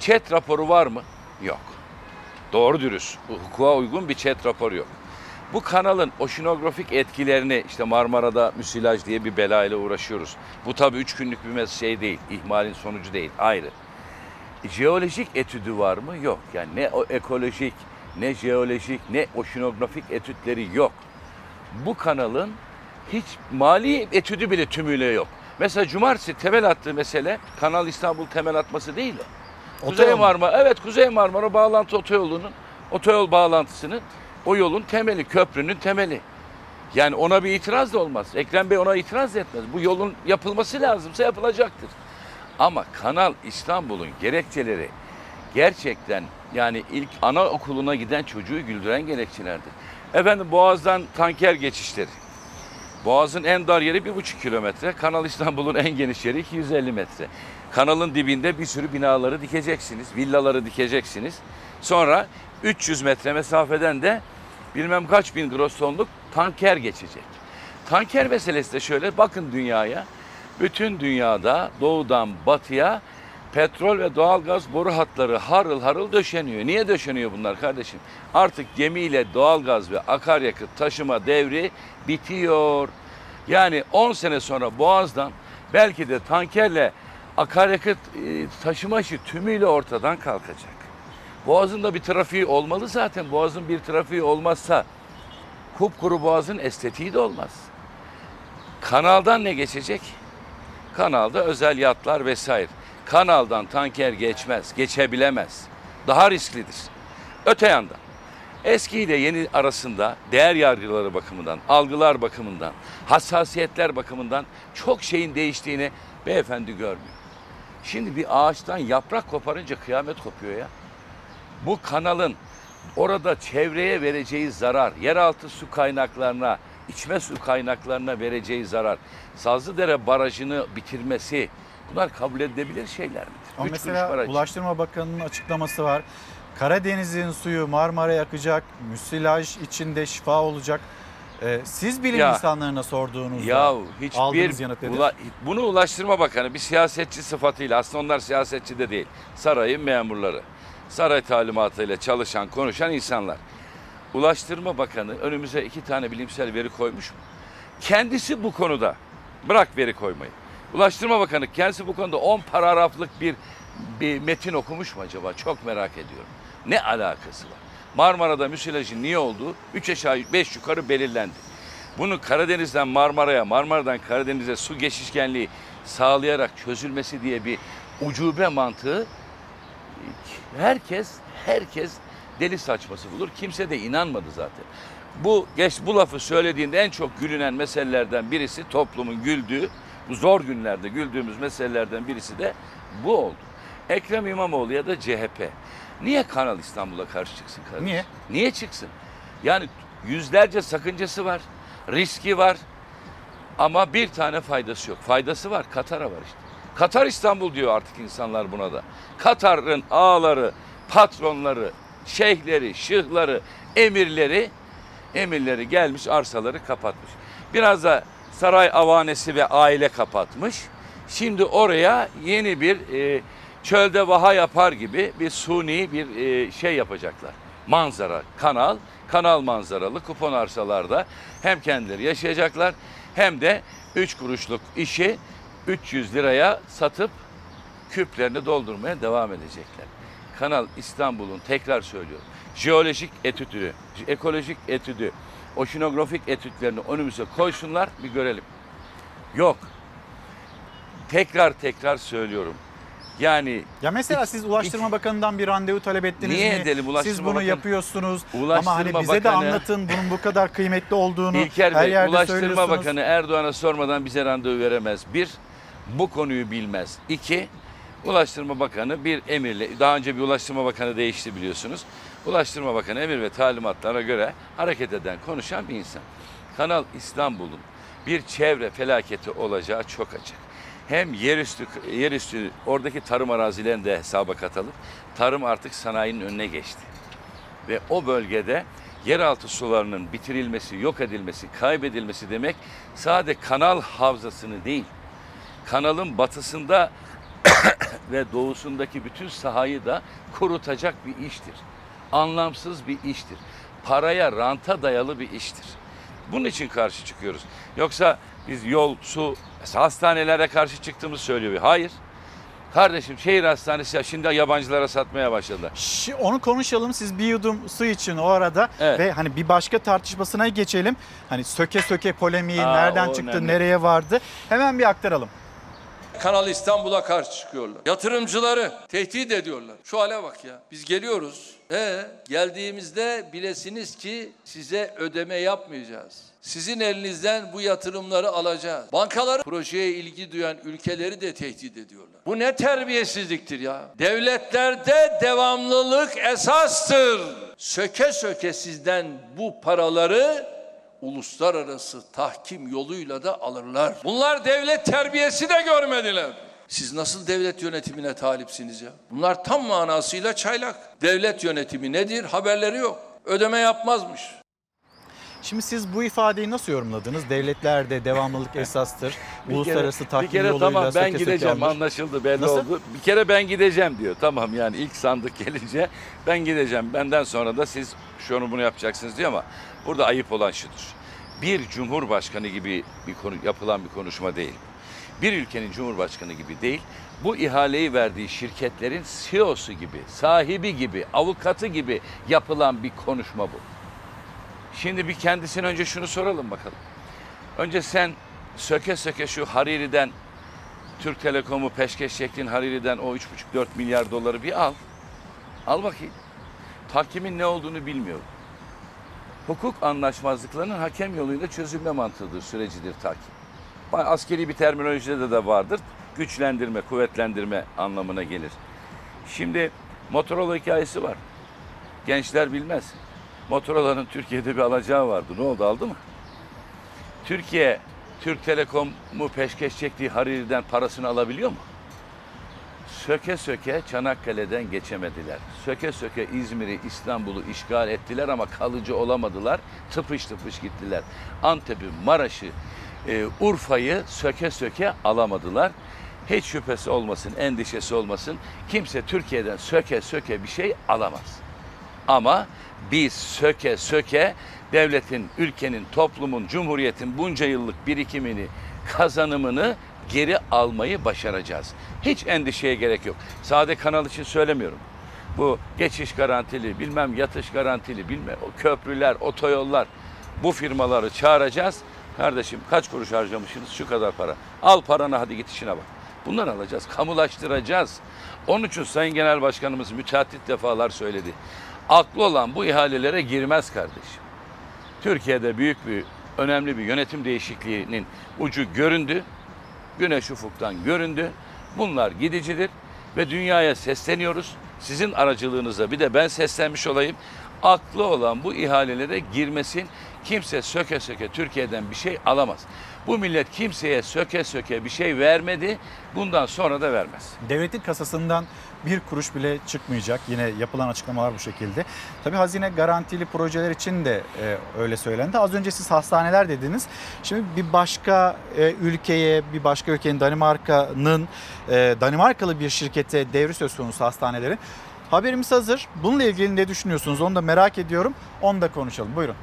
chat raporu var mı? Yok. Doğru dürüst, hukuka uygun bir chat raporu yok. Bu kanalın oşinografik etkilerini işte Marmara'da müsilaj diye bir belayla uğraşıyoruz. Bu tabii üç günlük bir şey değil, ihmalin sonucu değil, ayrı. Jeolojik etüdü var mı? Yok. Yani ne o ekolojik, ne jeolojik, ne oşinografik etütleri yok. Bu kanalın hiç mali etüdü bile tümüyle yok. Mesela cumartesi temel attığı mesele Kanal İstanbul temel atması değil o. Kuzey? Marmara, evet Kuzey Marmara bağlantı otoyolunun, otoyol bağlantısının o yolun temeli, köprünün temeli. Yani ona bir itiraz da olmaz. Ekrem Bey ona itiraz etmez. Bu yolun yapılması lazımsa yapılacaktır. Ama Kanal İstanbul'un gerekçeleri gerçekten yani ilk anaokuluna giden çocuğu güldüren gerekçelerdir. Efendim Boğaz'dan tanker geçişleri. Boğaz'ın en dar yeri bir buçuk kilometre. Kanal İstanbul'un en geniş yeri 250 metre. Kanalın dibinde bir sürü binaları dikeceksiniz, villaları dikeceksiniz. Sonra 300 metre mesafeden de bilmem kaç bin gros tonluk tanker geçecek. Tanker meselesi de şöyle bakın dünyaya. Bütün dünyada doğudan batıya petrol ve doğalgaz boru hatları harıl harıl döşeniyor. Niye döşeniyor bunlar kardeşim? Artık gemiyle doğalgaz ve akaryakıt taşıma devri bitiyor. Yani 10 sene sonra Boğaz'dan belki de tankerle akaryakıt e, taşıma işi tümüyle ortadan kalkacak. Boğaz'ın da bir trafiği olmalı zaten. Boğaz'ın bir trafiği olmazsa kupkuru Boğaz'ın estetiği de olmaz. Kanaldan ne geçecek? Kanalda özel yatlar vesaire. Kanaldan tanker geçmez, geçebilemez. Daha risklidir. Öte yandan eski ile yeni arasında değer yargıları bakımından, algılar bakımından, hassasiyetler bakımından çok şeyin değiştiğini beyefendi görmüyor. Şimdi bir ağaçtan yaprak koparınca kıyamet kopuyor ya. Bu kanalın orada çevreye vereceği zarar, yeraltı su kaynaklarına, içme su kaynaklarına vereceği zarar, Sazlıdere Barajı'nı bitirmesi bunlar kabul edilebilir şeyler midir? Ama Üç mesela. Ulaştırma Bakanı'nın açıklaması var. Karadeniz'in suyu Marmara'ya akacak, müsilaj içinde şifa olacak. Ee, siz bilim Ya. insanlarına sorduğunuzda Ya aldığınız hiçbir yanıt nedir? ula- bunu Ulaştırma Bakanı bir siyasetçi sıfatıyla aslında onlar siyasetçi de değil. Sarayın memurları. Saray talimatıyla çalışan, konuşan insanlar. Ulaştırma Bakanı önümüze iki tane bilimsel veri koymuş mu? Kendisi bu konuda bırak veri koymayı. Ulaştırma Bakanı kendisi bu konuda 10 paragraflık bir, bir metin okumuş mu acaba? Çok merak ediyorum. Ne alakası var? Marmara'da müsilajın niye olduğu 3 aşağı 5 yukarı belirlendi. Bunu Karadeniz'den Marmara'ya, Marmara'dan Karadeniz'e su geçişkenliği sağlayarak çözülmesi diye bir ucube mantığı herkes herkes deli saçması bulur. Kimse de inanmadı zaten. Bu geç bu lafı söylediğinde en çok gülünen meselelerden birisi toplumun güldüğü, bu zor günlerde güldüğümüz meselelerden birisi de bu oldu. Ekrem İmamoğlu ya da CHP. Niye Kanal İstanbul'a karşı çıksın kardeşim? Niye? Niye çıksın? Yani yüzlerce sakıncası var, riski var ama bir tane faydası yok. Faydası var, Katar'a var işte. Katar İstanbul diyor artık insanlar buna da. Katar'ın ağaları, patronları, şeyhleri, şıhları, emirleri, emirleri gelmiş arsaları kapatmış. Biraz da saray avanesi ve aile kapatmış. Şimdi oraya yeni bir e, çölde vaha yapar gibi bir suni bir e, şey yapacaklar. Manzara, kanal, kanal manzaralı kupon arsalarda hem kendileri yaşayacaklar hem de 3 kuruşluk işi 300 liraya satıp küplerini doldurmaya devam edecekler. Kanal İstanbul'un tekrar söylüyorum. Jeolojik etüdü, ekolojik etüdü, oşinografik etütlerini önümüze koysunlar bir görelim. Yok. Tekrar tekrar söylüyorum. Yani Ya mesela siz Ulaştırma Bakanı'ndan bir randevu talep ettiniz Niye mi? edelim? Ulaştırma siz bunu Bakanı- yapıyorsunuz ama hani bize de Bakanı- anlatın bunun bu kadar kıymetli olduğunu İlker her Bey, yerde Ulaştırma. Bakanı Erdoğan'a sormadan bize randevu veremez. Bir, bu konuyu bilmez. İki, Ulaştırma Bakanı bir emirle, daha önce bir Ulaştırma Bakanı değişti biliyorsunuz. Ulaştırma Bakanı emir ve talimatlara göre hareket eden, konuşan bir insan. Kanal İstanbul'un bir çevre felaketi olacağı çok açık. Hem yerüstü, yerüstü oradaki tarım arazilerini de hesaba katalım. Tarım artık sanayinin önüne geçti ve o bölgede yeraltı sularının bitirilmesi, yok edilmesi, kaybedilmesi demek sadece kanal havzasını değil, kanalın batısında ve doğusundaki bütün sahayı da kurutacak bir iştir. Anlamsız bir iştir. Paraya, ranta dayalı bir iştir. Bunun için karşı çıkıyoruz. Yoksa biz yol, su, mesela hastanelere karşı çıktığımız söylüyor. Hayır. Kardeşim şehir hastanesi ya şimdi yabancılara satmaya başladılar. Şi- Onu konuşalım siz bir yudum su için o arada Evet. ve hani bir başka tartışmasına geçelim. Hani söke söke polemiği Aa, nereden o çıktı, önemli. nereye vardı? Hemen bir aktaralım. Kanal İstanbul'a karşı çıkıyorlar. Yatırımcıları tehdit ediyorlar. Şu hale bak ya. Biz geliyoruz. E geldiğimizde bilesiniz ki size ödeme yapmayacağız. Sizin elinizden bu yatırımları alacağız. Bankalar projeye ilgi duyan ülkeleri de tehdit ediyorlar. Bu ne terbiyesizliktir ya. Devletlerde devamlılık esastır. Söke söke sizden bu paraları uluslararası tahkim yoluyla da alırlar. Bunlar devlet terbiyesi de görmediler. Siz nasıl devlet yönetimine talipsiniz ya? Bunlar tam manasıyla çaylak. Devlet yönetimi nedir? Haberleri yok. Ödeme yapmazmış. Şimdi siz bu ifadeyi nasıl yorumladınız? Devletlerde devamlılık esastır. Bir Uluslararası kere, tahkim bir kere yoluyla tamam ben gideceğim anlaşıldı belli Nasıl? oldu. Bir kere ben gideceğim diyor. Tamam yani ilk sandık gelince ben gideceğim. Benden sonra da siz şunu bunu yapacaksınız diyor ama burada ayıp olan şudur. Bir cumhurbaşkanı gibi bir konu yapılan bir konuşma değil. Bir ülkenin cumhurbaşkanı gibi değil. Bu ihaleyi verdiği şirketlerin CEO'su gibi, sahibi gibi, avukatı gibi yapılan bir konuşma bu. Şimdi bir kendisine önce şunu soralım bakalım. Önce sen söke söke şu Hariri'den Türk Telekom'u peşkeş çektiğin Hariri'den o 3,5-4 milyar doları bir al. Al bakayım. Tahkimin ne olduğunu bilmiyorum. Hukuk anlaşmazlıklarının hakem yoluyla çözülme mantığıdır, sürecidir tahkim. Ba- Askeri bir terminolojide de vardır. Güçlendirme, kuvvetlendirme anlamına gelir. Şimdi Motorola hikayesi var. Gençler bilmez. Motorola'nın Türkiye'de bir alacağı vardı. Ne oldu aldı mı? Türkiye Türk Telekom'u peşkeş çektiği Hariri'den parasını alabiliyor mu? Söke söke Çanakkale'den geçemediler. Söke söke İzmir'i, İstanbul'u işgal ettiler ama kalıcı olamadılar. Tıpış tıpış gittiler. Antep'i, Maraş'ı, e, Urfa'yı söke söke alamadılar. Hiç şüphesi olmasın, endişesi olmasın. Kimse Türkiye'den söke söke bir şey alamaz. Ama biz söke söke devletin, ülkenin, toplumun, cumhuriyetin bunca yıllık birikimini, kazanımını geri almayı başaracağız. Hiç endişeye gerek yok. Sade kanal için söylemiyorum. Bu geçiş garantili, bilmem yatış garantili, bilmem o köprüler, otoyollar bu firmaları çağıracağız. Kardeşim kaç kuruş harcamışsınız? Şu kadar para. Al paranı hadi git işine bak. Bunları alacağız, kamulaştıracağız. Onun için Sayın Genel Başkanımız müteahhit defalar söyledi. Aklı olan bu ihalelere girmez kardeşim. Türkiye'de büyük bir, önemli bir yönetim değişikliğinin ucu göründü. Güneş ufuktan göründü. Bunlar gidicidir ve dünyaya sesleniyoruz. Sizin aracılığınıza bir de ben seslenmiş olayım. Aklı olan bu ihalelere girmesin. Kimse söke söke Türkiye'den bir şey alamaz. Bu millet kimseye söke söke bir şey vermedi. Bundan sonra da vermez. Devletin kasasından bir kuruş bile çıkmayacak. Yine yapılan açıklamalar bu şekilde. Tabii hazine garantili projeler için de e, öyle söylendi. Az önce siz hastaneler dediniz. Şimdi bir başka e, ülkeye, bir başka ülkenin Danimarka'nın e, Danimarkalı bir şirkete devri söz konusu hastanelerin. Haberimiz hazır. Bununla ilgili ne düşünüyorsunuz? Onu da merak ediyorum. Onu da konuşalım. Buyurun.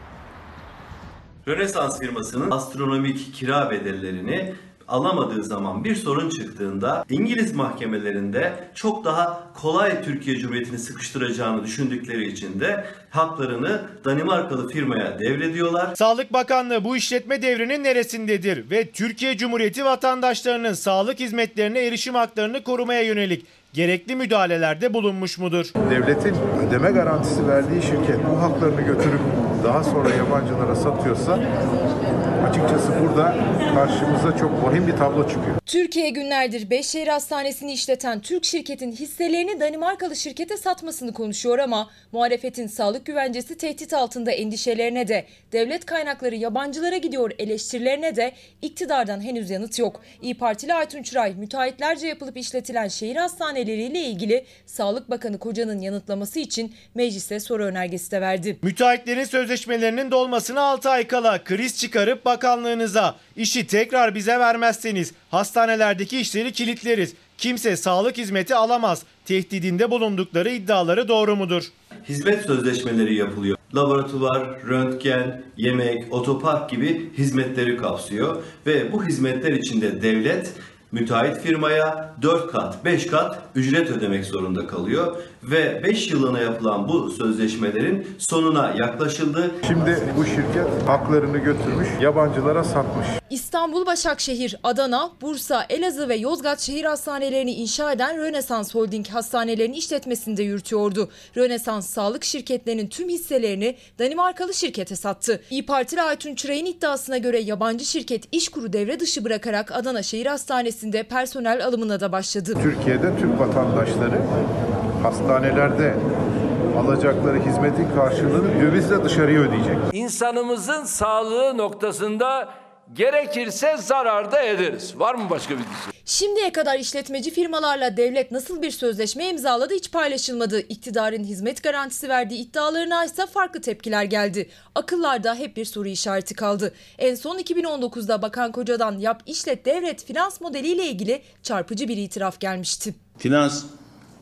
Rönesans firmasının astronomik kira bedellerini alamadığı zaman bir sorun çıktığında İngiliz mahkemelerinde çok daha kolay Türkiye Cumhuriyeti'ni sıkıştıracağını düşündükleri için de haklarını Danimarkalı firmaya devrediyorlar. Sağlık Bakanlığı bu işletme devrinin neresindedir ve Türkiye Cumhuriyeti vatandaşlarının sağlık hizmetlerine erişim haklarını korumaya yönelik gerekli müdahalelerde bulunmuş mudur? Devletin ödeme garantisi verdiği şirket bu haklarını götürüp daha sonra yabancılara satıyorsa açıkçası burada karşımıza çok vahim bir tablo çıkıyor. Türkiye günlerdir Beşşehir Hastanesi'ni işleten Türk şirketin hisselerini Danimarkalı şirkete satmasını konuşuyor ama muhalefetin sağlık güvencesi tehdit altında endişelerine de devlet kaynakları yabancılara gidiyor eleştirilerine de iktidardan henüz yanıt yok. İyi Partili Aytun Çıray müteahhitlerce yapılıp işletilen şehir hastaneleriyle ilgili Sağlık Bakanı Koca'nın yanıtlaması için meclise soru önergesi de verdi. Müteahhitlerin sözleşmelerinin dolmasına 6 ay kala kriz çıkarıp bakanlığınıza işi tekrar bize vermezseniz hastanelerdeki işleri kilitleriz. Kimse sağlık hizmeti alamaz. Tehdidinde bulundukları iddiaları doğru mudur? Hizmet sözleşmeleri yapılıyor. Laboratuvar, röntgen, yemek, otopark gibi hizmetleri kapsıyor ve bu hizmetler içinde devlet müteahhit firmaya 4 kat, 5 kat ücret ödemek zorunda kalıyor ve 5 yılına yapılan bu sözleşmelerin sonuna yaklaşıldı. Şimdi bu şirket haklarını götürmüş, yabancılara satmış. İstanbul, Başakşehir, Adana, Bursa, Elazığ ve Yozgat şehir hastanelerini inşa eden Rönesans Holding hastanelerini işletmesinde yürütüyordu. Rönesans sağlık şirketlerinin tüm hisselerini Danimarkalı şirkete sattı. İyi Partili Aytun Çıray'ın iddiasına göre yabancı şirket işkuru devre dışı bırakarak Adana Şehir Hastanesi'nde personel alımına da başladı. Türkiye'de Türk vatandaşları hastanelerde alacakları hizmetin karşılığını dövizle dışarıya ödeyecek. İnsanımızın sağlığı noktasında gerekirse zarar da ederiz. Var mı başka bir dizi? Şimdiye kadar işletmeci firmalarla devlet nasıl bir sözleşme imzaladı hiç paylaşılmadı. İktidarın hizmet garantisi verdiği iddialarına ise farklı tepkiler geldi. Akıllarda hep bir soru işareti kaldı. En son 2019'da Bakan Koca'dan yap işlet devret finans modeliyle ilgili çarpıcı bir itiraf gelmişti. Finans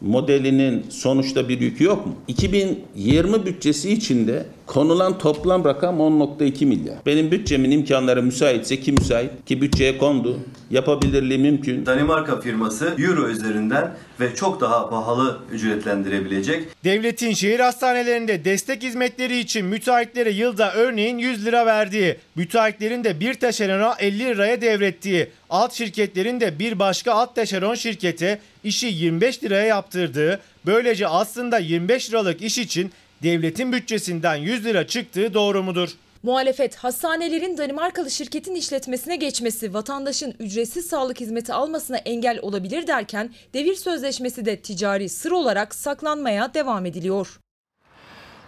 modelinin sonuçta bir yükü yok mu? 2020 bütçesi içinde konulan toplam rakam 10.2 milyar. Benim bütçemin imkanları müsaitse ki müsait ki bütçeye kondu. Yapabilirliği mümkün. Danimarka firması euro üzerinden ve çok daha pahalı ücretlendirebilecek. Devletin şehir hastanelerinde destek hizmetleri için müteahhitlere yılda örneğin 100 lira verdiği, müteahhitlerin de bir taşerona 50 liraya devrettiği, alt şirketlerin de bir başka alt taşeron şirkete işi 25 liraya yaptırdığı, böylece aslında 25 liralık iş için devletin bütçesinden 100 lira çıktığı doğru mudur? Muhalefet hastanelerin Danimarkalı şirketin işletmesine geçmesi vatandaşın ücretsiz sağlık hizmeti almasına engel olabilir derken devir sözleşmesi de ticari sır olarak saklanmaya devam ediliyor.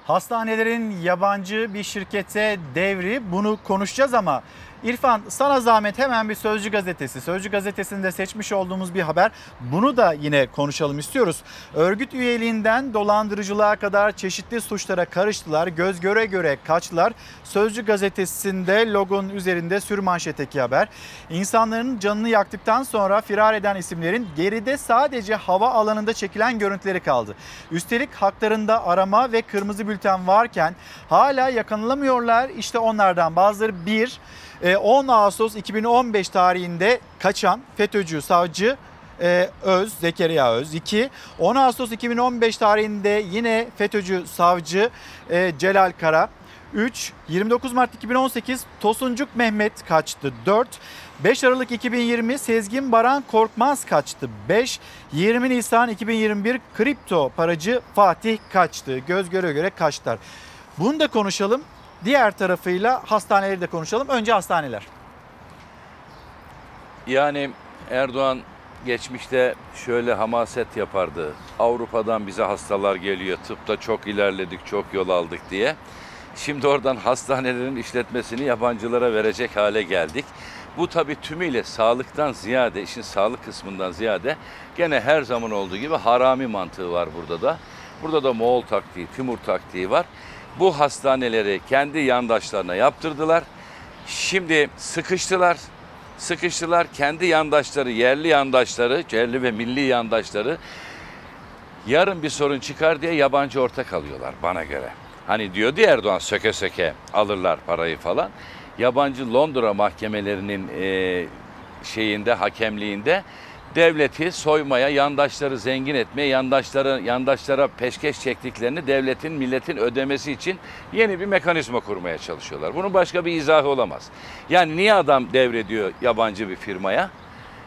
Hastanelerin yabancı bir şirkete devri bunu konuşacağız ama İrfan sana zahmet hemen bir Sözcü gazetesi. Sözcü gazetesinde seçmiş olduğumuz bir haber. Bunu da yine konuşalım istiyoruz. Örgüt üyeliğinden dolandırıcılığa kadar çeşitli suçlara karıştılar. Göz göre göre kaçtılar. Sözcü gazetesinde logon üzerinde sür manşeteki haber. İnsanların canını yaktıktan sonra firar eden isimlerin geride sadece hava alanında çekilen görüntüleri kaldı. Üstelik haklarında arama ve kırmızı bülten varken hala yakalanamıyorlar. İşte onlardan bazıları bir 10 e, Ağustos 2015 tarihinde kaçan FETÖ'cü savcı e, Öz, Zekeriya Öz. 2. 10 Ağustos 2015 tarihinde yine FETÖ'cü savcı e, Celal Kara. 3. 29 Mart 2018 Tosuncuk Mehmet kaçtı. 4. 5 Aralık 2020 Sezgin Baran Korkmaz kaçtı. 5. 20 Nisan 2021 kripto paracı Fatih kaçtı. Göz göre göre kaçtılar. Bunu da konuşalım. Diğer tarafıyla hastaneleri de konuşalım. Önce hastaneler. Yani Erdoğan geçmişte şöyle hamaset yapardı. Avrupa'dan bize hastalar geliyor. Tıpta çok ilerledik, çok yol aldık diye. Şimdi oradan hastanelerin işletmesini yabancılara verecek hale geldik. Bu tabii tümüyle sağlıktan ziyade, işin sağlık kısmından ziyade gene her zaman olduğu gibi harami mantığı var burada da. Burada da Moğol taktiği, Timur taktiği var bu hastaneleri kendi yandaşlarına yaptırdılar. Şimdi sıkıştılar. Sıkıştılar. Kendi yandaşları, yerli yandaşları, yerli ve milli yandaşları yarın bir sorun çıkar diye yabancı ortak alıyorlar bana göre. Hani diyordu Erdoğan söke söke alırlar parayı falan. Yabancı Londra mahkemelerinin e, şeyinde, hakemliğinde devleti soymaya, yandaşları zengin etmeye, yandaşları yandaşlara peşkeş çektiklerini devletin, milletin ödemesi için yeni bir mekanizma kurmaya çalışıyorlar. Bunun başka bir izahı olamaz. Yani niye adam devrediyor yabancı bir firmaya?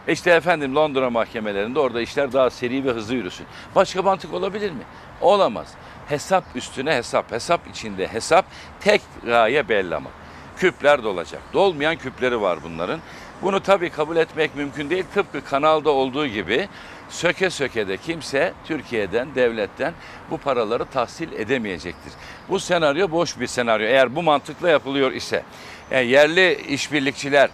İşte efendim Londra mahkemelerinde orada işler daha seri ve hızlı yürüsün. Başka mantık olabilir mi? Olamaz. Hesap üstüne hesap, hesap içinde hesap, tek gaye belli ama. Küpler dolacak. Dolmayan küpleri var bunların. Bunu tabii kabul etmek mümkün değil. Tıpkı kanalda olduğu gibi söke söke de kimse Türkiye'den, devletten bu paraları tahsil edemeyecektir. Bu senaryo boş bir senaryo. Eğer bu mantıkla yapılıyor ise yani yerli işbirlikçiler,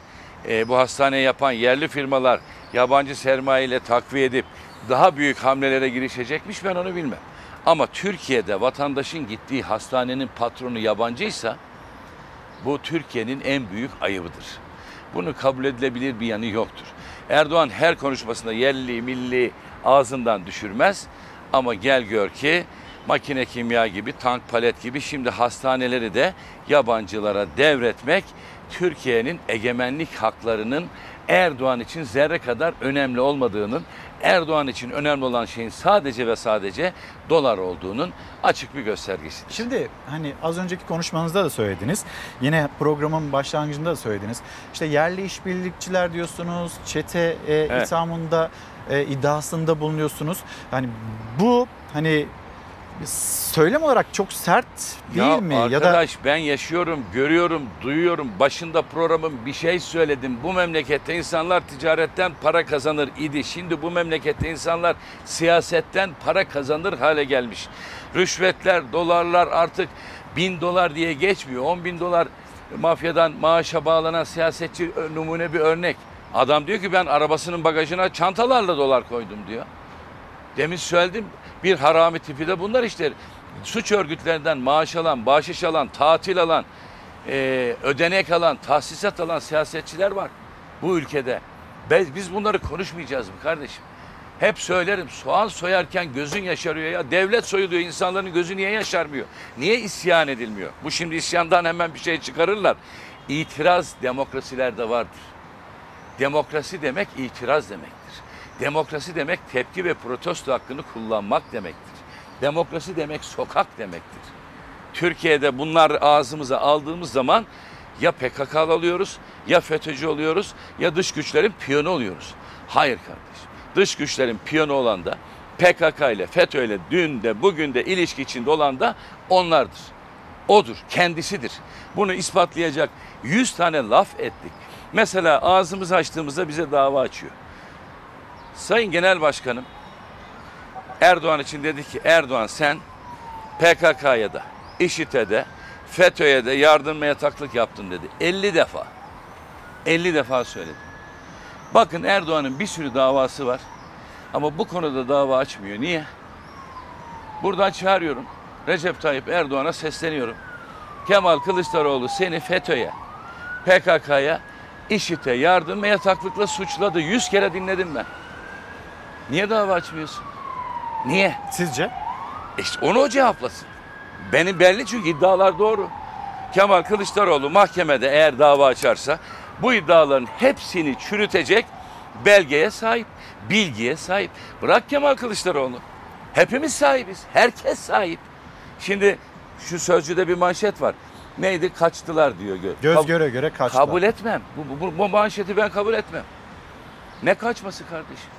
e, bu hastaneyi yapan yerli firmalar yabancı sermaye ile takviye edip daha büyük hamlelere girişecekmiş ben onu bilmem. Ama Türkiye'de vatandaşın gittiği hastanenin patronu yabancıysa bu Türkiye'nin en büyük ayıbıdır. Bunu kabul edilebilir bir yanı yoktur. Erdoğan her konuşmasında yerli, milli ağzından düşürmez. Ama gel gör ki makine kimya gibi, tank palet gibi şimdi hastaneleri de yabancılara devretmek Türkiye'nin egemenlik haklarının Erdoğan için zerre kadar önemli olmadığının, Erdoğan için önemli olan şeyin sadece ve sadece dolar olduğunun açık bir göstergesidir. Şimdi hani az önceki konuşmanızda da söylediniz. Yine programın başlangıcında da söylediniz. İşte yerli işbirlikçiler diyorsunuz. Çete e, Evet. ithamında e, iddiasında bulunuyorsunuz. Yani bu hani söylem olarak çok sert değil ya mi? Ya da Arkadaş ben yaşıyorum, görüyorum, duyuyorum. Başında programın bir şey söyledim. Bu memlekette insanlar ticaretten para kazanır idi. Şimdi bu memlekette insanlar siyasetten para kazanır hale gelmiş. Rüşvetler, dolarlar artık bin dolar diye geçmiyor. On bin dolar mafyadan maaşa bağlanan siyasetçi ö- numune bir örnek. Adam diyor ki ben arabasının bagajına çantalarla dolar koydum diyor. Demin söyledim bir harami tipi de bunlar işte. Suç örgütlerinden maaş alan, bahşiş alan, tatil alan, e, ödenek alan, tahsisat alan siyasetçiler var bu ülkede. Biz, biz bunları konuşmayacağız mı kardeşim? Hep söylerim soğan soyarken gözün yaşarıyor ya. Devlet soyuluyor insanların gözü niye yaşarmıyor? Niye isyan edilmiyor? Bu şimdi isyandan hemen bir şey çıkarırlar. İtiraz demokrasilerde vardır. Demokrasi demek itiraz demektir. Demokrasi demek tepki ve protesto hakkını kullanmak demektir. Demokrasi demek sokak demektir. Türkiye'de bunlar ağzımıza aldığımız zaman ya PKK oluyoruz, ya FETÖ'cü oluyoruz, ya dış güçlerin piyonu oluyoruz. Hayır kardeş. Dış güçlerin piyonu olan da PKK ile FETÖ ile dün de bugün de ilişki içinde olan da onlardır. Odur, kendisidir. Bunu ispatlayacak 100 tane laf ettik. Mesela ağzımızı açtığımızda bize dava açıyor. Sayın Genel Başkanım Erdoğan için dedi ki Erdoğan sen PKK'ya da, IŞİD'e de, FETÖ'ye de yardım ve yaptın dedi. 50 defa. 50 defa söyledim. Bakın Erdoğan'ın bir sürü davası var. Ama bu konuda dava açmıyor. Niye? Buradan çağırıyorum. Recep Tayyip Erdoğan'a sesleniyorum. Kemal Kılıçdaroğlu seni FETÖ'ye, PKK'ya, IŞİD'e yardım ve suçladı. Yüz kere dinledim ben. Niye dava açmıyorsun? Niye? Sizce? İşte onu o cevaplasın. Benim belli çünkü iddialar doğru. Kemal Kılıçdaroğlu mahkemede eğer dava açarsa bu iddiaların hepsini çürütecek belgeye sahip, bilgiye sahip. Bırak Kemal Kılıçdaroğlu. Hepimiz sahibiz. Herkes sahip. Şimdi şu sözcüde bir manşet var. Neydi? Kaçtılar diyor. Gö- Göz Kab- göre göre kaçtılar. Kabul etmem. Bu, bu, bu manşeti ben kabul etmem. Ne kaçması kardeşim?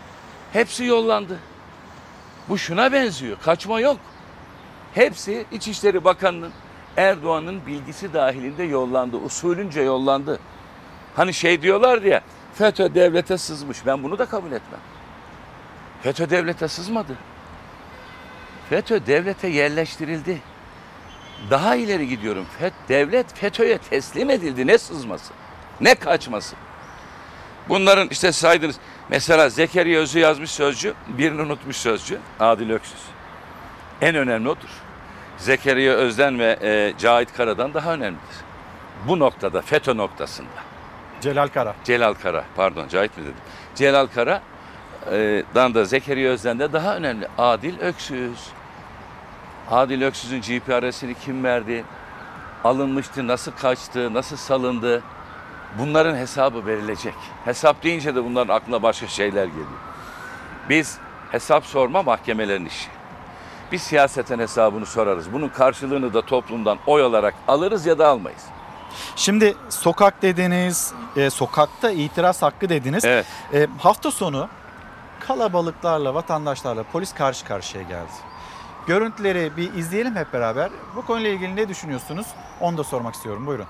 Hepsi yollandı. Bu şuna benziyor. Kaçma yok. Hepsi İçişleri Bakanı'nın Erdoğan'ın bilgisi dahilinde yollandı. Usulünce yollandı. Hani şey diyorlar ya FETÖ devlete sızmış. Ben bunu da kabul etmem. FETÖ devlete sızmadı. FETÖ devlete yerleştirildi. Daha ileri gidiyorum. FET, devlet FETÖ'ye teslim edildi. Ne sızması? Ne kaçması? Bunların işte saydınız. Mesela Zekeriya Özü yazmış sözcü, birini unutmuş sözcü. Adil Öksüz. En önemli odur. Zekeriya Özden ve e, Cahit Kara'dan daha önemlidir. Bu noktada, FETÖ noktasında. Celal Kara. Celal Kara, pardon Cahit mi dedim? Celal Kara e, dan da Zekeriya Özden de daha önemli. Adil Öksüz. Adil Öksüz'ün GPRS'ini kim verdi? Alınmıştı, nasıl kaçtı, nasıl salındı? Bunların hesabı verilecek. Hesap deyince de bunların aklına başka şeyler geliyor. Biz hesap sorma mahkemelerin işi. Biz siyaseten hesabını sorarız. Bunun karşılığını da toplumdan oy olarak alırız ya da almayız. Şimdi sokak dediniz, e, sokakta itiraz hakkı dediniz. Evet. E, hafta sonu kalabalıklarla, vatandaşlarla polis karşı karşıya geldi. Görüntüleri bir izleyelim hep beraber. Bu konuyla ilgili ne düşünüyorsunuz? Onu da sormak istiyorum. Buyurun.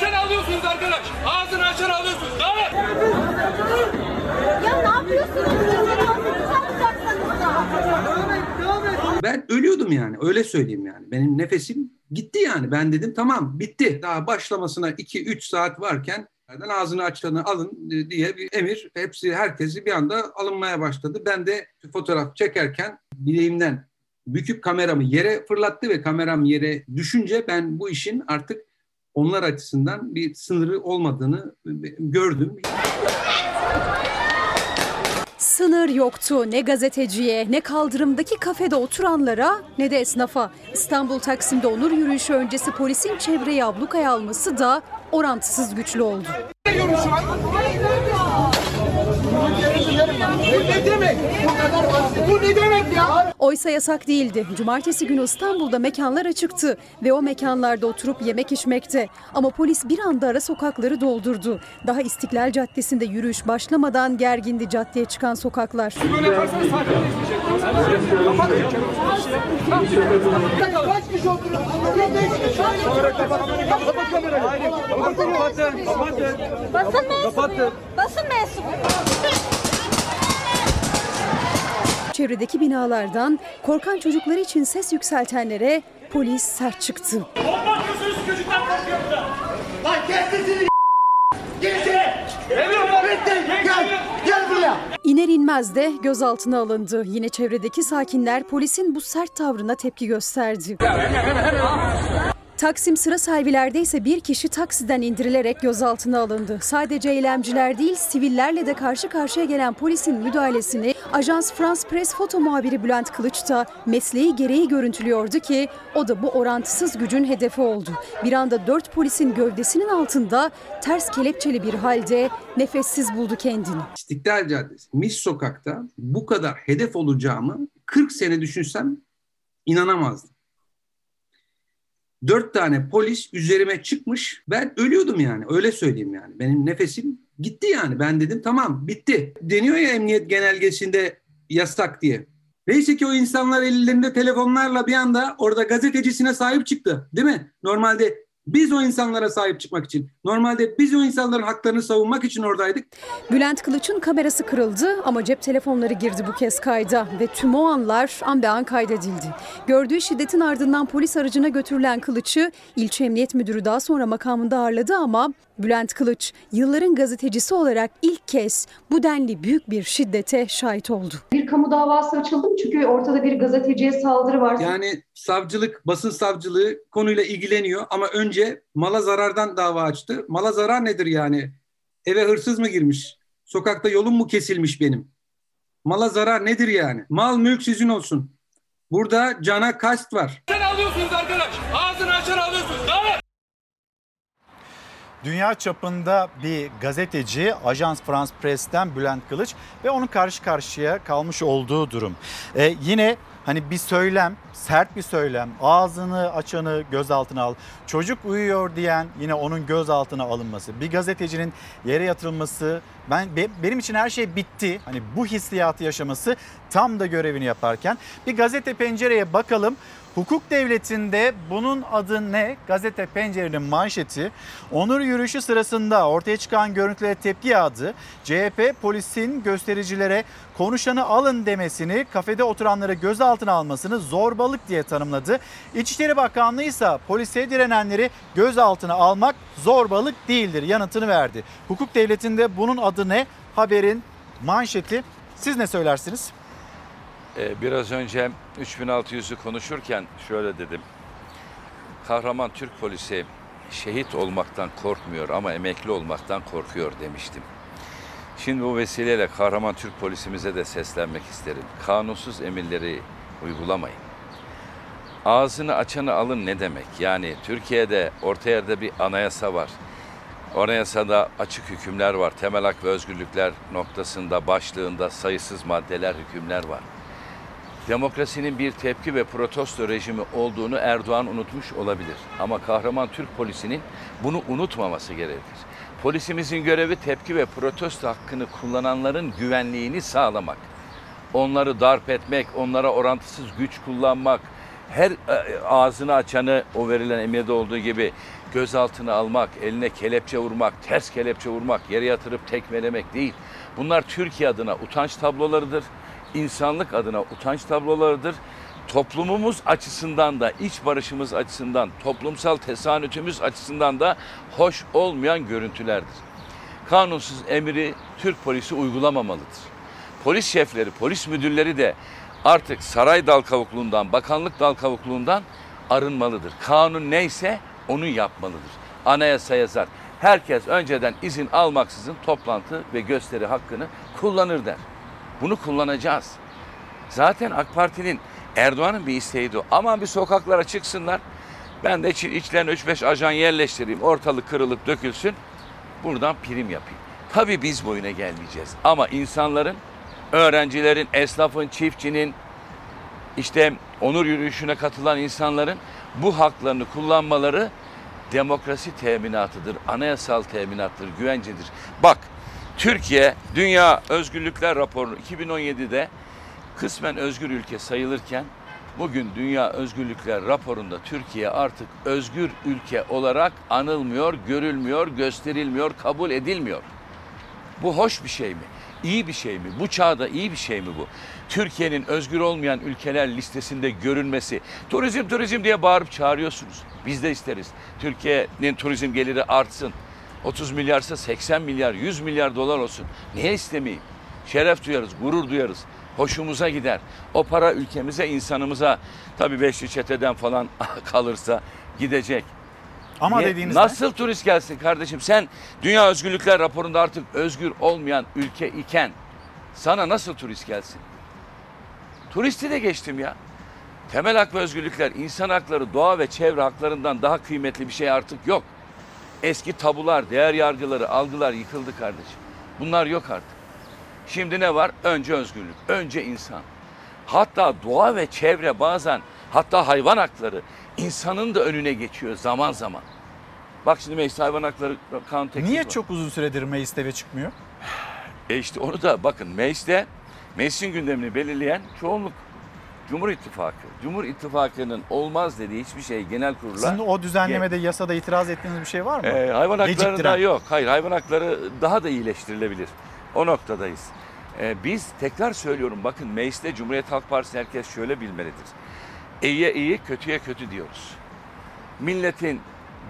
Sen alıyorsunuz arkadaş. Ağzını açar alıyorsunuz. Ne? Ya ne yapıyorsunuz? Ben ölüyordum yani öyle söyleyeyim yani. Benim nefesim gitti yani. Ben dedim tamam bitti. Daha başlamasına 2-3 saat varken "Nereden ağzını açanı alın diye bir emir. Hepsi herkesi bir anda alınmaya başladı. Ben de fotoğraf çekerken bileğimden büküp kameramı yere fırlattı ve kameram yere düşünce ben bu işin artık onlar açısından bir sınırı olmadığını gördüm. Sınır yoktu ne gazeteciye, ne kaldırımdaki kafede oturanlara, ne de esnafa. İstanbul Taksim'de onur yürüyüşü öncesi polisin çevreyi ablukaya alması da orantısız güçlü oldu. Bu ne demek? Ya? Oysa yasak değildi. Cumartesi günü İstanbul'da mekanlar açıktı ve o mekanlarda oturup yemek içmekte. Ama polis bir anda ara sokakları doldurdu. Daha İstiklal Caddesi'nde yürüyüş başlamadan gergindi caddeye çıkan sokaklar. Kaç kişi. Kapat kamerayı. Kapatın. Kapatın. Kapatın. Basın mensubu. Kapatın. Basın mensubu. Çevredeki binalardan korkan çocuklar için ses yükseltenlere polis sert çıktı. Korkmuyorsunuz çocuklar korkuyor burada. Lan kes sesini. Gel içeri. Bitti. Gel. Gel buraya. İner inmez de gözaltına alındı. Yine çevredeki sakinler polisin bu sert tavrına tepki gösterdi. Taksim sıra sahibilerde ise bir kişi taksiden indirilerek gözaltına alındı. Sadece eylemciler değil sivillerle de karşı karşıya gelen polisin müdahalesini Ajans France Press foto muhabiri Bülent Kılıç da mesleği gereği görüntülüyordu ki o da bu orantısız gücün hedefi oldu. Bir anda dört polisin gövdesinin altında ters kelepçeli bir halde nefessiz buldu kendini. İstiklal Caddesi, Mis Sokak'ta bu kadar hedef olacağımı 40 sene düşünsem inanamazdım. Dört tane polis üzerime çıkmış. Ben ölüyordum yani. Öyle söyleyeyim yani. Benim nefesim gitti yani. Ben dedim tamam bitti. Deniyor ya emniyet genelgesinde yasak diye. Neyse ki o insanlar ellerinde telefonlarla bir anda orada gazetecisine sahip çıktı. Değil mi? Normalde biz o insanlara sahip çıkmak için, normalde biz o insanların haklarını savunmak için oradaydık. Bülent Kılıç'ın kamerası kırıldı ama cep telefonları girdi bu kez kayda ve tüm o anlar an be an kaydedildi. Gördüğü şiddetin ardından polis aracına götürülen Kılıç'ı ilçe emniyet müdürü daha sonra makamında ağırladı ama Bülent Kılıç yılların gazetecisi olarak ilk kez bu denli büyük bir şiddete şahit oldu. Bir kamu davası açıldı mı? Çünkü ortada bir gazeteciye saldırı var. Yani savcılık, basın savcılığı konuyla ilgileniyor ama önce mala zarardan dava açtı. Mala zarar nedir yani? Eve hırsız mı girmiş? Sokakta yolum mu kesilmiş benim? Mala zarar nedir yani? Mal mülk sizin olsun. Burada cana kast var. Sen alıyorsunuz arkadaş. Ağzını açar alıyorsunuz. Ne? Dünya çapında bir gazeteci Ajans France Press'ten Bülent Kılıç ve onun karşı karşıya kalmış olduğu durum. Ee, yine hani bir söylem, sert bir söylem, ağzını açanı gözaltına al, çocuk uyuyor diyen yine onun gözaltına alınması, bir gazetecinin yere yatırılması, ben be- benim için her şey bitti. Hani bu hissiyatı yaşaması tam da görevini yaparken. Bir gazete pencereye bakalım. Hukuk devletinde bunun adı ne? Gazete Pencere'nin manşeti. Onur yürüyüşü sırasında ortaya çıkan görüntülere tepki yağdı. CHP polisin göstericilere konuşanı alın demesini, kafede oturanları gözaltına almasını zorbalık diye tanımladı. İçişleri Bakanlığı ise polise direnenleri gözaltına almak zorbalık değildir yanıtını verdi. Hukuk devletinde bunun adı ne? Haberin manşeti. Siz ne söylersiniz? Ee, biraz önce 3600'ü konuşurken şöyle dedim. Kahraman Türk polisi şehit olmaktan korkmuyor ama emekli olmaktan korkuyor demiştim. Şimdi bu vesileyle kahraman Türk polisimize de seslenmek isterim. Kanunsuz emirleri uygulamayın. Ağzını açanı alın ne demek? Yani Türkiye'de orta yerde bir anayasa var. Anayasada açık hükümler var. Temel hak ve özgürlükler noktasında başlığında sayısız maddeler, hükümler var. Demokrasinin bir tepki ve protesto rejimi olduğunu Erdoğan unutmuş olabilir. Ama kahraman Türk polisinin bunu unutmaması gerekir. Polisimizin görevi tepki ve protesto hakkını kullananların güvenliğini sağlamak. Onları darp etmek, onlara orantısız güç kullanmak, her e, ağzını açanı o verilen emniyede olduğu gibi gözaltına almak, eline kelepçe vurmak, ters kelepçe vurmak, yere yatırıp tekmelemek değil. Bunlar Türkiye adına utanç tablolarıdır. İnsanlık adına utanç tablolarıdır. Toplumumuz açısından da, iç barışımız açısından, toplumsal tesanütümüz açısından da hoş olmayan görüntülerdir. Kanunsuz emri Türk polisi uygulamamalıdır. Polis şefleri, polis müdürleri de artık saray dal kavukluğundan, bakanlık dal kavukluğundan arınmalıdır. Kanun neyse onu yapmalıdır. Anayasa yazar. Herkes önceden izin almaksızın toplantı ve gösteri hakkını kullanır der. Bunu kullanacağız. Zaten AK Parti'nin Erdoğan'ın bir isteğiydi. Aman bir sokaklara çıksınlar. Ben de içlerine 3-5 ajan yerleştireyim. Ortalık kırılıp dökülsün. Buradan prim yapayım. Tabii biz boyuna gelmeyeceğiz. Ama insanların, öğrencilerin, esnafın, çiftçinin, işte onur yürüyüşüne katılan insanların bu haklarını kullanmaları demokrasi teminatıdır, anayasal teminattır, güvencedir. Bak Türkiye Dünya Özgürlükler Raporu 2017'de kısmen özgür ülke sayılırken bugün Dünya Özgürlükler Raporu'nda Türkiye artık özgür ülke olarak anılmıyor, görülmüyor, gösterilmiyor, kabul edilmiyor. Bu hoş bir şey mi? İyi bir şey mi? Bu çağda iyi bir şey mi bu? Türkiye'nin özgür olmayan ülkeler listesinde görünmesi. Turizm turizm diye bağırıp çağırıyorsunuz. Biz de isteriz. Türkiye'nin turizm geliri artsın. 30 milyarsa 80 milyar, 100 milyar dolar olsun. Niye istemeyeyim? Şeref duyarız, gurur duyarız. Hoşumuza gider. O para ülkemize, insanımıza tabii beşli çeteden falan kalırsa gidecek. Ama Niye- dediğiniz Nasıl turist gelsin kardeşim? Sen Dünya Özgürlükler raporunda artık özgür olmayan ülke iken sana nasıl turist gelsin? Turisti de geçtim ya. Temel hak ve özgürlükler, insan hakları, doğa ve çevre haklarından daha kıymetli bir şey artık yok. Eski tabular, değer yargıları, algılar yıkıldı kardeşim. Bunlar yok artık. Şimdi ne var? Önce özgürlük, önce insan. Hatta doğa ve çevre bazen, hatta hayvan hakları insanın da önüne geçiyor zaman zaman. Bak şimdi meclis hayvan hakları kanun teklifi Niye var. çok uzun süredir mecliste ve çıkmıyor? E işte onu da bakın mecliste meclisin gündemini belirleyen çoğunluk Cumhur İttifakı. Cumhur İttifakı'nın olmaz dediği hiçbir şey genel kurula. Sizin o düzenlemede yasada itiraz ettiğiniz bir şey var mı? Ee, hayvan hakları da yok. Hayır hayvan hakları daha da iyileştirilebilir. O noktadayız. Ee, biz tekrar söylüyorum bakın mecliste Cumhuriyet Halk Partisi herkes şöyle bilmelidir. İyiye iyi, kötüye kötü diyoruz. Milletin,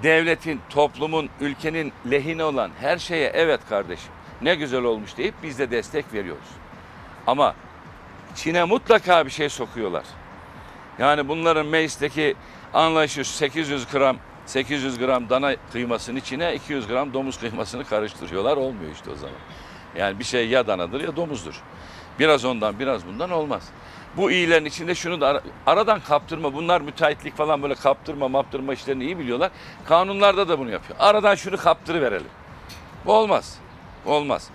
devletin, toplumun, ülkenin lehine olan her şeye evet kardeşim ne güzel olmuş deyip biz de destek veriyoruz. Ama Çin'e mutlaka bir şey sokuyorlar. Yani bunların meclisteki anlayışı 800 gram 800 gram dana kıymasının içine 200 gram domuz kıymasını karıştırıyorlar. Olmuyor işte o zaman. Yani bir şey ya danadır ya domuzdur. Biraz ondan biraz bundan olmaz. Bu iyilerin içinde şunu da ara- aradan kaptırma. Bunlar müteahhitlik falan böyle kaptırma maptırma işlerini iyi biliyorlar. Kanunlarda da bunu yapıyor. Aradan şunu kaptırıverelim. Bu olmaz. Olmaz.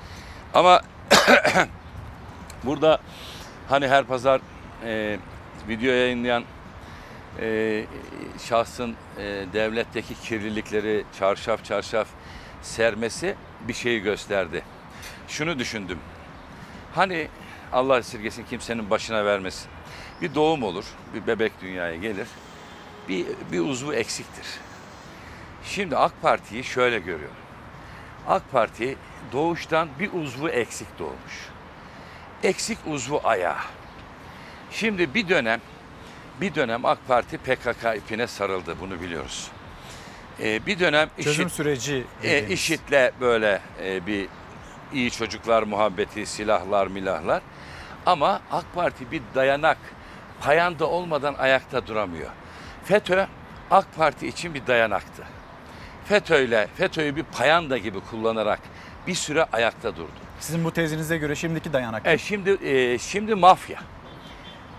Ama burada hani her pazar e, video yayınlayan e, şahsın e, devletteki kirlilikleri çarşaf çarşaf sermesi bir şeyi gösterdi. Şunu düşündüm. Hani Allah esirgesin kimsenin başına vermesin. Bir doğum olur, bir bebek dünyaya gelir. Bir, bir uzvu eksiktir. Şimdi AK Parti'yi şöyle görüyorum. AK Parti doğuştan bir uzvu eksik doğmuş. Eksik uzvu ayağı. Şimdi bir dönem bir dönem AK Parti PKK ipine sarıldı bunu biliyoruz. Ee, bir dönem Çözüm IŞİD- süreci e. IŞİD'le böyle e, bir iyi çocuklar muhabbeti, silahlar, milahlar. Ama AK Parti bir dayanak, payanda olmadan ayakta duramıyor. FETÖ AK Parti için bir dayanaktı. FETÖ'yle, FETÖ'yü bir payanda gibi kullanarak bir süre ayakta durdu. Sizin bu tezinize göre şimdiki dayanak. E şimdi e, şimdi mafya.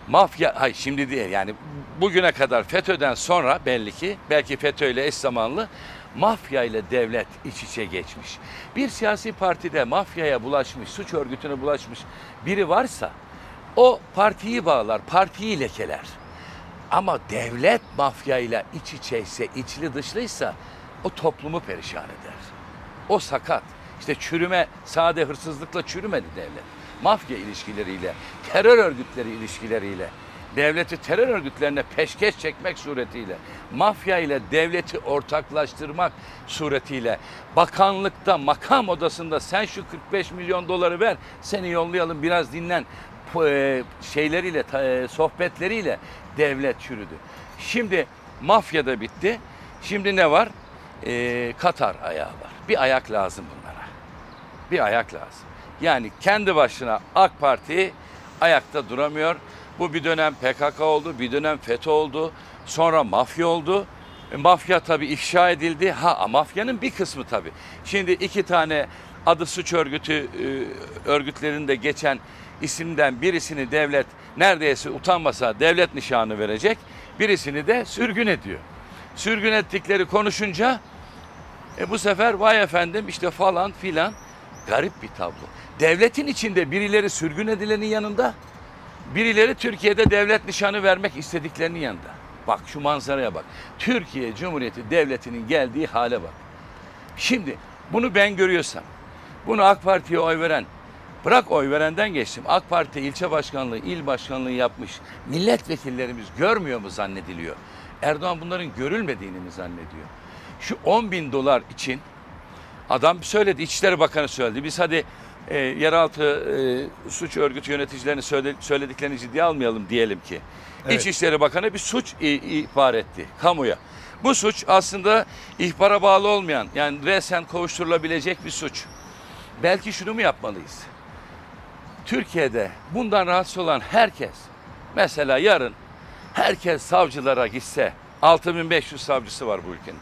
Mafya hayır şimdi değil yani bugüne kadar FETÖ'den sonra belli ki belki FETÖ ile eş zamanlı Mafya ile devlet iç içe geçmiş. Bir siyasi partide mafyaya bulaşmış, suç örgütüne bulaşmış biri varsa o partiyi bağlar, partiyi lekeler. Ama devlet mafyayla iç içeyse, içli dışlıysa o toplumu perişan eder. O sakat. İşte çürüme, sade hırsızlıkla çürümedi devlet. Mafya ilişkileriyle, terör örgütleri ilişkileriyle, devleti terör örgütlerine peşkeş çekmek suretiyle, mafya ile devleti ortaklaştırmak suretiyle, bakanlıkta, makam odasında sen şu 45 milyon doları ver, seni yollayalım biraz dinlen e, şeyleriyle, e, sohbetleriyle devlet çürüdü. Şimdi mafya da bitti. Şimdi ne var? E, Katar ayağı var. Bir ayak lazım bunlara. Bir ayak lazım. Yani kendi başına AK Parti ayakta duramıyor. Bu bir dönem PKK oldu, bir dönem FETÖ oldu, sonra mafya oldu. E, mafya tabii ifşa edildi. Ha mafyanın bir kısmı tabii. Şimdi iki tane adı suç örgütü e, örgütlerinde geçen isimden birisini devlet neredeyse utanmasa devlet nişanı verecek. Birisini de sürgün ediyor. Sürgün ettikleri konuşunca e bu sefer vay efendim işte falan filan garip bir tablo. Devletin içinde birileri sürgün edilenin yanında, birileri Türkiye'de devlet nişanı vermek istediklerinin yanında. Bak şu manzaraya bak. Türkiye Cumhuriyeti Devleti'nin geldiği hale bak. Şimdi bunu ben görüyorsam, bunu AK Parti'ye oy veren, bırak oy verenden geçtim. AK Parti ilçe başkanlığı, il başkanlığı yapmış milletvekillerimiz görmüyor mu zannediliyor? Erdoğan bunların görülmediğini mi zannediyor? Şu 10 bin dolar için adam söyledi, İçişleri Bakanı söyledi. Biz hadi e, yeraltı e, suç örgütü yöneticilerini söyle, söylediklerini ciddiye almayalım diyelim ki. Evet. İçişleri Bakanı bir suç ihbar etti kamuya. Bu suç aslında ihbara bağlı olmayan yani resen kovuşturulabilecek bir suç. Belki şunu mu yapmalıyız? Türkiye'de bundan rahatsız olan herkes mesela yarın herkes savcılara gitse 6500 savcısı var bu ülkenin.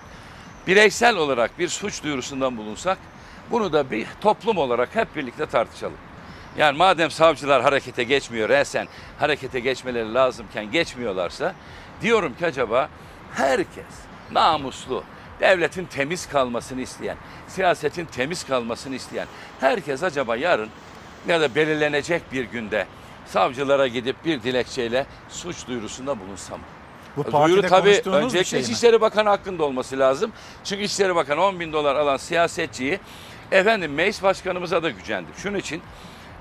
Bireysel olarak bir suç duyurusundan bulunsak bunu da bir toplum olarak hep birlikte tartışalım. Yani madem savcılar harekete geçmiyor resen harekete geçmeleri lazımken geçmiyorlarsa diyorum ki acaba herkes namuslu, devletin temiz kalmasını isteyen, siyasetin temiz kalmasını isteyen herkes acaba yarın ya da belirlenecek bir günde savcılara gidip bir dilekçeyle suç duyurusunda bulunsa mı? Bu Duyuru tabii öncelikle şey? İçişleri Bakanı hakkında olması lazım. Çünkü İçişleri Bakanı 10 bin dolar alan siyasetçiyi efendim meclis başkanımıza da gücendi. Şunun için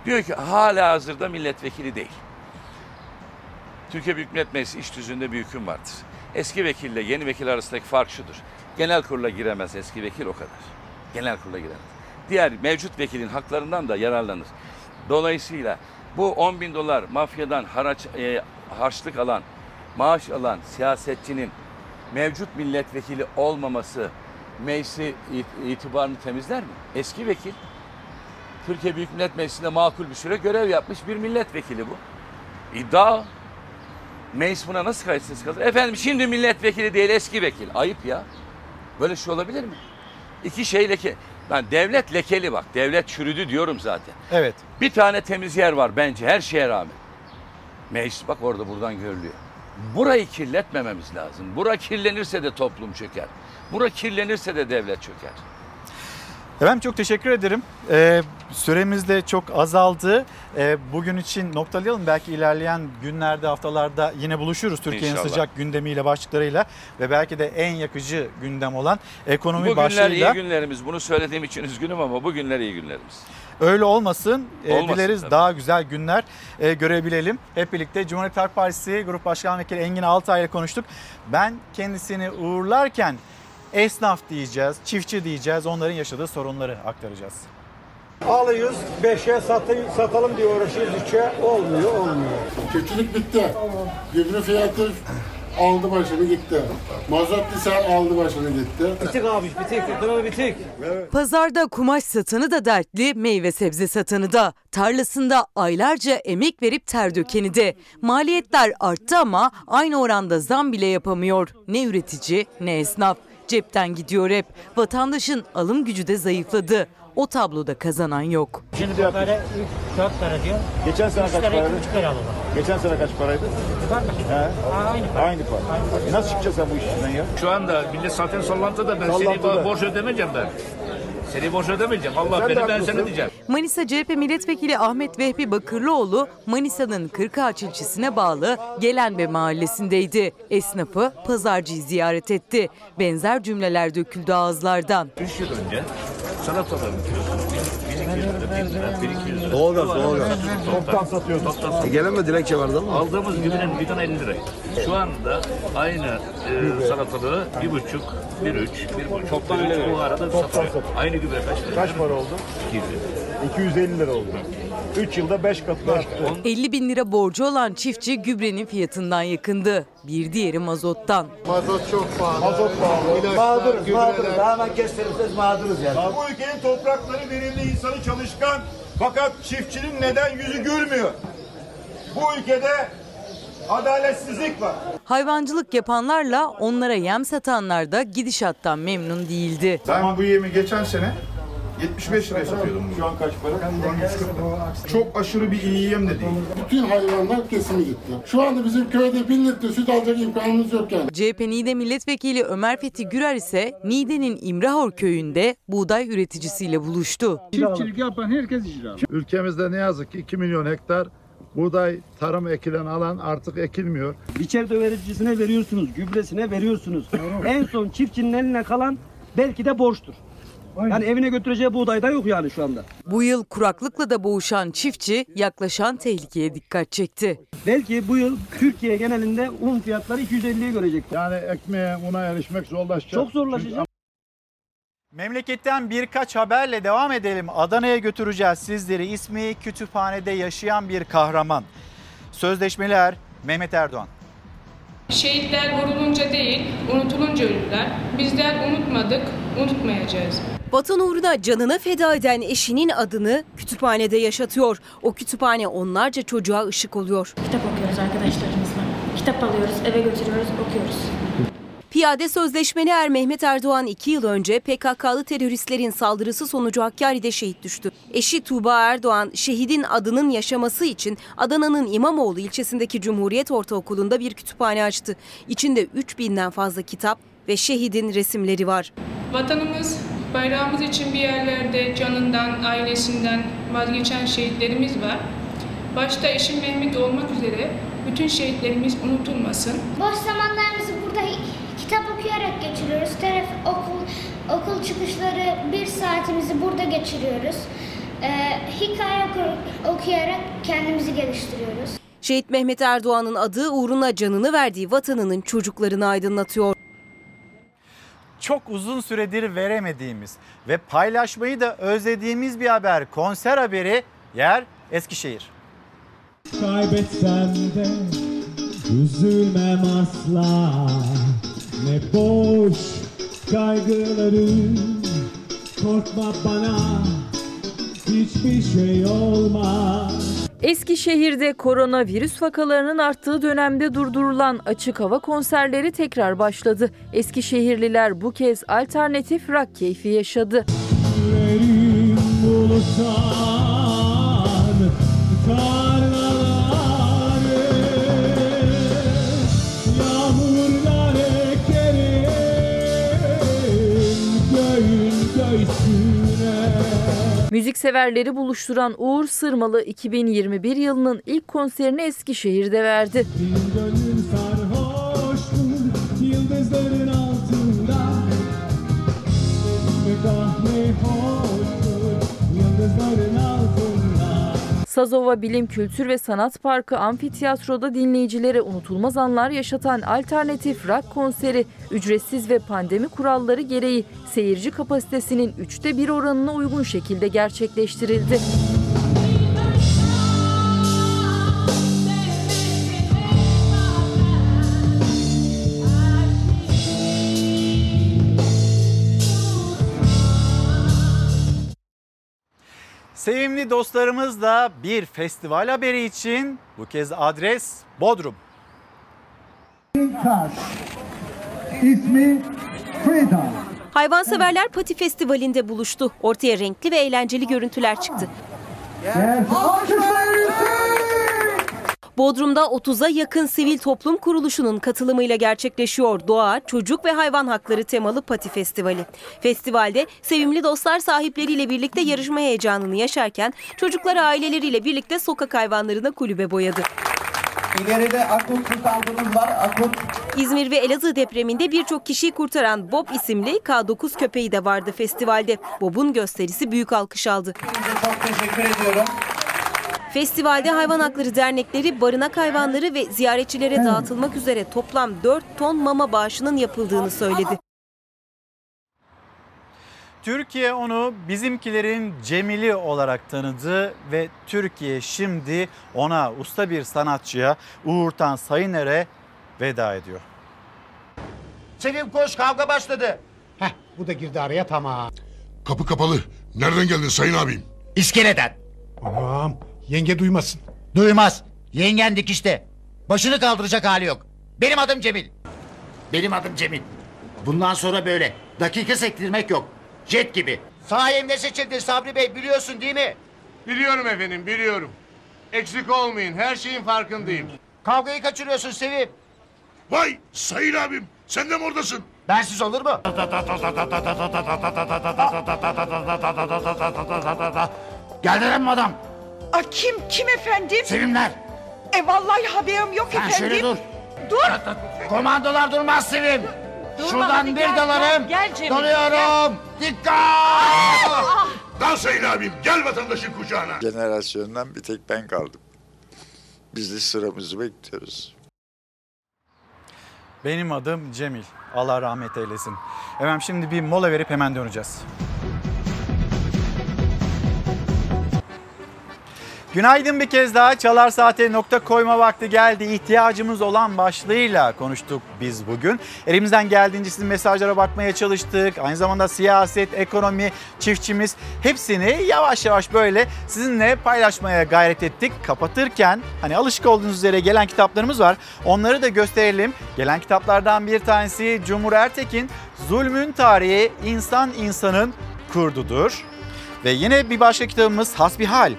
diyor ki hala hazırda milletvekili değil. Türkiye Büyük Millet Meclisi iş tüzüğünde bir hüküm vardır. Eski vekille yeni vekil arasındaki fark şudur. Genel kurula giremez eski vekil o kadar. Genel kurula giremez. Diğer mevcut vekilin haklarından da yararlanır. Dolayısıyla bu 10 bin dolar mafyadan haraç, e, harçlık alan, maaş alan siyasetçinin mevcut milletvekili olmaması meclisi it- itibarını temizler mi? Eski vekil. Türkiye Büyük Millet Meclisi'nde makul bir süre görev yapmış bir milletvekili bu. İddia. Meclis buna nasıl kayıtsız kalır? Efendim şimdi milletvekili değil eski vekil. Ayıp ya. Böyle şey olabilir mi? İki şey leke. Ben devlet lekeli bak. Devlet çürüdü diyorum zaten. Evet. Bir tane temiz yer var bence her şeye rağmen. Meclis bak orada buradan görülüyor. Burayı kirletmememiz lazım. Bura kirlenirse de toplum çöker. Bura kirlenirse de devlet çöker. Efendim çok teşekkür ederim. Ee, süremiz de çok azaldı. Ee, bugün için noktalayalım. Belki ilerleyen günlerde, haftalarda yine buluşuruz Türkiye'nin İnşallah. sıcak gündemiyle, başlıklarıyla ve belki de en yakıcı gündem olan ekonomi Bu günler başlığıyla. iyi günlerimiz. Bunu söylediğim için üzgünüm ama bu günler iyi günlerimiz. Öyle olmasın. Ee, Olmasın dileriz tabii. daha güzel günler e, görebilelim. Hep birlikte Cumhuriyet Halk Partisi Grup Başkan Vekili Engin Altay ile konuştuk. Ben kendisini uğurlarken esnaf diyeceğiz, çiftçi diyeceğiz. Onların yaşadığı sorunları aktaracağız. Alıyoruz 5'e satalım diye uğraşıyoruz 3'e olmuyor olmuyor. Çiftçilik bitti. Gübre fiyatı aldı başını gitti. Mazot lisan aldı başını gitti. Bitik abi bitik. Ekonomi bitik. Pazarda kumaş satanı da dertli, meyve sebze satanı da. Tarlasında aylarca emek verip ter dökeni de. Maliyetler arttı ama aynı oranda zam bile yapamıyor. Ne üretici ne esnaf. Cepten gidiyor hep. Vatandaşın alım gücü de zayıfladı. O tabloda kazanan yok. Şimdi bu para 4 lira diyor. Geçen sene kaç paraydı? iki buçuk lira alıyorlar. Geçen sene kaç paraydı? He? Aynı para. Aynı para. E nasıl çıkacağız sen bu işinden ya? Şu anda millet zaten sallantıda ben Sallantıda. seni borç ödemeyeceğim ben. Seni borç ödemeyeceğim. Allah benim ben sana diyeceğim. Manisa CHP Milletvekili Ahmet Vehbi Bakırlıoğlu Manisa'nın Kırkağaç ilçesine bağlı Gelenbe mahallesindeydi. Esnafı pazarcıyı ziyaret etti. Benzer cümleler döküldü ağızlardan. 3 yıl önce salataların kilosu 1200 lira, 1000 lira, 1200 lira. Doğalgaz, doğalgaz. toptan- satıyorsun. Toptan. E gelen mi dilekçe vardı ama? Aldığımız gübrenin bidon 50 lira. Şu anda aynı e, salatalığı bir buçuk, bir üç, bir buçuk, Toptan bir üç öyle bu arada Toptan satıyor. satıyor. Aynı gübre kaç lira? Kaç para oldu? 200 lira. 250 lira oldu. 3 yılda 5 katı arttı. 50 bin lira borcu olan çiftçi gübrenin fiyatından yakındı. Bir diğeri mazottan. Mazot çok pahalı. Mazot pahalı. İlaçlar, Mağduruz, gübreler. mağduruz. Hemen kestirirseniz mağduruz yani. Bu ülkenin toprakları verimli, insanı çalışkan. Fakat çiftçinin neden yüzü gülmüyor? Bu ülkede adaletsizlik var. Hayvancılık yapanlarla onlara yem satanlar da gidişattan memnun değildi. Ben bu yemi geçen sene 75 liraya satıyordum. Şu an kaç para? Çok aşırı bir iyi yem de değil. Bütün hayvanlar kesimi gitti. Şu anda bizim köyde 1 litre süt alacak imkanımız yok yani. CHP Niğde Milletvekili Ömer Fethi Gürer ise Niğde'nin İmrahor köyünde buğday üreticisiyle buluştu. Çiftçilik yapan herkes icra. Ülkemizde ne yazık ki 2 milyon hektar buğday tarım ekilen alan artık ekilmiyor. Biçer dövericisine veriyorsunuz, gübresine veriyorsunuz. en son çiftçinin eline kalan belki de borçtur. Yani evine götüreceği buğday da yok yani şu anda. Bu yıl kuraklıkla da boğuşan çiftçi yaklaşan tehlikeye dikkat çekti. Belki bu yıl Türkiye genelinde un fiyatları 250'yi görecek. Yani ekmeğe, una erişmek zorlaşacak. Çok zorlaşacak. Memleketten birkaç haberle devam edelim. Adana'ya götüreceğiz sizleri. İsmi kütüphanede yaşayan bir kahraman. Sözleşmeler Mehmet Erdoğan. Şehitler vurulunca değil, unutulunca ölürler. Bizler unutmadık, unutmayacağız. Vatan uğruna canını feda eden eşinin adını kütüphanede yaşatıyor. O kütüphane onlarca çocuğa ışık oluyor. Kitap okuyoruz arkadaşlarımızla. Kitap alıyoruz, eve götürüyoruz, okuyoruz. Piyade sözleşmeli er Mehmet Erdoğan 2 yıl önce PKK'lı teröristlerin saldırısı sonucu Hakkari'de şehit düştü. Eşi Tuğba Erdoğan şehidin adının yaşaması için Adana'nın İmamoğlu ilçesindeki Cumhuriyet Ortaokulu'nda bir kütüphane açtı. İçinde 3000'den fazla kitap ve şehidin resimleri var. Vatanımız, bayrağımız için bir yerlerde canından, ailesinden vazgeçen şehitlerimiz var. Başta eşim Mehmet olmak üzere bütün şehitlerimiz unutulmasın. Boş zamanlarımızı burada kitap okuyarak geçiriyoruz. Telef okul okul çıkışları bir saatimizi burada geçiriyoruz. Ee, hikaye oku- okuyarak kendimizi geliştiriyoruz. Şehit Mehmet Erdoğan'ın adı uğruna canını verdiği vatanının çocuklarını aydınlatıyor. Çok uzun süredir veremediğimiz ve paylaşmayı da özlediğimiz bir haber. Konser haberi yer Eskişehir. Kaybetsem de üzülmem asla Ne boş kaygılarım Korkma bana hiçbir şey olmaz Eskişehir'de koronavirüs vakalarının arttığı dönemde durdurulan açık hava konserleri tekrar başladı. Eskişehirliler bu kez alternatif rock keyfi yaşadı. Yüreğim buluttan Müzikseverleri buluşturan Uğur Sırmalı 2021 yılının ilk konserini Eskişehir'de verdi. Gönlüm sarhoştur yıldızların Sazova Bilim Kültür ve Sanat Parkı Amfiteyatro'da dinleyicilere unutulmaz anlar yaşatan alternatif rock konseri ücretsiz ve pandemi kuralları gereği seyirci kapasitesinin üçte bir oranına uygun şekilde gerçekleştirildi. Sevimli dostlarımız da bir festival haberi için bu kez adres Bodrum. İsmi Frida Hayvanseverler Pati Festivali'nde buluştu. Ortaya renkli ve eğlenceli görüntüler çıktı. Bodrum'da 30'a yakın sivil toplum kuruluşunun katılımıyla gerçekleşiyor Doğa, Çocuk ve Hayvan Hakları temalı Pati Festivali. Festivalde sevimli dostlar sahipleriyle birlikte yarışma heyecanını yaşarken çocuklar aileleriyle birlikte sokak hayvanlarına kulübe boyadı. İleride akut tutantumuz var. Akut İzmir ve Elazığ depreminde birçok kişiyi kurtaran Bob isimli K9 köpeği de vardı festivalde. Bob'un gösterisi büyük alkış aldı. çok teşekkür ediyorum. Festivalde hayvan hakları dernekleri barınak hayvanları ve ziyaretçilere dağıtılmak üzere toplam 4 ton mama bağışının yapıldığını söyledi. Türkiye onu bizimkilerin Cemili olarak tanıdı ve Türkiye şimdi ona usta bir sanatçıya Uğurtan Sayıner'e veda ediyor. Sevim koş kavga başladı. Heh, bu da girdi araya tamam. Kapı kapalı. Nereden geldin sayın abim? İskeleden. Tamam. Yenge duymasın. Duymaz. Yengen dikişte. Başını kaldıracak hali yok. Benim adım Cemil. Benim adım Cemil. Bundan sonra böyle. Dakika sektirmek yok. Jet gibi. Sayemde seçildi Sabri Bey biliyorsun değil mi? Biliyorum efendim biliyorum. Eksik olmayın her şeyin farkındayım. Kavgayı kaçırıyorsun Sevim. Vay sayın abim sen de mi oradasın? Bensiz olur mu? Geldiler mi adam? A, kim kim efendim? Sevimler. E vallahi haberim yok Sen efendim. şöyle dur. Dur. Komandolar durmaz Sevim. Durma, Şuradan hadi bir gel, dalarım. gel, gel Cemil, Dalıyorum. Dikkat! Dal sayın abim gel vatandaşın kucağına. Jenerasyondan bir tek ben kaldım. Biz de sıramızı bekliyoruz. Benim adım Cemil. Allah rahmet eylesin. Efendim şimdi bir mola verip hemen döneceğiz. Günaydın bir kez daha Çalar Saat'e nokta koyma vakti geldi. İhtiyacımız olan başlığıyla konuştuk biz bugün. Elimizden geldiğince sizin mesajlara bakmaya çalıştık. Aynı zamanda siyaset, ekonomi, çiftçimiz hepsini yavaş yavaş böyle sizinle paylaşmaya gayret ettik. Kapatırken hani alışık olduğunuz üzere gelen kitaplarımız var. Onları da gösterelim. Gelen kitaplardan bir tanesi Cumhur Ertekin Zulmün Tarihi İnsan İnsanın Kurdudur. Ve yine bir başka kitabımız Hasbihal.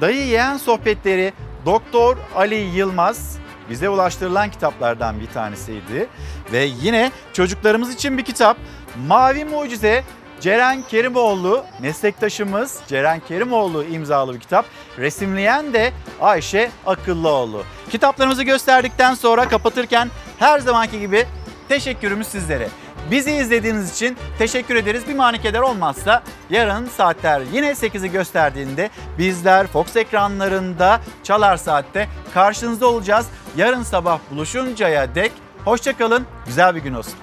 Dayı Yeğen Sohbetleri Doktor Ali Yılmaz bize ulaştırılan kitaplardan bir tanesiydi. Ve yine çocuklarımız için bir kitap Mavi Mucize Ceren Kerimoğlu meslektaşımız Ceren Kerimoğlu imzalı bir kitap. Resimleyen de Ayşe Akıllıoğlu. Kitaplarımızı gösterdikten sonra kapatırken her zamanki gibi teşekkürümüz sizlere. Bizi izlediğiniz için teşekkür ederiz. Bir manikeder olmazsa yarın saatler yine 8'i gösterdiğinde bizler Fox ekranlarında Çalar Saat'te karşınızda olacağız. Yarın sabah buluşuncaya dek hoşçakalın, güzel bir gün olsun.